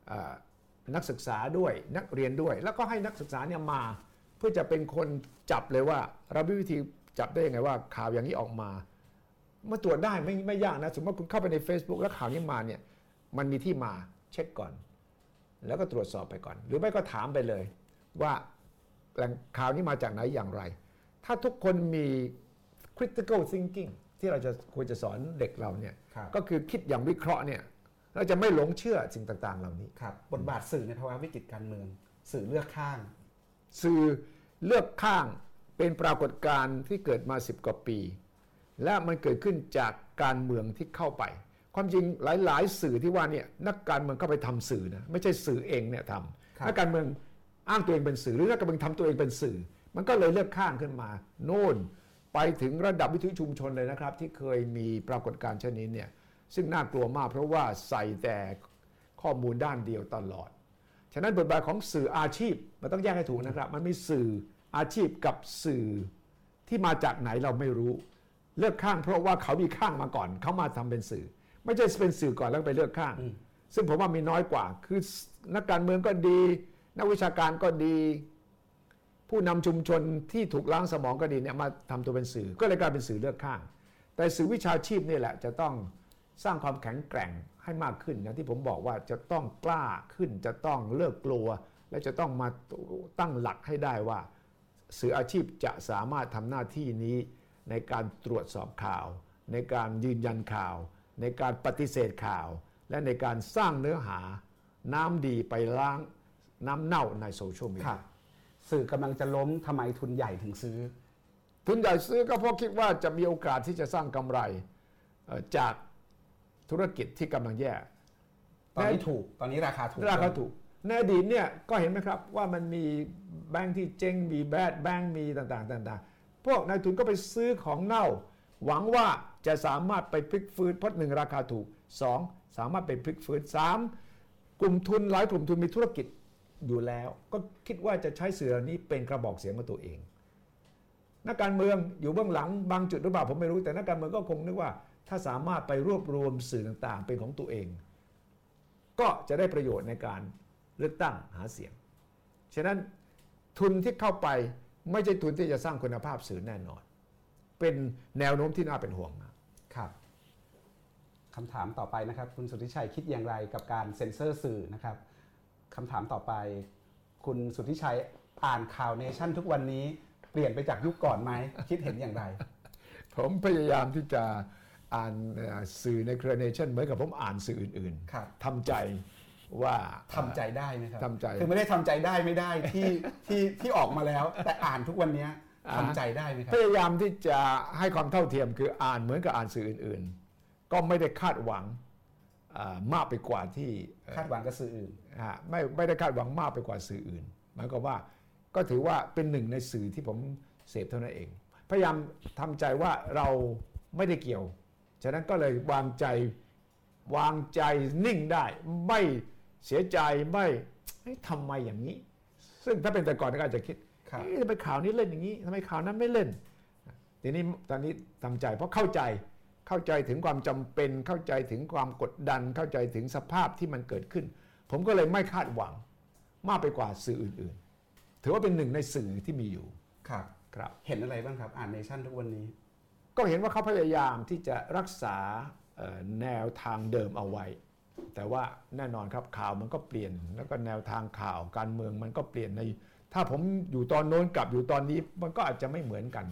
เอ่อนักศึกษาด้วยนักเรียนด้วย แล้วก็ให้นักศึกษาเนี่ยมา เพื่อจะเป็นคนจับเลยว่าเรามีวิธีจับได้ยังไงว่าข่าวอย่างนี้ออกมามาตรวจได้ไม่ไม่ยากนะสมมติว่าคุณเข้าไปใน Facebook แล้วข่าวนี้มาเนี่ยมันมีที่มาเช็คก่อน แล้วก็ตรวจสอบไปก่อน หรือไม่ก็ถามไปเลย ว่าแหล่งข่าวนี้มาจากไหนอย่างไร ถ้าทุกคนมี critical thinking ที่เราจะควรจะสอนเด็กเราเนี่ยครับก็คือคิดอย่างวิเคราะห์เนี่ย เราจะไม่หลงเชื่อสิ่งต่าง ๆ เหล่านี้ครับบทบาทสื่อในภาวะวิกฤตการเมือง สื่อเลือกข้าง สื่อเลือกข้างเป็นปรากฏการณ์ที่เกิดมา 10 กว่าปี และมันเกิดขึ้นจากการเมืองที่เข้าไป ความจริงหลาย ๆ สื่อที่ว่าเนี่ยนักการเมืองเข้าไปทำสื่อนะไม่ใช่สื่อเองเนี่ยทครับำนักการเมืองอ้างตัวเองเป็นสื่อหรือนักการเมืองทำตัวเองเป็นสื่อ มันก็เลยเลือกข้างขึ้นมา โน่นไปถึงระดับวิทยุชุมชนเลยนะครับ ที่เคยมีปรากฏการณ์เช่นนี้เนี่ย ซึ่งน่ากลัวมากเพราะว่าใส่แต่ข้อมูลด้านเดียวตลอด ฉะนั้นบทบาทของสื่ออาชีพมันต้องแยกให้ถูกนะครับ มันมีสื่ออาชีพกับสื่อที่มาจากไหนเราไม่รู้ เลือกข้างเพราะว่าเขามีข้างมาก่อน เขามาทำเป็นสื่อ ไม่ใช่เป็นสื่อก่อนแล้วไปเลือกข้าง ซึ่งผมว่ามีน้อยกว่า คือนักการเมืองก็ดี นักวิชาการก็ดี ผู้นำชุมชนที่ถูกล้างสมองก็ดีเนี่ยมาทำตัวเป็นสื่อ ก็เลยกลายเป็นสื่อเลือกข้าง แต่สื่อวิชาชีพนี่แหละจะต้อง สร้างความแข็งแกร่งให้มากขึ้นอย่างที่ผมบอกว่าจะต้องกล้าขึ้นจะต้องเลิกกลัว และจะต้องมาตั้งหลักให้ได้ว่าสื่ออาชีพจะสามารถทำหน้าที่นี้ในการตรวจสอบข่าว ในการยืนยันข่าว ในการปฏิเสธข่าว และในการสร้างเนื้อหาน้ำดีไปล้างน้ำเน่าในโซเชียลมีคเดีรัยบสื่อกำลังจะล้มทำไมทุนใหญ่ถึงซื้อ ทุนใหญ่ซื้อก็เพราะคิดว่าจะมีโอกาสที่จะสร้างกำไรเอ่อจาก ธุรกิจที่กำลังแย่ตอนนี้ถูกตอนนี้ราคาถูกราคาถูกในอดีตเนี่ยก็เห็นไหมครับว่ามันมีแบงค์ที่เจ๊งมีแบดแบงค์มีต่างๆต่างๆ พวกนายทุนก็ไปซื้อของเน่า หวังว่าจะสามารถไปพลิกฟื้นเพราะหนึ่งราคาถูกสองสามารถไปพลิกฟื้นสามกลุ่มทุนหลายกลุ่มทุนมีธุรกิจอยู่แล้ว ก็คิดว่าจะใช้สื่อเหล่านี้เป็นกระบอกเสียงของตัวเองนักการเมืองอยู่เบื้องหลังบางจุดหรือเปล่าผมไม่รู้แต่นักการเมืองก็คงนึกว่า ถ้าสามารถไปรวบรวมสื่อต่างๆ เป็นของตัวเอง ก็จะได้ประโยชน์ในการเลือกตั้งหาเสียง ฉะนั้นทุนที่เข้าไปไม่ใช่ทุนที่จะสร้างคุณภาพสื่อแน่นอน เป็นแนวโน้มที่น่าเป็นห่วงนะครับคำถามต่อไปนะครับ คุณสุทธิชัยคิดอย่างไรกับการเซ็นเซอร์สื่อนะครับคำถามต่อไป คุณสุทธิชัยอ่านข่าวเนชั่นทุกวันนี้เปลี่ยนไปจากยุคก่อนไหม คิดเห็นอย่างไร ผมพยายามที่จะ อ่านเอ่อสื่อในเครือเนชั่นเหมือนกับผมอ่านสื่ออื่นครับๆทำใจว่าทำใจได้ไหมครับทำใจคือไม่ได้ทำใจได้ไม่ได้ที่ที่ที่ออกมาแล้ว แต่อ่านทุกวันเนี้ยอ่าทำใจได้ไหมครัพบยายามที่จะให้ความเท่าเทียมคืออ่านเหมือนกับอ่านสื่ออื่นๆ ก็ไม่ได้คาดหวังอ่ามากไปกว่าที่เอ่อคาดหวังกับสื่ออื่นฮะไม่ไม่ได้คาดหวังมากไปกว่าสื่ออื่นหมายความว่าก็ถือว่าเป็นหนึ่งในสื่อที่ผมเสพเท่านั้นเอง พยายามทำใจว่าเราไม่ได้เกี่ยว ฉะนั้นก็เลยวางใจวางใจนิ่งได้ ไม่เสียใจไม่เฮ้ยทำไมอย่างนี้ ซึ่งถ้าเป็นแต่ก่อนก็อาจจะคิดครับเอ๊ะทำไมข่าวนี้เล่นอย่างนี้ทำไมข่าวนั้นไม่เล่น ทีนี้ตอนนี้ทำใจเพราะเข้าใจเข้าใจถึงความจำเป็นเข้าใจถึงความกดดัน เข้าใจถึงสภาพที่มันเกิดขึ้น ผมก็เลยไม่คาดหวังมากไปกว่าสื่ออื่น ๆ ถือว่าเป็นหนึ่งในสื่อที่มีอยู่ครับครับ เห็นอะไรบ้างครับ อ่านเนชั่นทุกวันนี้ ก็เห็นว่าเขาพยายามที่จะรักษาเอ่อแนวทางเดิมเอาไว้ แต่ว่าแน่นอนครับข่าวมันก็เปลี่ยน แล้วก็แนวทางข่าวการเมืองมันก็เปลี่ยนใน ถ้าผมอยู่ตอนโน้นกับอยู่ตอนนี้มันก็อาจจะไม่เหมือนกัน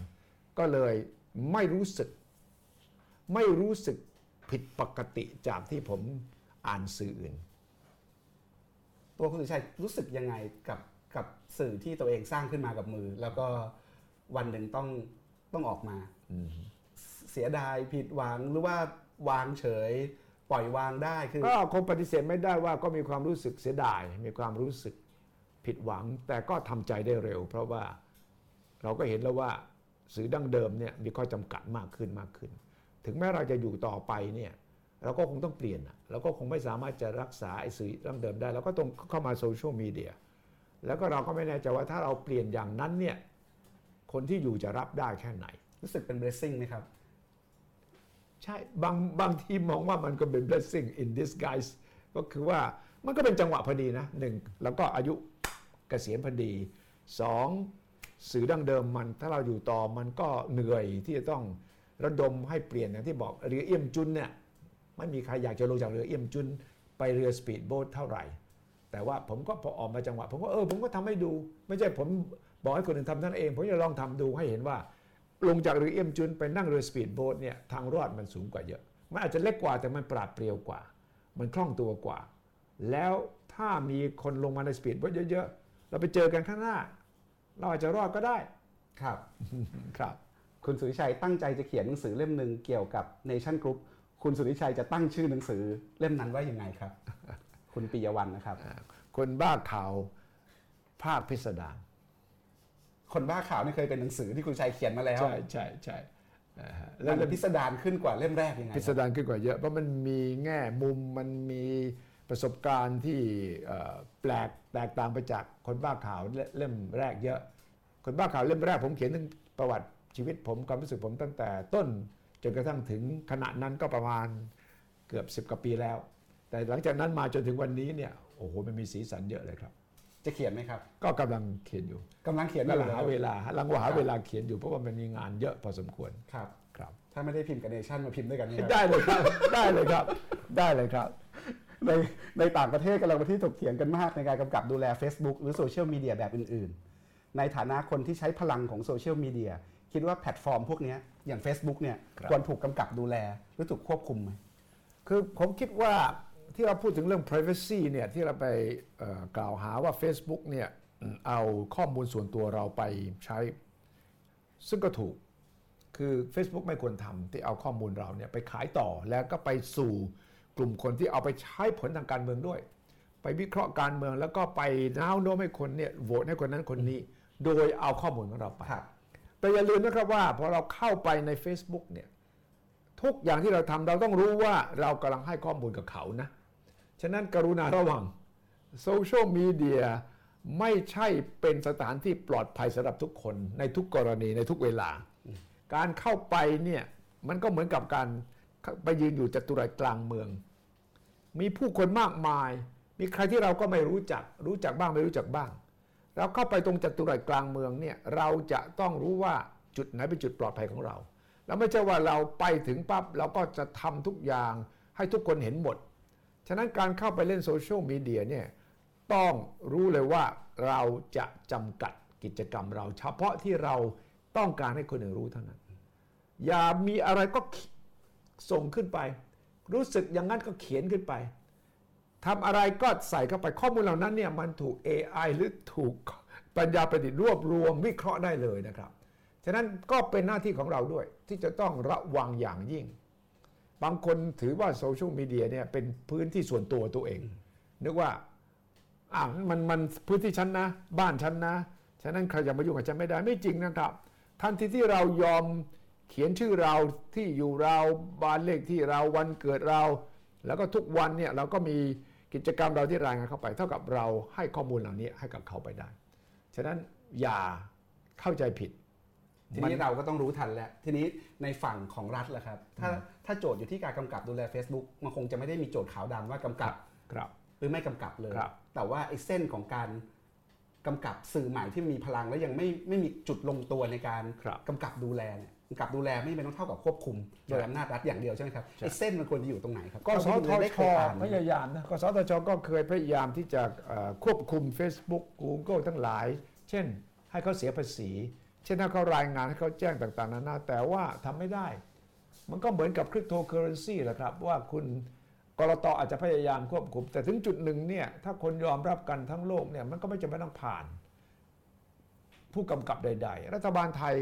ก็เลยไม่รู้สึก ไม่รู้สึกผิดปกติจากที่ผมอ่านสื่ออื่น ตัวคุณสุชัยรู้สึกยังไงกับกับสื่อที่ตัวเองสร้างขึ้นมากับมือ แล้วก็วันหนึ่งต้องต้องออกมา เสียดายผิดหวังหรือว่าวางเฉย ปล่อยวางได้คือก็คงปฏิเสธไม่ได้ว่าก็มีความรู้สึกเสียดาย มีความรู้สึกผิดหวัง แต่ก็ทำใจได้เร็ว เพราะว่าเราก็เห็นแล้วว่าสื่อดั้งเดิมเนี่ยมีข้อจำกัดมากขึ้นมากขึ้น ถึงแม้เราจะอยู่ต่อไปเนี่ยเราก็คงต้องเปลี่ยนอะเราก็คงไม่สามารถจะรักษาไอ้สื่อดั้งเดิมได้เราก็ต้องเข้ามาโซเชียลมีเดียแล้วก็เราก็ไม่แน่ใจว่าถ้าเราเปลี่ยนอย่างนั้นเนี่ยคนที่อยู่จะรับได้แค่ไหน รู้สึกเป็น blessing ไหมครับ ใช่บางบางทีมองว่ามันก็เป็น blessing in disguise ก็คือว่ามันก็เป็นจังหวะพอดีนะหนึ่งแล้วก็อายุเกษียณพอดีสองสื่อดั้งเดิมมัน ถ้าเราอยู่ต่อมันก็เหนื่อยที่จะต้องระดมให้เปลี่ยนอย่างที่บอกเรือเอี้ยมจุ๊นเนี่ยไม่มีใครอยากจะลงจากเรือเอี้ยมจุ๊น ไปเรือสปีดโบ๊ทเท่าไหร่ แต่ว่าผมก็พอออกมาจังหวะ ผมก็เออผมก็ทำให้ดู ไม่ใช่ผมบอกให้คนอื่นทำนั่นเอง ผมจะลองทำดูให้เห็นว่า ลงจากเรือเอี้ยมจุ๊นไปนั่งเรือสปีดโบ๊ทเนี่ยทางรอดมันสูงกว่าเยอะ มันอาจจะเล็กกว่าแต่มันปราดเปรียวกว่า มันคล่องตัวกว่า แล้วถ้ามีคนลงมาในสปีดโบ๊ทเยอะๆ เราไปเจอกันข้างหน้า เราอาจจะรอดก็ได้ครับครับ คุณสุริชัยตั้งใจจะเขียนหนังสือเล่มหนึ่งเกี่ยวกับ Nation Group คุณสุริชัยจะตั้งชื่อหนังสือเล่มนั้นว่ายังไงครับ คุณปิยวันนะครับ คนบ้าข่าวภาคพิสดาร คนบ้าข่าวนี่เคยเป็นหนังสือที่คุณชัยเขียนมาแล้ว ใช่ใช่ใช่อ่าฮะแล้วพิสดารขึ้นกว่าเล่มแรกยังไงพิสดารขึ้นกว่าเยอะเพราะมันมีแง่มุมมันมีประสบการณ์ที่เอ่อแปลกแตกต่างไปจากคนบ้าข่าวเล่มแรกเยอะ คนบ้าข่าวเล่มแรกผมเขียนถึงประวัติชีวิตผมความรู้สึกผมตั้งแต่ต้น จนกระทั่งถึงขณะนั้นก็ประมาณเกือบ 10กว่าปีแล้ว แต่หลังจากนั้นมาจนถึงวันนี้เนี่ยโอ้โหมันมีสีสันเยอะเลยครับ จะเขียนไหมครับ ก็กำลังเขียนอยู่กำลังเขียนกำลังอยู่หาเวลาลังหาเวลาเขียนอยู่เพราะว่ามันมีงานเยอะพอสมควรครับครับ ถ้าไม่ได้พิมพ์กับเนชั่นมาพิมพ์ด้วยกันนี่ครับได้เลยครับ ได้เลยครับ ได้เลยครับ ในในต่างประเทศกำลังเป็นที่ถกเถียงกันมากในการกำกับดูแล Facebook หรือโซเชียลมีเดียแบบอื่น ๆ ในฐานะคนที่ใช้พลังของโซเชียลมีเดียคิดว่าแพลตฟอร์มพวกเนี้ยอย่าง Facebook เนี่ยครับควรถูกกำกับดูแลหรือถูกควบคุมไหมคือผมคิดว่า ที่เราพูดถึงเรื่อง privacy เนี่ยที่เราไปเอ่อกล่าวหาว่า Facebook เนี่ยอืมเอาข้อมูลส่วนตัวเราไปใช้ ซึ่งก็ถูกคือ Facebook ไม่ควรทำที่เอาข้อมูลเราเนี่ยไปขายต่อแล้วก็ไปสู่กลุ่มคนที่เอาไปใช้ผลทางการเมืองด้วย ไปวิเคราะห์การเมืองแล้วก็ไปน้าวโน้มให้คนเนี่ยโหวตให้คนนั้นคนนี้ โดยเอาข้อมูลของเราไปครับแต่อย่าลืมนะครับว่าพอเราเข้าไปใน Facebook เนี่ยทุกอย่างที่เราทำเราต้องรู้ว่าเรากำลังให้ข้อมูลกับเขานะ ฉะนั้นกรุณาระวังโซเชียลมีเดียไม่ใช่เป็นสถานที่ปลอดภัยสำหรับทุกคนในทุกกรณีในทุกเวลา การเข้าไปเนี่ยมันก็เหมือนกับการไปยืนอยู่จัตุรัสกลางเมือง มีผู้คนมากมาย มีใครที่เราก็ไม่รู้จัก รู้จักบ้างไม่รู้จักบ้าง เราเข้าไปตรงจัตุรัสกลางเมืองเนี่ยเราจะต้องรู้ว่าจุดไหนเป็นจุดปลอดภัยของเรา แล้วไม่ใช่ว่าเราไปถึงปั๊บเราก็จะทำทุกอย่างให้ทุกคนเห็นหมด ฉะนั้นการเข้าไปเล่นโซเชียลมีเดียเนี่ยต้องรู้เลยว่าเราจะจำกัดกิจกรรมเรา เฉพาะที่เราต้องการให้คนอื่นรู้เท่านั้น อย่ามีอะไรก็ส่งขึ้นไป รู้สึกอย่างนั้นก็เขียนขึ้นไปทำอะไรก็ใส่เข้าไปข้อมูลเหล่านั้นเนี่ยมันถูก AI หรือถูกปัญญาประดิษฐ์รวบรวมวิเคราะห์ได้เลยนะครับ ฉะนั้นก็เป็นหน้าที่ของเราด้วยที่จะต้องระวังอย่างยิ่ง บางคนถือว่าโซเชียลมีเดียเนี่ยเป็นพื้นที่ส่วนตัวตัวเอง นึกว่าอ่ามันมันพื้นที่ฉันนะ บ้านฉันนะฉะนั้นใครจะมายุ่งกับฉันไม่ได้ไม่จริงนะครับทันทีที่เรายอมเขียนชื่อเราที่อยู่เราบ้านเลขที่เราวันเกิดเรา แล้วก็ทุกวันเนี่ยเราก็มีกิจกรรมเราที่รายงานเข้าไป เท่ากับเราให้ข้อมูลเหล่านี้ให้กับเขาไปได้ ฉะนั้นอย่าเข้าใจผิด ทีนี้เราก็ต้องรู้ทันแล้ว ทีนี้ในฝั่งของรัฐล่ะครับ ถ้า ถ้าโจทย์อยู่ที่การกำกับดูแล Facebook มันคงจะไม่ได้มีโจทย์ขาวดำว่ากำกับครับหรือไม่กำกับเลยครับแต่ว่าไอ้เส้นของการกำกับสื่อใหม่ที่มีพลังแล้วยังไม่ไม่มีจุดลงตัวในการครับกำกับดูแลเนี่ยกำกับดูแลไม่เป็นต้องเท่ากับควบคุมโดยอำนาจรัฐอย่างเดียวใช่ไหมครับใช่ไอ้เส้นมันควรจะอยู่ตรงไหนครับกสทเท่าที่ชได้เคยอ่านพยายามนะกสทชก็เคยพยายามที่จะเอ่อควบคุม Facebook Google ทั้งหลาย เช่นให้เขาเสียภาษี เช่นถ้าเขารายงานให้เขาแจ้งต่างๆนานาแต่ว่าทำไม่ได้ มันก็เหมือนกับคริปโตเคอเรนซีแหละครับ ว่าคุณกลตอาจจะพยายามควบคุม แต่ถึงจุดหนึ่งเนี่ยถ้าคนยอมรับกันทั้งโลกเนี่ยมันก็ไม่จำเป็นต้องผ่าน ผู้กำกับใด ๆ รัฐบาลไทย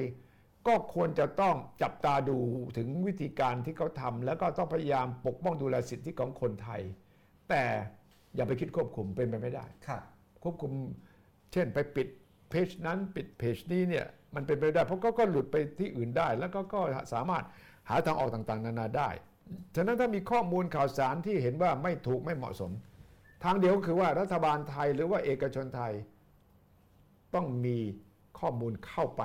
ก็ควรจะต้องจับตาดูถึงวิธีการที่เขาทำแล้วก็ต้องพยายามปกป้องดูแลสิทธิของคนไทย แต่อย่าไปคิดควบคุมเป็นไปไม่ได้ครับควบคุม เช่นไปปิดเพจนั้นปิดเพจนี้เนี่ยมันเป็นไปไม่ได้ เพราะก็ก็หลุดไปที่อื่นได้ แล้วก็ก็สามารถ หาทางออกต่างๆ นานาได้ ฉะนั้นถ้ามีข้อมูลข่าวสารที่เห็นว่าไม่ถูกไม่เหมาะสม ทางเดียวก็คือว่ารัฐบาลไทยหรือว่าเอกชนไทย ต้องมีข้อมูลเข้าไป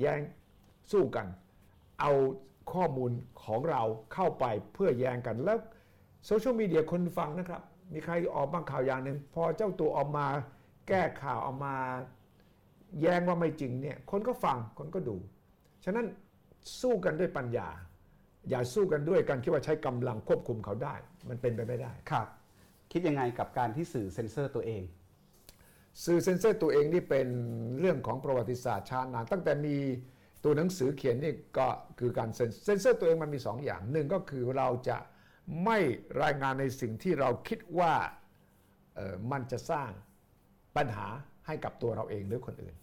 แย้งสู้กัน เอาข้อมูลของเราเข้าไปเพื่อแย้งกันแล้วโซเชียลมีเดียคนฟังนะครับ มีใครออกบางข่าวอย่างหนึ่งพอเจ้าตัวออกมาแก้ข่าวออกมา แย้งว่าไม่จริงเนี่ยคนก็ฟังคนก็ดู ฉะนั้น สู้กันด้วยปัญญา อย่าสู้กันด้วยการคิดว่าใช้กำลังควบคุมเขาได้ มันเป็นไปไม่ได้ ครับ คิดยังไงกับการที่สื่อเซ็นเซอร์ตัวเอง สื่อเซนเซอร์ตัวเองนี่เป็นเรื่องของประวัติศาสตร์ชาตินานตั้งแต่มีตัวหนังสือเขียนนี่ก็คือการเซ็นเซนเซอร์ตัวเองมันมีสองอย่างหนึ่งก็คือเราจะไม่รายงานในสิ่งที่เราคิดว่าเอ่อมันจะสร้างปัญหาให้กับตัวเราเองหรือคนอื่น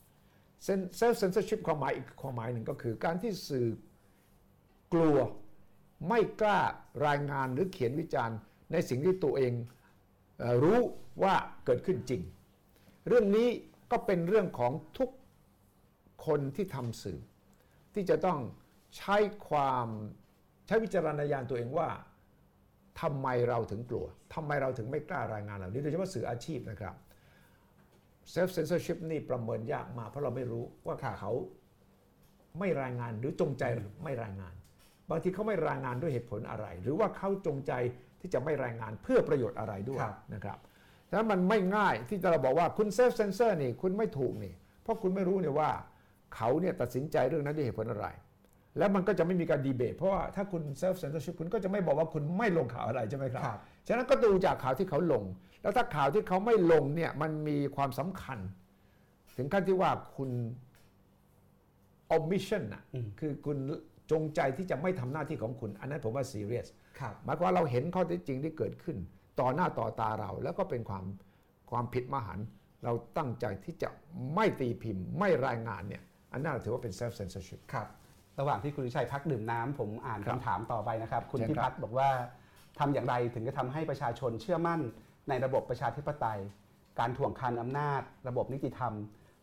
เซลฟ์เซนเซอร์ชิพความหมายอีกความหมายหนึ่งก็คือ การที่สื่อกลัวไม่กล้ารายงานหรือเขียนวิจารณ์ ในสิ่งที่ตัวเองรู้ว่าเกิดขึ้นจริง เรื่องนี้ก็เป็นเรื่องของทุกคนที่ทำสื่อ ที่จะต้องใช้ความใช้วิจารณญาณตัวเองว่าทำไมเราถึงกลัวทำไมเราถึงไม่กล้ารายงานเหล่านี้โดยเฉพาะสื่ออาชีพนะครับ self censorship นี่ประเมินยากมากเพราะเราไม่รู้ว่าเขาไม่รายงานหรือจงใจไม่รายงาน บางทีเขาไม่รายงานด้วยเหตุผลอะไร หรือว่าเขาจงใจที่จะไม่รายงานเพื่อประโยชน์อะไรด้วยครับนะครับฉะนั้นมันไม่ง่ายที่จะเราบอกว่าคุณเซฟเซนเซอร์นี่คุณไม่ถูกนี่ เพราะคุณไม่รู้เนี่ยว่าเขาเนี่ยตัดสินใจเรื่องนั้นด้วยเหตุผลอะไร แล้วมันก็จะไม่มีการดีเบต เพราะว่าถ้าคุณเซฟเซนเซอร์ชิพคุณก็จะไม่บอกว่าคุณไม่ลงข่าวอะไรใช่ไหมครับครับ ฉะนั้นก็ดูจากข่าวที่เขาลง แล้วถ้าข่าวที่เขาไม่ลงเนี่ยมันมีความสำคัญ ถึงขั้นที่ว่าคุณ omission น่ะอืมคือคุณจงใจที่จะไม่ทำหน้าที่ของคุณ อันนั้นผมว่า serious ครับหมายความว่าเราเห็นข้อเท็จจริงที่เกิดขึ้น ต่อหน้าต่อตาเรา แล้วก็เป็นความความผิดมหันต์เราตั้งใจที่จะไม่ตีพิมพ์ ไม่รายงานเนี่ยอันนั้นถือว่าเป็น self censorship ครับ ระหว่างที่คุณวิชัยพักดื่มน้ำผมอ่านครับคำถามต่อไปนะครับ คุณเชิญพิครับพัฒน์บอกว่า ทำอย่างไรถึงจะทำให้ประชาชนเชื่อมั่นในระบบประชาธิปไตย การถ่วงคันอำนาจ ระบบนิติธรรม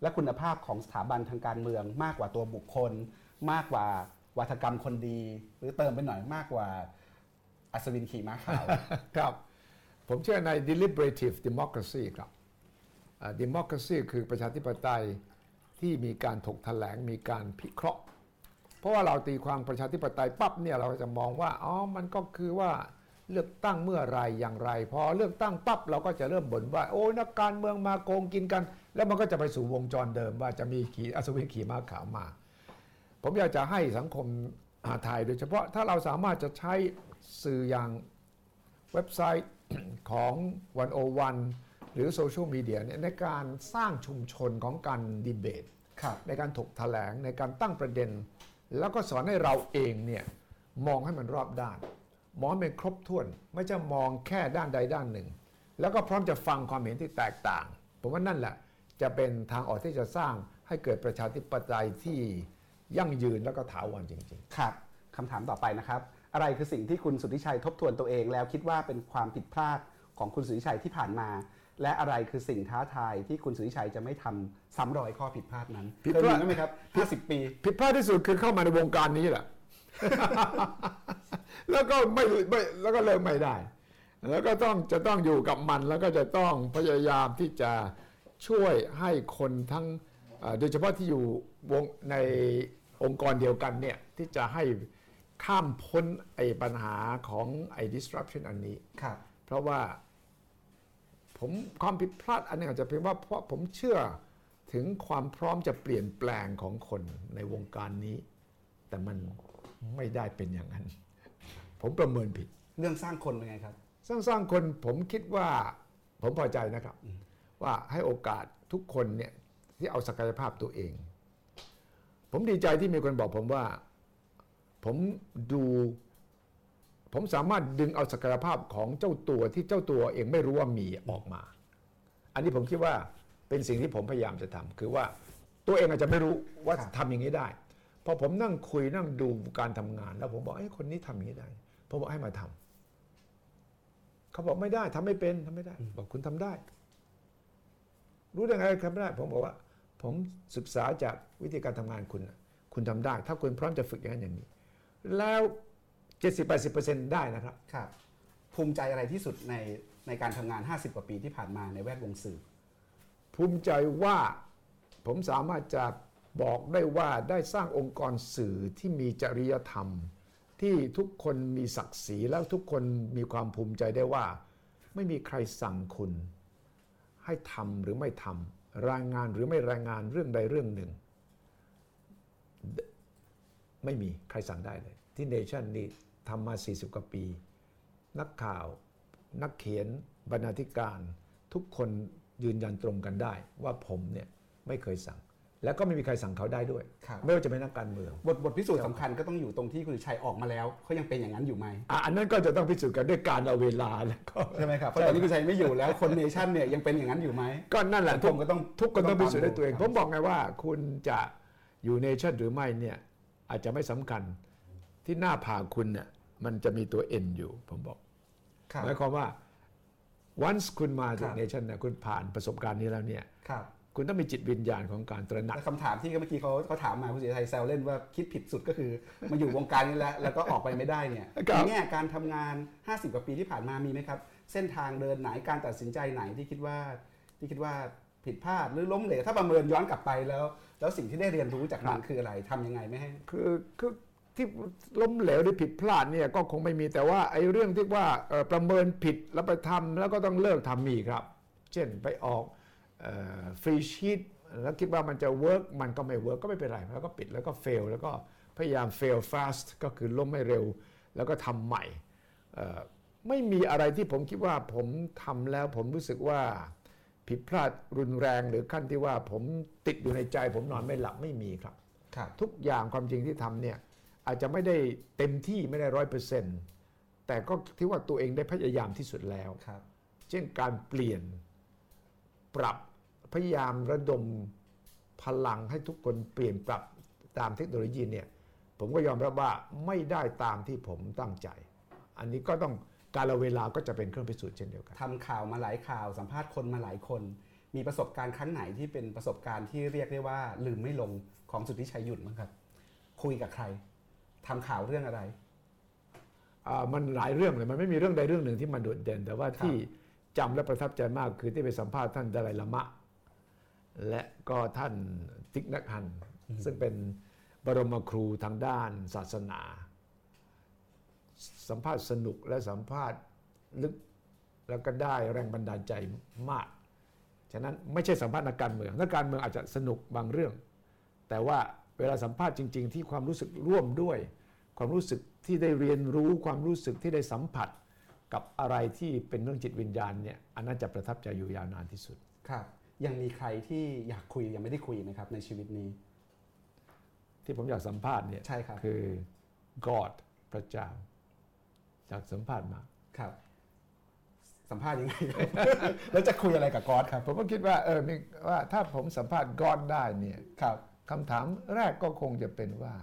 และคุณภาพของสถาบันทางการเมือง มากกว่าตัวบุคคล มากกว่าวัฒกรรมคนดี หรือเติมไปหน่อยมากกว่าอัศวินขี่ม้าขาวครับ ผมเชื่อใน deliberative democracy ครับ democracy คือประชาธิปไตยที่มีการถกแถลงมีการพิเคราะห์ เพราะว่าเราตีความประชาธิปไตยปั๊บเนี่ยเราจะมองว่าอ๋อมันก็คือว่า เลือกตั้งเมื่อไรอย่างไร พอเลือกตั้งปั๊บเราก็จะเริ่มบ่นว่า โอ้ยนักการเมืองมาโกงกินกัน แล้วมันก็จะไปสู่วงจรเดิมว่าจะมีขี่อัศวินขี่ม้าขาวมา ผมอยากจะให้สังคมอ่าไทยโดยเฉพาะถ้าเราสามารถจะใช้สื่ออย่างเว็บไซต์ของ 101 หรือโซเชียลมีเดียเนี่ยในการสร้างชุมชนของการดีเบตครับในการถกแถลงในการตั้งประเด็น แล้วก็สอนให้เราเองเนี่ยมองให้มันรอบด้าน มองให้มันครบถ้วน ไม่จะมองแค่ด้านใดด้านหนึ่ง แล้วก็พร้อมจะฟังความเห็นที่แตกต่าง ผมว่านั่นแหละจะเป็นทางออกที่จะสร้างให้เกิดประชาธิปไตยที่ยั่งยืนแล้วก็ถาวรจริงครับคำถามต่อไปนะครับ อะไรคือสิ่งที่คุณสุทธิชัยทบทวนตัวเองแล้วคิดว่าเป็นความผิดพลาดของคุณสุทธิชัยที่ผ่านมา และอะไรคือสิ่งท้าทายที่คุณสุทธิชัยจะไม่ทำซ้ำรอยข้อผิดพลาดนั้นผิดเคยพลาดมีไหมครับ50 ปีๆผิดพลาดที่สุดคือเข้ามาในวงการนี้แหละ แล้วก็ไม่ไม่แล้วก็เลิกไม่ได้ แล้วก็ต้องจะต้องอยู่กับมันแล้วก็จะต้องพยายามที่จะช่วยให้คนทั้งเอ่อโดยเฉพาะที่อยู่วงในองค์กรเดียวกันเนี่ยที่จะให้ข้ามพ้นไอ้ปัญหาของไอ้ disruption อันนี้ ครับ เพราะว่าผมความผิดพลาดอันหนึงอาจจะเป็นว่าเพราะผมเชื่อถึงความพร้อมจะเปลี่ยนแปลงของคนในวงการนี้ แต่มันไม่ได้เป็นอย่างนั้น ผมประเมินผิด เรื่องสร้างคนเป็นไงครับ สร้างสร้างคนผมคิดว่าผมพอใจนะครับ ว่าให้โอกาสทุกคนเนี่ยที่เอาศักยภาพตัวเอง ผมดีใจที่มีคนบอกผมว่า ผมดูผมสามารถดึงเอาศักยภาพของเจ้าตัวที่เจ้าตัวเองไม่รู้ว่ามีออกมา อันนี้ผมคิดว่าเป็นสิ่งที่ผมพยายามจะทำคือว่าตัวเองอาจจะไม่รู้ว่าครับทำอย่างนี้ได้ พอผมนั่งคุยนั่งดูการทำงาน แล้วผมบอกไอ้ยคนนี้ทำอย่างนี้ได้ ผมบอกให้มาทำเขาบอกไม่ได้ทำไม่เป็นทำไม่ได้ บอกคุณทำได้ รู้ได้ไงทำไม่ได้ ผมบอกว่า ผมศึกษาจากวิธีการทำงานคุณน่ะคุณทำได้ ถ้าคุณพร้อมจะฝึกอย่างนั้นอย่างนี้ แล้ว70-80%ได้นะครับ ครับ ภูมิใจอะไรที่สุดในในการทำงาน50กว่าปีที่ผ่านมาในแวดวงสื่อ ภูมิใจว่าผมสามารถจะบอกได้ว่าได้สร้างองค์กรสื่อที่มีจริยธรรม ที่ทุกคนมีศักดิ์ศรีแล้วทุกคนมีความภูมิใจได้ว่า ไม่มีใครสั่งคุณ ให้ทำหรือไม่ทำรายงานหรือไม่รายงานเรื่องใดเรื่องหนึ่ง ไม่มีใครสั่งได้เลย ที่เนชั่นนี่ทำมา 40 กว่าปี นักข่าว นักเขียนบรรณาธิการ ทุกคนยืนยันตรงกันได้ ว่าผมเนี่ยไม่เคยสั่ง แล้วก็ไม่มีใครสั่งเขาได้ด้วยครับไม่ว่าจะเป็นนักการเมือง บทบทพิสูจน์สำคัญก็ต้องอยู่ตรงที่คุณสุชัยออกมาแล้วเขายังเป็นอย่างนั้นอยู่ไหมอะอันนั้นก็จะต้องพิสูจน์กันด้วยการเอาเวลาแล้วก็ใช่ไหมครับเพราะตอนนี้คุณชัยไม่อยู่แล้วคนเนชั่นเนี่ยยังเป็นอย่างนั้นอยู่ไหมก็นั่นแหละสังคมก็ต้องทุกคนต้องพิสูจน์ได้ตัวเองครับผมบอกไงว่า คุณจะอยู่ในชั่นหรือไม่เนี่ยอาจจะไม่สำคัญที่หน้าผากคุณเนี่ยมันจะมีตัว N อยู่ผมบอกครับหมายความว่า once คุณมาถึคงรับเนชั่นเนี่ยคุณผ่านประสบการณ์นี้แล้วเนี่ย ครับคุณต้องมีจิตวิญญาณของการตระหนักแต่คำถามที่เมื่อกี้เขาเขาถามมาคุณสุชัยแซวเล่นว่าคิดผิดสุดก็คือมาอยู่วงการนี้แล้วแล้วก็ออกไปไม่ได้เนี่ยครับในแง่การทำงาน 50 กว่าปีที่ผ่านมามีไหมครับ เส้นทางเดินไหนการตัดสินใจไหนที่คิดว่าที่คิดว่าผิดพลาดหรือล้มเหลวถ้าประเมินย้อนกลับไปแล้ว แล้วสิ่งที่ได้เรียนรู้จากมันคืออะไรทำยังไงไม่ให้คือคือที่ล้มเหลวหรือผิดพลาดเนี่ยก็คงไม่มีแต่ว่าไอ้เรื่องที่ว่าเอ่อประเมินผิดแล้วไปทำแล้วก็ต้องเลิกทำมีครับ เช่นไปออก free sheet แล้วคิดว่ามันจะ work มันก็ไม่ work ก็ไม่เป็นไรแล้วก็ปิดแล้วก็ fail แล้วก็พยายาม fail fast ก็คือล้มไม่เร็ว แล้วก็ทำใหม่เอ่อไม่มีอะไรที่ผมคิดว่าผมทำแล้วผมรู้สึกว่าผิดพลาดรุนแรงหรือขั้นที่ว่าผมติดอยู่ในใจ ผมนอนไม่หลับไม่มีครับครับทุกอย่างความจริงที่ทำเนี่ยอาจจะไม่ได้เต็มที่ไม่ได้ร้อยเปอร์เซ็นต์แต่ก็คิดว่าตัวเองได้พยายามที่สุดแล้วครับเช่นการเปลี่ยนปรับ พยายามระดมพลังให้ทุกคนเปลี่ยนปรับตามเทคโนโลยีเนี่ยผมก็ยอมรับว่าไม่ได้ตามที่ผมตั้งใจ อันนี้ก็ต้องการละเวลาก็จะเป็นเครื่องพิสูจน์เช่นเดียวกันทำข่าวมาหลายข่าวสัมภาษณ์คนมาหลายคน มีประสบการณ์ครั้งไหนที่เป็นประสบการณ์ที่เรียกได้ว่า ลืมไม่ลงของสุทธิชัยหยุ่นมั้งครับ คุยกับใครทำข่าวเรื่องอะไรอ่ามันหลายเรื่องเลยมันไม่มีเรื่องใดเรื่องหนึ่งที่มันโดดเด่น แต่ว่าครับที่จำและประทับใจมากคือที่ไปสัมภาษณ์ท่านดาไลลามะ และก็ท่านติกนักฮัน ซึ่งเป็นบรมครูทางด้านศาสนา สัมภาษณ์สนุกและสัมภาษณ์ลึกแล้วก็ได้แรงบันดาลใจมาก ฉะนั้นไม่ใช่สัมภาษณ์นักการเมืองนักการเมืองอาจจะสนุกบางเรื่อง แต่ว่าเวลาสัมภาษณ์จริง ๆ ที่ความรู้สึกร่วมด้วย ความรู้สึกที่ได้เรียนรู้ความรู้สึกที่ได้สัมผัส กับอะไรที่เป็นเรื่องจิตวิญญาณเนี่ยอันนั้นจะประทับใจอยู่ยาวนานที่สุดครับ ยังมีใครที่อยากคุยยังไม่ได้คุยไหมครับ ในชีวิตนี้ ที่ผมอยากสัมภาษณ์เนี่ยใช่ครับคือ God พระเจ้าอยากสัมภาษณ์มาครับ สัมภาษณ์ยังไงครับแล้วจะคุยอะไรกับกอสครับ ผมก็คิดว่าเออมีว่าถ้าผมสัมภาษณ์ God ได้เนี่ยครับคำถามแรกก็คงจะเป็นว่า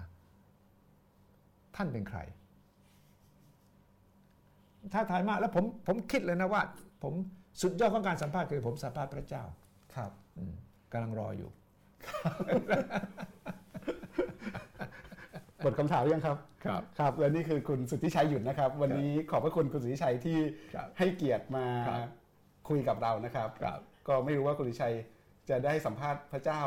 ท่านเป็นใครถ้าทายมากแล้วผมผมคิดเลยนะว่า ผมสุดยอดของการสัมภาษณ์คือผมสัมภาษณ์พระเจ้า ครับอืมกำลังรออยู่หมดคำถามยังครับครับครับ และนี่คือคุณสุทธิชัยหยุ่นนะครับ วันนี้ขอบพระคุณคุณสุทธิชัยที่ครับให้เกียรติมาครับคุยกับเรานะครับครับ ก็ไม่รู้ว่าคุณสุทธิชัยจะได้สัมภาษณ์พระเจ้า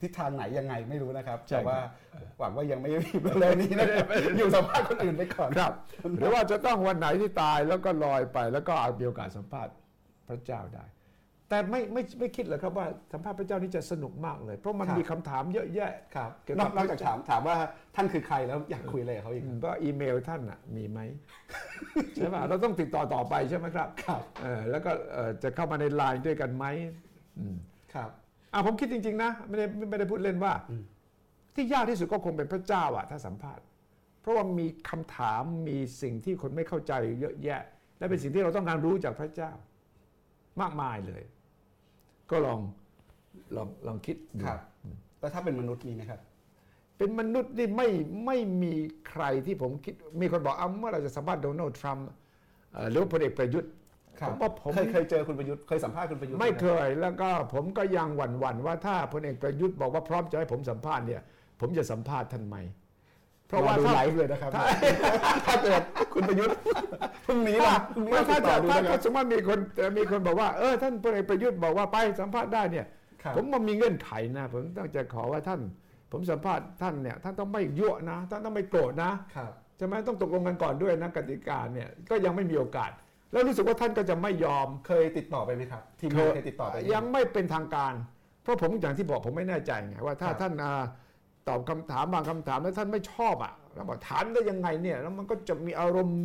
ทิศทางไหนยังไงไม่รู้นะครับใช่แต่ว่าครับหวังว่ายังไม่รีบเร็วๆนี้นะครับอยู่สัมภาษณ์คนอื่นไปก่อนครับ หรือว่าจะต้องวันไหนที่ตายแล้วก็ลอยไปแล้วก็เอามีโอกาสสัมภาษณ์พระเจ้าได้ แต่ไม่ไม่ไม่คิดเลยครับว่าสัมภาษณ์พระเจ้านี่จะสนุกมากเลย เพราะมันครับมีคำถามเยอะแยะครับเกี่ยวนกัอบกนอกจากถามถามว่าท่านคือใครแล้วอยากคุยอะไรกับเขาอีกอืมว่าอีเมลท่านน่ะมีไหมใช่ป่ะเราต้องติดต่อต่อไปใช่ไหมครับครับเออแล้วก็เอ่อจะเข้ามาในไลน์ด้วยกันไหมอืมครับอะผมคิดจริง ๆ นะ ไม่ได้ไม่ได้พูดเล่นว่าอืมที่ยากที่สุดก็คงเป็นพระเจ้าอะถ้าสัมภาษณ์ เพราะว่ามีคำถามมีสิ่งที่คนไม่เข้าใจเยอะแยะ และเป็นสิ่งที่เราต้องการรู้จากพระเจ้ามากมายเลย ก็ลองลองลองคิดดูครับ แล้วถ้าเป็นมนุษย์มีไหมครับ เป็นมนุษย์นี่ไม่ไม่มีใครที่ผมคิด มีคนบอกอ้าเมื่อเราจะสัมภาษณ์โดนัลด์ทรัมป์เอ่อหรือว่าพลเอกประยุทธ์ผมว่าผมเคยเคยเจอคุณประยุทธ์เคยสัมภาษณ์คุณประยุทธ์ไม่หเคย แล้วก็ผมก็ยังหวั่นหวั่นๆว่าถ้าพลเอกประยุทธ์บอกว่าพร้อมจะให้ผมสัมภาษณ์เนี่ย ผมจะสัมภาษณ์ท่านไหม เพราะว่าดูถ้าไลฟ์เลยนะครับ ถ้าเกิดคุณประยุทธ์พรุ่งนี้ถ้านะพรุ่งนี้ไม่เราติถ้าดต่จะอดูถ้านะครับสมมติมีคนเอ่อมีคนบอกว่าเออท่านพลเอกประยุทธ์บอกว่าไปสัมภาษณ์ได้เนี่ยครับผมมันมีเงื่อนไขนะ ผมต้องจะขอว่าท่าน ผมสัมภาษณ์ท่านเนี่ยท่านต้องไม่ยั่วนะท่านต้องไม่โกรธนะครับใช่ไหมต้องตกลงกันก่อนด้วยนะกติกาเนี่ยก็ยังไม่มีโอกาส แล้วรู้สึกว่าท่านก็จะไม่ยอมเคยติดต่อไปไหมครับทีมงานเคยติดต่อไปไหมยังไม่เป็นทางการ เพราะผมอย่างที่บอกผมไม่แน่ใจไงว่าถ้าครับท่านอ่า ตอบคำถามบางคำถามแล้วท่านไม่ชอบอะแล้วบอกถามได้ยังไงเนี่ยแล้วมันก็จะมีอารมณ์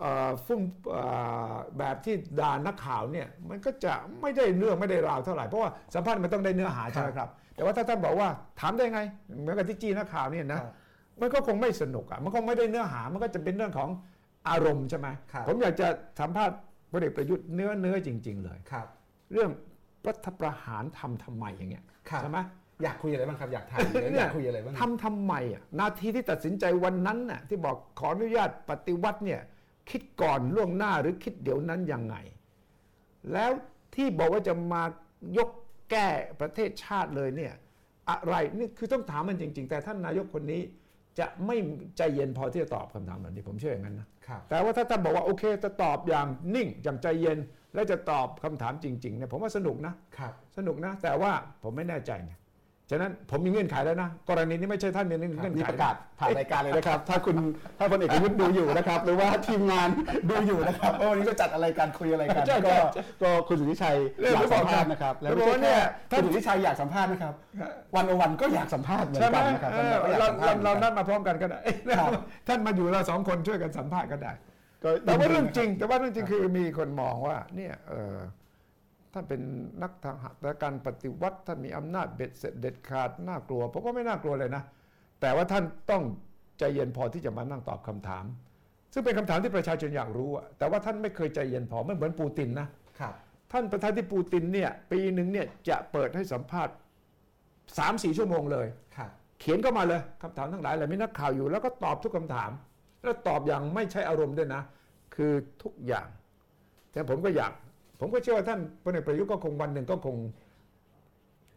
เอ่อฟุ้งเอ่อแบบที่ด่านักข่าวเนี่ยมันก็จะไม่ได้เรื่องไม่ได้ราวเท่าไหร่เพราะว่าสัมภาษณ์มันต้องได้เนื้อหาใช่ไหมครับ แต่ว่าถ้าท่านบอกว่าถามได้ไงเหมือนกับที่จีนนักข่าวเนี่ยคนะรับมันก็คงไม่สนุกอะมันคงไม่ได้เนื้อหามันก็จะเป็นเรื่องของอารมณ์ใช่ไหมครับผมอยากจะสัมภาษณ์พลเอกประยุทธ์เนื้อเนื้อจริง ๆ เลยครับ เรื่องรัฐประหารทำทำไมอย่างเงี้ยครับใช่ไหม อยากคุยอะไรบ้างครับอยากถามเลยเนี่อยยากคุยอะไรบ้างทำทำไมอะนาทีที่ตัดสินใจวันนั้นน่ะที่บอกขออนุญาตปฏิวัติเนี่ยคิดก่อนล่วงหน้าหรือคิดเดี๋ยวนั้นยังไง แล้วที่บอกว่าจะมายกแก้ประเทศชาติเลยเนี่ยอะไรนี่คือต้องถามมันจริง ๆ แต่ท่านนายกคนนี้จะไม่ใจเย็นพอที่จะตอบคำถามเหล่านี้ผมเชื่ออย่างนั้นนะครับแต่ว่าถ้าท่านบอกว่าโอเค จะตอบอย่างนิ่งอย่างใจเย็น และจะตอบคำถามจริงๆเนี่ยผมว่าสนุกนะครับสนุกนะ แต่ว่าผมไม่แน่ใจไง ฉะนั้นผมมีเงื่อนไขแล้วนะ กรณีนี้ไม่ใช่ท่านมีเงื่อนไขนี่ประกาศผ่านรายการเลยนะครับ ถ้าคุณถ้าพลเอกประยุทธ์ดูอยู่นะครับ หรือว่าทีมงานดูอยู่นะครับว่าวันนี้จะจัดอะไรกันคุยอะไรกันใช่ก็ใช่ก็คุณสุทธิชัยเรื่องอยากที่บสัอกมภาษณ์นะครับ แล้วที่ไม่บอกใช่ว่าเนี่แค่ยคุณสุทธิชัยอยากสัมภาษณ์นะครับ วันวันก็อยากสัมภาษณ์เหมือนใช่ไหมกันนะครับเออก็อยากเราสัมภาเราษณ์เราเหมืนัอดนกันมาพร้อมกันก็ได้ครับท่านมาอยู่เราสองคนช่วยกันสัมภาษณ์ก็ได้ก็แต่ว่ายินดีเรื่องนะคบจริง แต่ว่าเรื่องจริงคือมีคนมองว่าเนี่ยเออ ท่านเป็นนักทหารการปฏิวัติท่านมีอำนาจเบ็ดเสร็จเด็ดขาดน่ากลัวผมว่าไม่น่ากลัวเลยนะ แต่ว่าท่านต้องใจเย็นพอที่จะมานั่งตอบคำถาม ซึ่งเป็นคำถามที่ประชาชนอยากรู้อะแต่ว่าท่านไม่เคยใจเย็นพอไม่เหมือนปูตินนะครับท่านประธานที่ปูตินเนี่ยปีหนึ่งเนี่ยจะเปิดให้สัมภาษณ์สามสี่ชั่วโมงเลยครับเขียนเข้ามาเลยคำถามทั้งหลายแหละมีนักข่าวอยู่ แล้วก็ตอบทุกคำถาม แล้วตอบอย่างไม่ใช่อารมณ์ด้วยนะ คือทุกอย่างแต่ผมก็อยาก ผมก็เชื่อว่าท่านพลเอกประยุทธ์ก็คงวันหนึ่งก็คง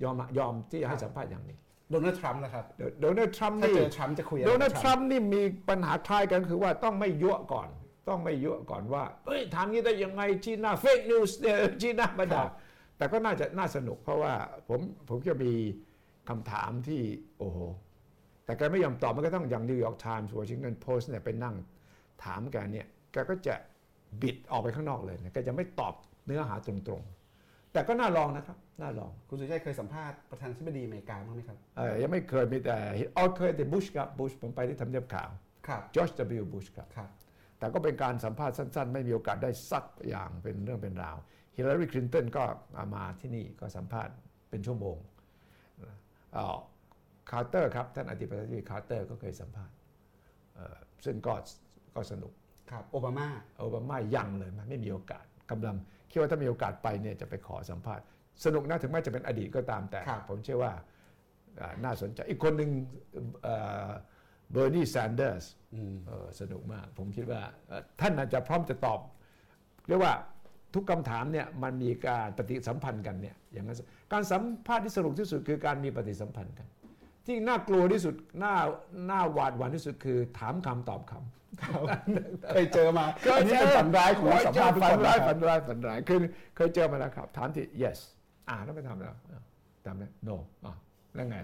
ยอมอะยอมที่จะให้สัมภาษณ์อย่างนี้โดนัลด์ทรัมป์นะครับโดโดนัลด์ทรัมป์ถ้านี่เจอทรัมป์จะคุยอะไรโดกับนัลด์ทรัมป์นี่มีปัญหาคล้ายกันคือว่าต้องไม่ยั่วก่อน ต้องไม่ยั่วก่อนว่าเอ้ยถามงี้ได้ยังไงชี้หน้า fake news เนี่ยชี้หน้ามาด่าแต่ก็น่าจะน่าสนุกเพราะว่าผมผมจะมีคำถามที่โอ้โหแต่แกไม่ยอมตอบมันก็ต้องอย่างนิวยอร์กไทมส์วอชิงตันโพสต์เนี่ยไปนั่งถามแกเนี่ยแกก็จะบิดออกไปข้างนอกเลยนะแกจะไม่ตอบ เนื้อหาตรงๆ แต่ก็น่าลองนะครับน่าลองคุณสุทธิชัยเคยสัมภาษณ์ประธานาธิบดีอเมริกาบ้างไหมครับเออยังไม่เคยมีแต่อ๋อเคยแต่บุชครับบุชผมไปที่ทำเนียบขาวครับจอร์จ W. บุชครับครับ แต่ก็เป็นการสัมภาษณ์สั้นๆ ไม่มีโอกาสได้สักอย่างเป็นเรื่องเป็นราวฮิลลารีคลินตันก็มาที่นี่ก็สัมภาษณ์เป็นชั่วโมงคาร์เตอร์ครับท่านประธานาธิบดีคาร์เตอร์ก็เคยสัมภาษณ์เอ่อซึ่งก็ก็สนุกครับโอบามาโอบามายังเลยมันไม่มีโอกาสกำลัง คิดว่าถ้ามีโอกาสไปเนี่ยจะไปขอสัมภาษณ์ สนุกนะถึงแม้จะเป็นอดีตก็ตามแต่ ผมเชื่อว่าอ่าน่าสนใจอีกคนหนึ่งเบอร์นีแซนเดอร์สอืมเออสนุกมาก ผมคิดว่าเอ่อท่านอาจจะพร้อมจะตอบ เรียกว่าทุกคำถามเนี่ยมันมีการปฏิสัมพันธ์กันเนี่ยอย่างนั้นการสัมภาษณ์ที่สนุกที่สุดคือการมีปฏิสัมพันธ์กัน ที่น่ากลัวที่สุดน่าน่าหวาดหวั่นที่สุดคือถามคำตอบคำครับเคยเจอมาอันนี้เป็นฝันร้ายของนักสัมภาษณ์ทุกฝัคนนร้ายนะคฝัรับนร้ายฝันร้ายคือเคยเจอมาแล้วครับ ถามที่ yes อ่าแล้วไม่ทำแล้วอะทำแล้ว no อะแล้วไง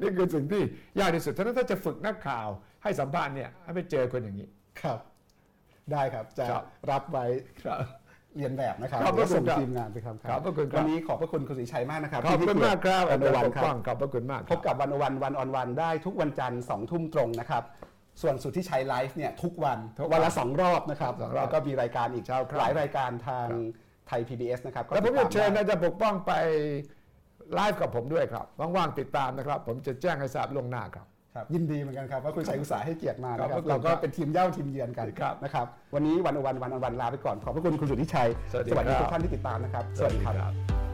นี่คือสิ่งที่ยากที่สุดฉะนั้นถ้าจะฝึกนักข่าวให้สัมภาษณ์เนี่ยให้ไปเจอคนอย่างนี้ครับ ได้ครับจะครับรับไว้ครับ เรียนแบบนะครับขอบพระแล้วส่งคุณครับทีมงานไปครับขอบพระคุณครับวันนี้ขอบพระคุณคุณศรีชัยมากนะครับขอบคุณมากครับวันอาจารย์วันปกครัป้อบงขอบพระคุณมากพบกับวันวันวันออนวันได้ทุกวันจันทร์สองทุ่มตรงนะครับส่วนสุดที่ชัยไลฟ์เนี่ยทุกวันทุกวันวันละสองรอบนะครับสองรอบแล้วก็มีรายการอีกเช้าครับหลายรายการทางไทย PBS นะครับก็แล้วผมติจะดตามเชิญได้อาจารย์ปกป้องไปไลฟ์กับผมด้วยครับว่างๆติดตามนะครับ ผมจะแจ้งให้ทราบล่วงหน้าครับครับ ยินดีเหมือนกันครับว่าคุณชัยอุตสาห์ให้เกียรติมานะคขอรับบพระคุณเราก็ครับเป็นทีมเย่าทีมเยือนกันครับนะครับวันนี้วันอวันวันอวันลาไปก่อนขอบพระคุณคุณสุทธิชัยสวัสดีสวัสดีครับทุกท่านที่ติดตามนะครับ สวัสดีครับ